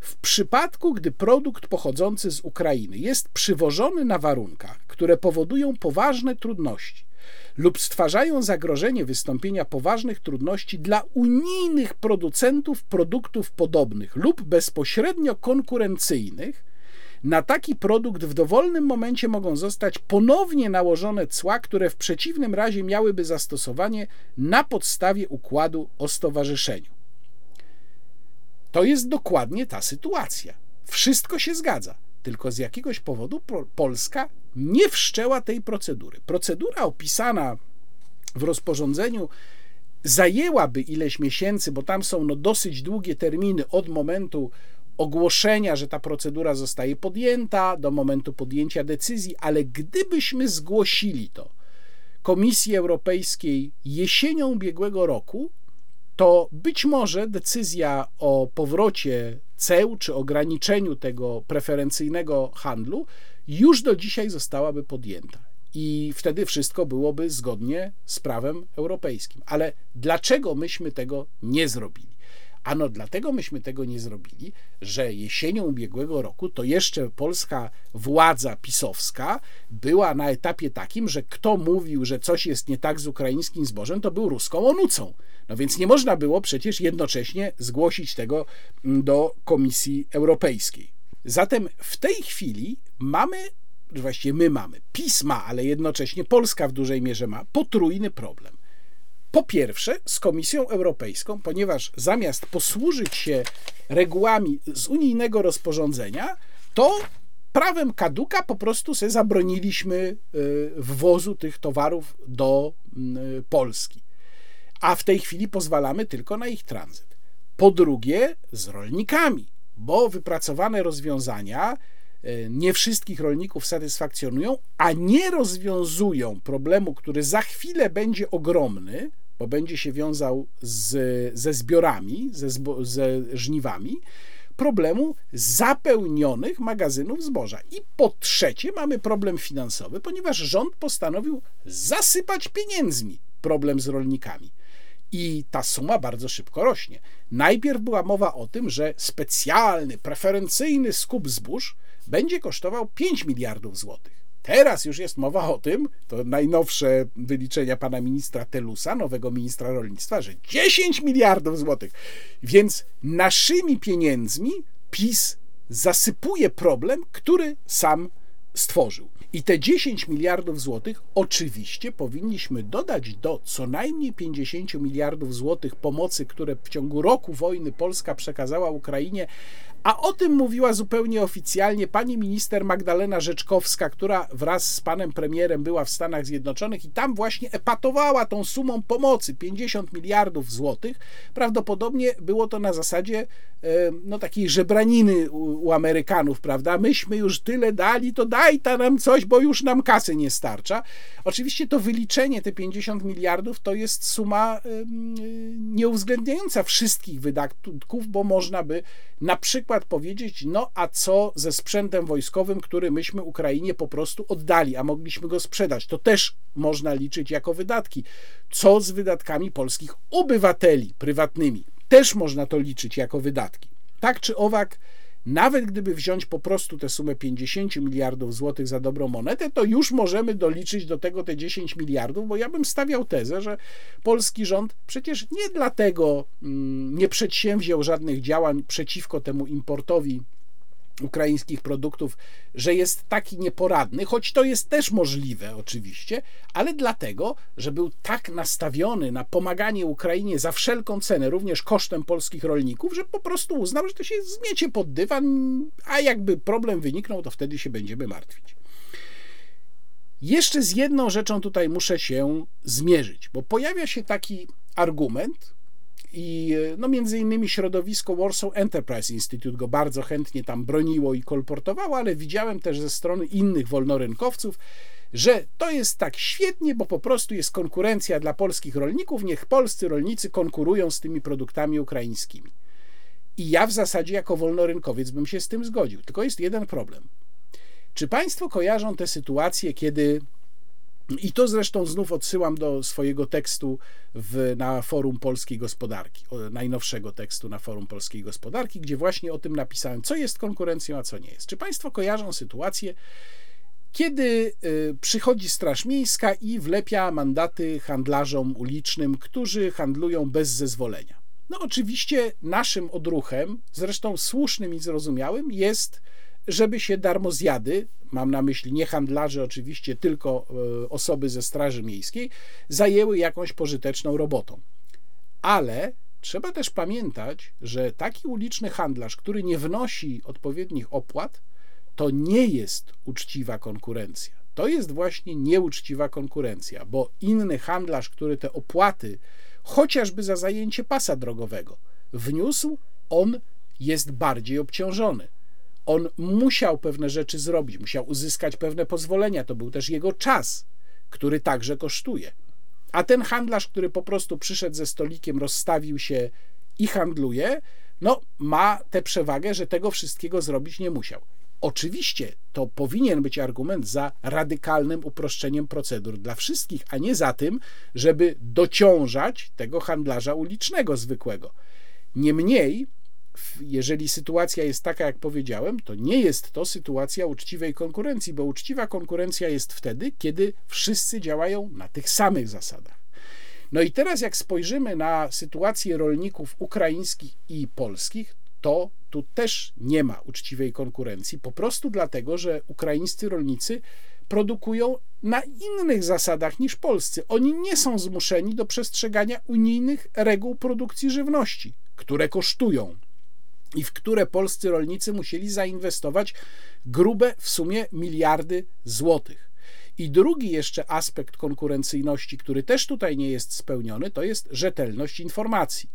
W przypadku, gdy produkt pochodzący z Ukrainy jest przywożony na warunkach, które powodują poważne trudności lub stwarzają zagrożenie wystąpienia poważnych trudności dla unijnych producentów produktów podobnych lub bezpośrednio konkurencyjnych, na taki produkt w dowolnym momencie mogą zostać ponownie nałożone cła, które w przeciwnym razie miałyby zastosowanie na podstawie układu o stowarzyszeniu. To jest dokładnie ta sytuacja. Wszystko się zgadza, tylko z jakiegoś powodu Polska nie wszczęła tej procedury. Procedura opisana w rozporządzeniu zajęłaby ileś miesięcy, bo tam są no dosyć długie terminy od momentu ogłoszenia, że ta procedura zostaje podjęta, do momentu podjęcia decyzji, ale gdybyśmy zgłosili to Komisji Europejskiej jesienią ubiegłego roku, to być może decyzja o powrocie ceł czy ograniczeniu tego preferencyjnego handlu już do dzisiaj zostałaby podjęta. I wtedy wszystko byłoby zgodnie z prawem europejskim. Ale dlaczego myśmy tego nie zrobili? Ano dlatego myśmy tego nie zrobili, że jesienią ubiegłego roku to jeszcze polska władza pisowska była na etapie takim, że kto mówił, że coś jest nie tak z ukraińskim zbożem, to był ruską onucą. No więc nie można było przecież jednocześnie zgłosić tego mm, do Komisji Europejskiej. Zatem w tej chwili mamy, właściwie my mamy, pisma, ale jednocześnie Polska w dużej mierze ma potrójny problem. Po pierwsze, z Komisją Europejską, ponieważ zamiast posłużyć się regułami z unijnego rozporządzenia, to prawem kaduka po prostu sobie zabroniliśmy y, wwozu tych towarów do y, Polski. A w tej chwili pozwalamy tylko na ich tranzyt. Po drugie, z rolnikami bo wypracowane rozwiązania e, nie wszystkich rolników satysfakcjonują, a nie rozwiązują problemu, który za chwilę będzie ogromny, bo będzie się wiązał z, ze zbiorami, ze, zbo, ze żniwami, problemu zapełnionych magazynów zboża. I po trzecie mamy problem finansowy, ponieważ rząd postanowił zasypać pieniędzmi problem z rolnikami i ta suma bardzo szybko rośnie. Najpierw była mowa o tym, że specjalny, preferencyjny skup zbóż będzie kosztował 5 miliardów złotych. Teraz już jest mowa o tym, to najnowsze wyliczenia pana ministra Telusa, nowego ministra rolnictwa, że 10 miliardów złotych. Więc naszymi pieniędzmi PiS zasypuje problem, który sam stworzył. I te 10 miliardów złotych oczywiście powinniśmy dodać do co najmniej 50 miliardów złotych pomocy, które w ciągu roku wojny Polska przekazała Ukrainie, a o tym mówiła zupełnie oficjalnie pani minister Magdalena Rzeczkowska, która wraz z panem premierem była w Stanach Zjednoczonych i tam właśnie epatowała tą sumą pomocy 50 miliardów złotych. Prawdopodobnie było to na zasadzie no, takiej żebraniny u, u Amerykanów, prawda? Myśmy już tyle dali, to daj ta nam coś, bo już nam kasy nie starcza. Oczywiście to wyliczenie, te 50 miliardów, to jest suma nieuwzględniająca wszystkich wydatków, bo można by na przykład powiedzieć, no a co ze sprzętem wojskowym, który myśmy Ukrainie po prostu oddali, a mogliśmy go sprzedać. To też można liczyć jako wydatki. Co z wydatkami polskich obywateli prywatnymi? Też można to liczyć jako wydatki. Tak czy owak, nawet gdyby wziąć po prostu tę sumę 50 miliardów złotych za dobrą monetę, to już możemy doliczyć do tego te 10 miliardów, bo ja bym stawiał tezę, że polski rząd przecież nie dlatego mm, nie przedsięwziął żadnych działań przeciwko temu importowi ukraińskich produktów, że jest taki nieporadny, choć to jest też możliwe oczywiście, ale dlatego, że był tak nastawiony na pomaganie Ukrainie za wszelką cenę, również kosztem polskich rolników, że po prostu uznał, że to się zmiecie pod dywan, a jakby problem wyniknął, to wtedy się będziemy martwić. Jeszcze z jedną rzeczą tutaj muszę się zmierzyć, bo pojawia się taki argument, i no między innymi środowisko Warsaw Enterprise Institute go bardzo chętnie tam broniło i kolportowało, ale widziałem też ze strony innych wolnorynkowców, że to jest tak świetnie, bo po prostu jest konkurencja dla polskich rolników, niech polscy rolnicy konkurują z tymi produktami ukraińskimi. I ja w zasadzie jako wolnorynkowiec bym się z tym zgodził. Tylko jest jeden problem. Czy Państwo kojarzą te sytuacje, kiedy i to zresztą znów odsyłam do swojego tekstu w, na forum polskiej gospodarki, najnowszego tekstu na forum polskiej gospodarki, gdzie właśnie o tym napisałem, co jest konkurencją, a co nie jest. Czy Państwo kojarzą sytuację, kiedy y, przychodzi Straż Miejska i wlepia mandaty handlarzom ulicznym, którzy handlują bez zezwolenia? No, oczywiście naszym odruchem, zresztą słusznym i zrozumiałym, jest żeby się darmozjady, mam na myśli nie handlarzy oczywiście, tylko e, osoby ze Straży Miejskiej, zajęły jakąś pożyteczną robotą. Ale trzeba też pamiętać, że taki uliczny handlarz, który nie wnosi odpowiednich opłat, to nie jest uczciwa konkurencja. To jest właśnie nieuczciwa konkurencja, bo inny handlarz, który te opłaty, chociażby za zajęcie pasa drogowego, wniósł, on jest bardziej obciążony on musiał pewne rzeczy zrobić, musiał uzyskać pewne pozwolenia. To był też jego czas, który także kosztuje. A ten handlarz, który po prostu przyszedł ze stolikiem, rozstawił się i handluje, no ma tę przewagę, że tego wszystkiego zrobić nie musiał. Oczywiście to powinien być argument za radykalnym uproszczeniem procedur dla wszystkich, a nie za tym, żeby dociążać tego handlarza ulicznego zwykłego. Niemniej jeżeli sytuacja jest taka, jak powiedziałem, to nie jest to sytuacja uczciwej konkurencji, bo uczciwa konkurencja jest wtedy, kiedy wszyscy działają na tych samych zasadach. No i teraz, jak spojrzymy na sytuację rolników ukraińskich i polskich, to tu też nie ma uczciwej konkurencji, po prostu dlatego, że ukraińscy rolnicy produkują na innych zasadach niż polscy. Oni nie są zmuszeni do przestrzegania unijnych reguł produkcji żywności, które kosztują i w które polscy rolnicy musieli zainwestować grube w sumie miliardy złotych. I drugi jeszcze aspekt konkurencyjności, który też tutaj nie jest spełniony, to jest rzetelność informacji.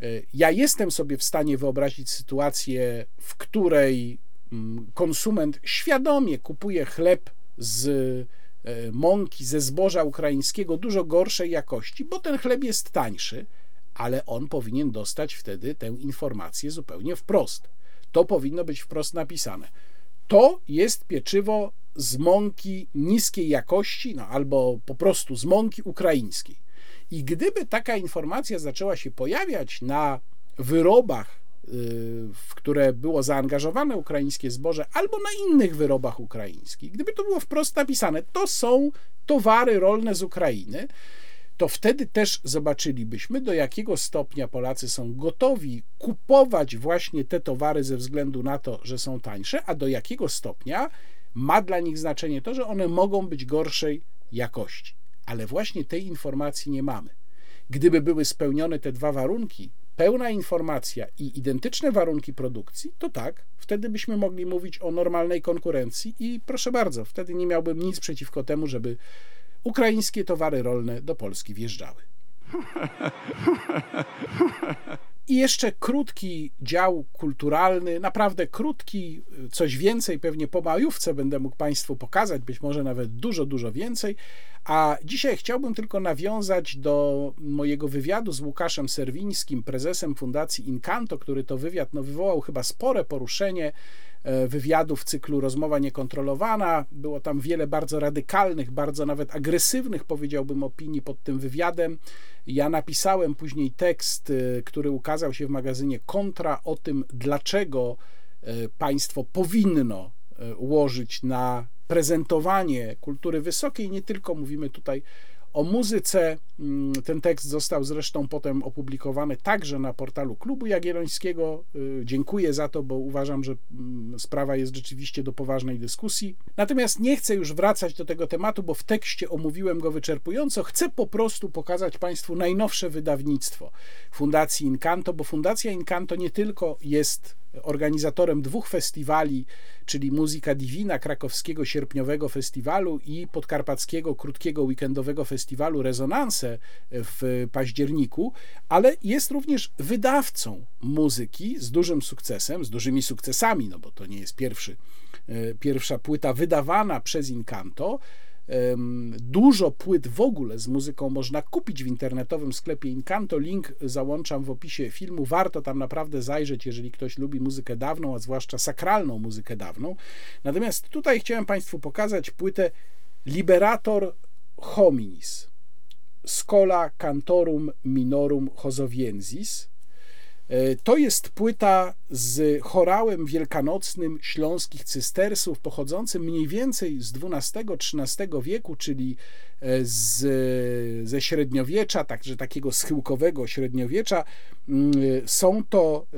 E, ja jestem sobie w stanie wyobrazić sytuację, w której mm, konsument świadomie kupuje chleb z e, mąki, ze zboża ukraińskiego dużo gorszej jakości, bo ten chleb jest tańszy, ale on powinien dostać wtedy tę informację zupełnie wprost. To powinno być wprost napisane. To jest pieczywo z mąki niskiej jakości, no albo po prostu z mąki ukraińskiej. I gdyby taka informacja zaczęła się pojawiać na wyrobach w które było zaangażowane ukraińskie zboże, albo na innych wyrobach ukraińskich, gdyby to było wprost napisane, to są towary rolne z Ukrainy, to wtedy też zobaczylibyśmy, do jakiego stopnia Polacy są gotowi kupować właśnie te towary ze względu na to, że są tańsze, a do jakiego stopnia ma dla nich znaczenie to, że one mogą być gorszej jakości. Ale właśnie tej informacji nie mamy. Gdyby były spełnione te dwa warunki, pełna informacja i identyczne warunki produkcji, to tak, wtedy byśmy mogli mówić o normalnej konkurencji i proszę bardzo, wtedy nie miałbym nic przeciwko temu, żeby ukraińskie towary rolne do Polski wjeżdżały. I jeszcze krótki dział kulturalny, naprawdę krótki, coś więcej pewnie po majówce będę mógł Państwu pokazać, być może nawet dużo, dużo więcej. A dzisiaj chciałbym tylko nawiązać do mojego wywiadu z Łukaszem Serwińskim, prezesem Fundacji Incanto, który to wywiad no, wywołał chyba spore poruszenie e, wywiadu w cyklu Rozmowa Niekontrolowana. Było tam wiele bardzo radykalnych, bardzo nawet agresywnych, powiedziałbym, opinii pod tym wywiadem. Ja napisałem później tekst, e, który ukazał się w magazynie Kontra o tym, dlaczego e, państwo powinno łożyć na prezentowanie kultury wysokiej. Nie tylko mówimy tutaj o muzyce. Mm, ten tekst został zresztą potem opublikowany także na portalu Klubu Jagiellońskiego. Y, dziękuję za to, bo uważam, że mm, sprawa jest rzeczywiście do poważnej dyskusji. Natomiast nie chcę już wracać do tego tematu, bo w tekście omówiłem go wyczerpująco. Chcę po prostu pokazać Państwu najnowsze wydawnictwo Fundacji Incanto, bo Fundacja Incanto nie tylko jest organizatorem dwóch festiwali, czyli Muzyka Divina, krakowskiego sierpniowego festiwalu i podkarpackiego krótkiego weekendowego festiwalu Rezonanse w październiku, ale jest również wydawcą muzyki z dużym sukcesem, z dużymi sukcesami, no bo to nie jest pierwszy, e, pierwsza płyta wydawana przez Incanto, Dużo płyt w ogóle z muzyką można kupić w internetowym sklepie Incanto. Link załączam w opisie filmu. Warto tam naprawdę zajrzeć, jeżeli ktoś lubi muzykę dawną, a zwłaszcza sakralną muzykę dawną. Natomiast tutaj chciałem Państwu pokazać płytę Liberator Hominis Scola Cantorum Minorum Hozowiensis E, to jest płyta z chorałem wielkanocnym śląskich cystersów, pochodzącym mniej więcej z XII-XIII wieku, czyli e, z, ze średniowiecza, także takiego schyłkowego średniowiecza. Mm, są to e,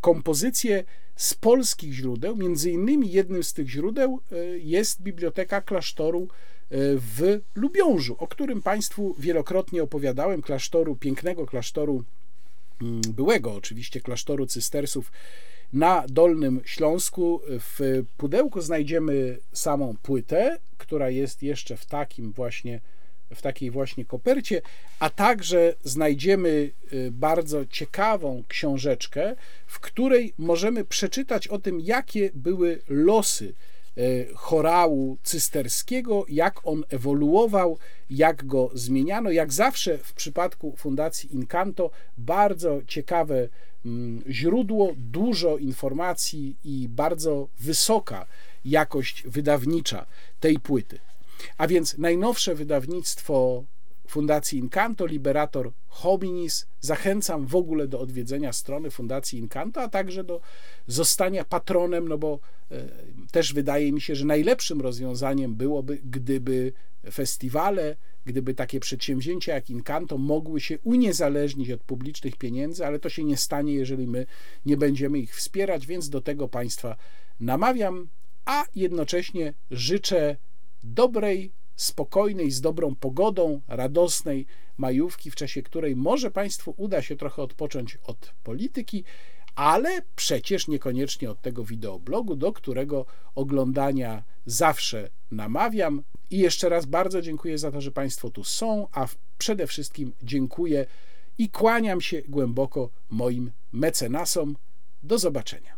kompozycje z polskich źródeł. Między innymi jednym z tych źródeł jest biblioteka klasztoru w Lubiążu, o którym Państwu wielokrotnie opowiadałem, klasztoru, pięknego klasztoru byłego oczywiście klasztoru cystersów na Dolnym Śląsku. W pudełku znajdziemy samą płytę, która jest jeszcze w takim właśnie w takiej właśnie kopercie, a także znajdziemy y, bardzo ciekawą książeczkę, w której możemy przeczytać o tym, jakie były losy chorału cysterskiego, jak on ewoluował, jak go zmieniano. Jak zawsze w przypadku Fundacji Incanto, bardzo ciekawe mm, źródło, dużo informacji i bardzo wysoka jakość wydawnicza tej płyty. A więc najnowsze wydawnictwo Fundacji Incanto, Liberator Hominis. Zachęcam w ogóle do odwiedzenia strony Fundacji Incanto, a także do zostania patronem, no bo e, też wydaje mi się, że najlepszym rozwiązaniem byłoby, gdyby festiwale, gdyby takie przedsięwzięcia jak Incanto mogły się uniezależnić od publicznych pieniędzy, ale to się nie stanie, jeżeli my nie będziemy ich wspierać, więc do tego Państwa namawiam, a jednocześnie życzę dobrej spokojnej, z dobrą pogodą, radosnej majówki, w czasie której może Państwu uda się trochę odpocząć od polityki, ale przecież niekoniecznie od tego wideoblogu, do którego oglądania zawsze namawiam. I jeszcze raz bardzo dziękuję za to, że Państwo tu są, a przede wszystkim dziękuję i kłaniam się głęboko moim mecenasom. Do zobaczenia.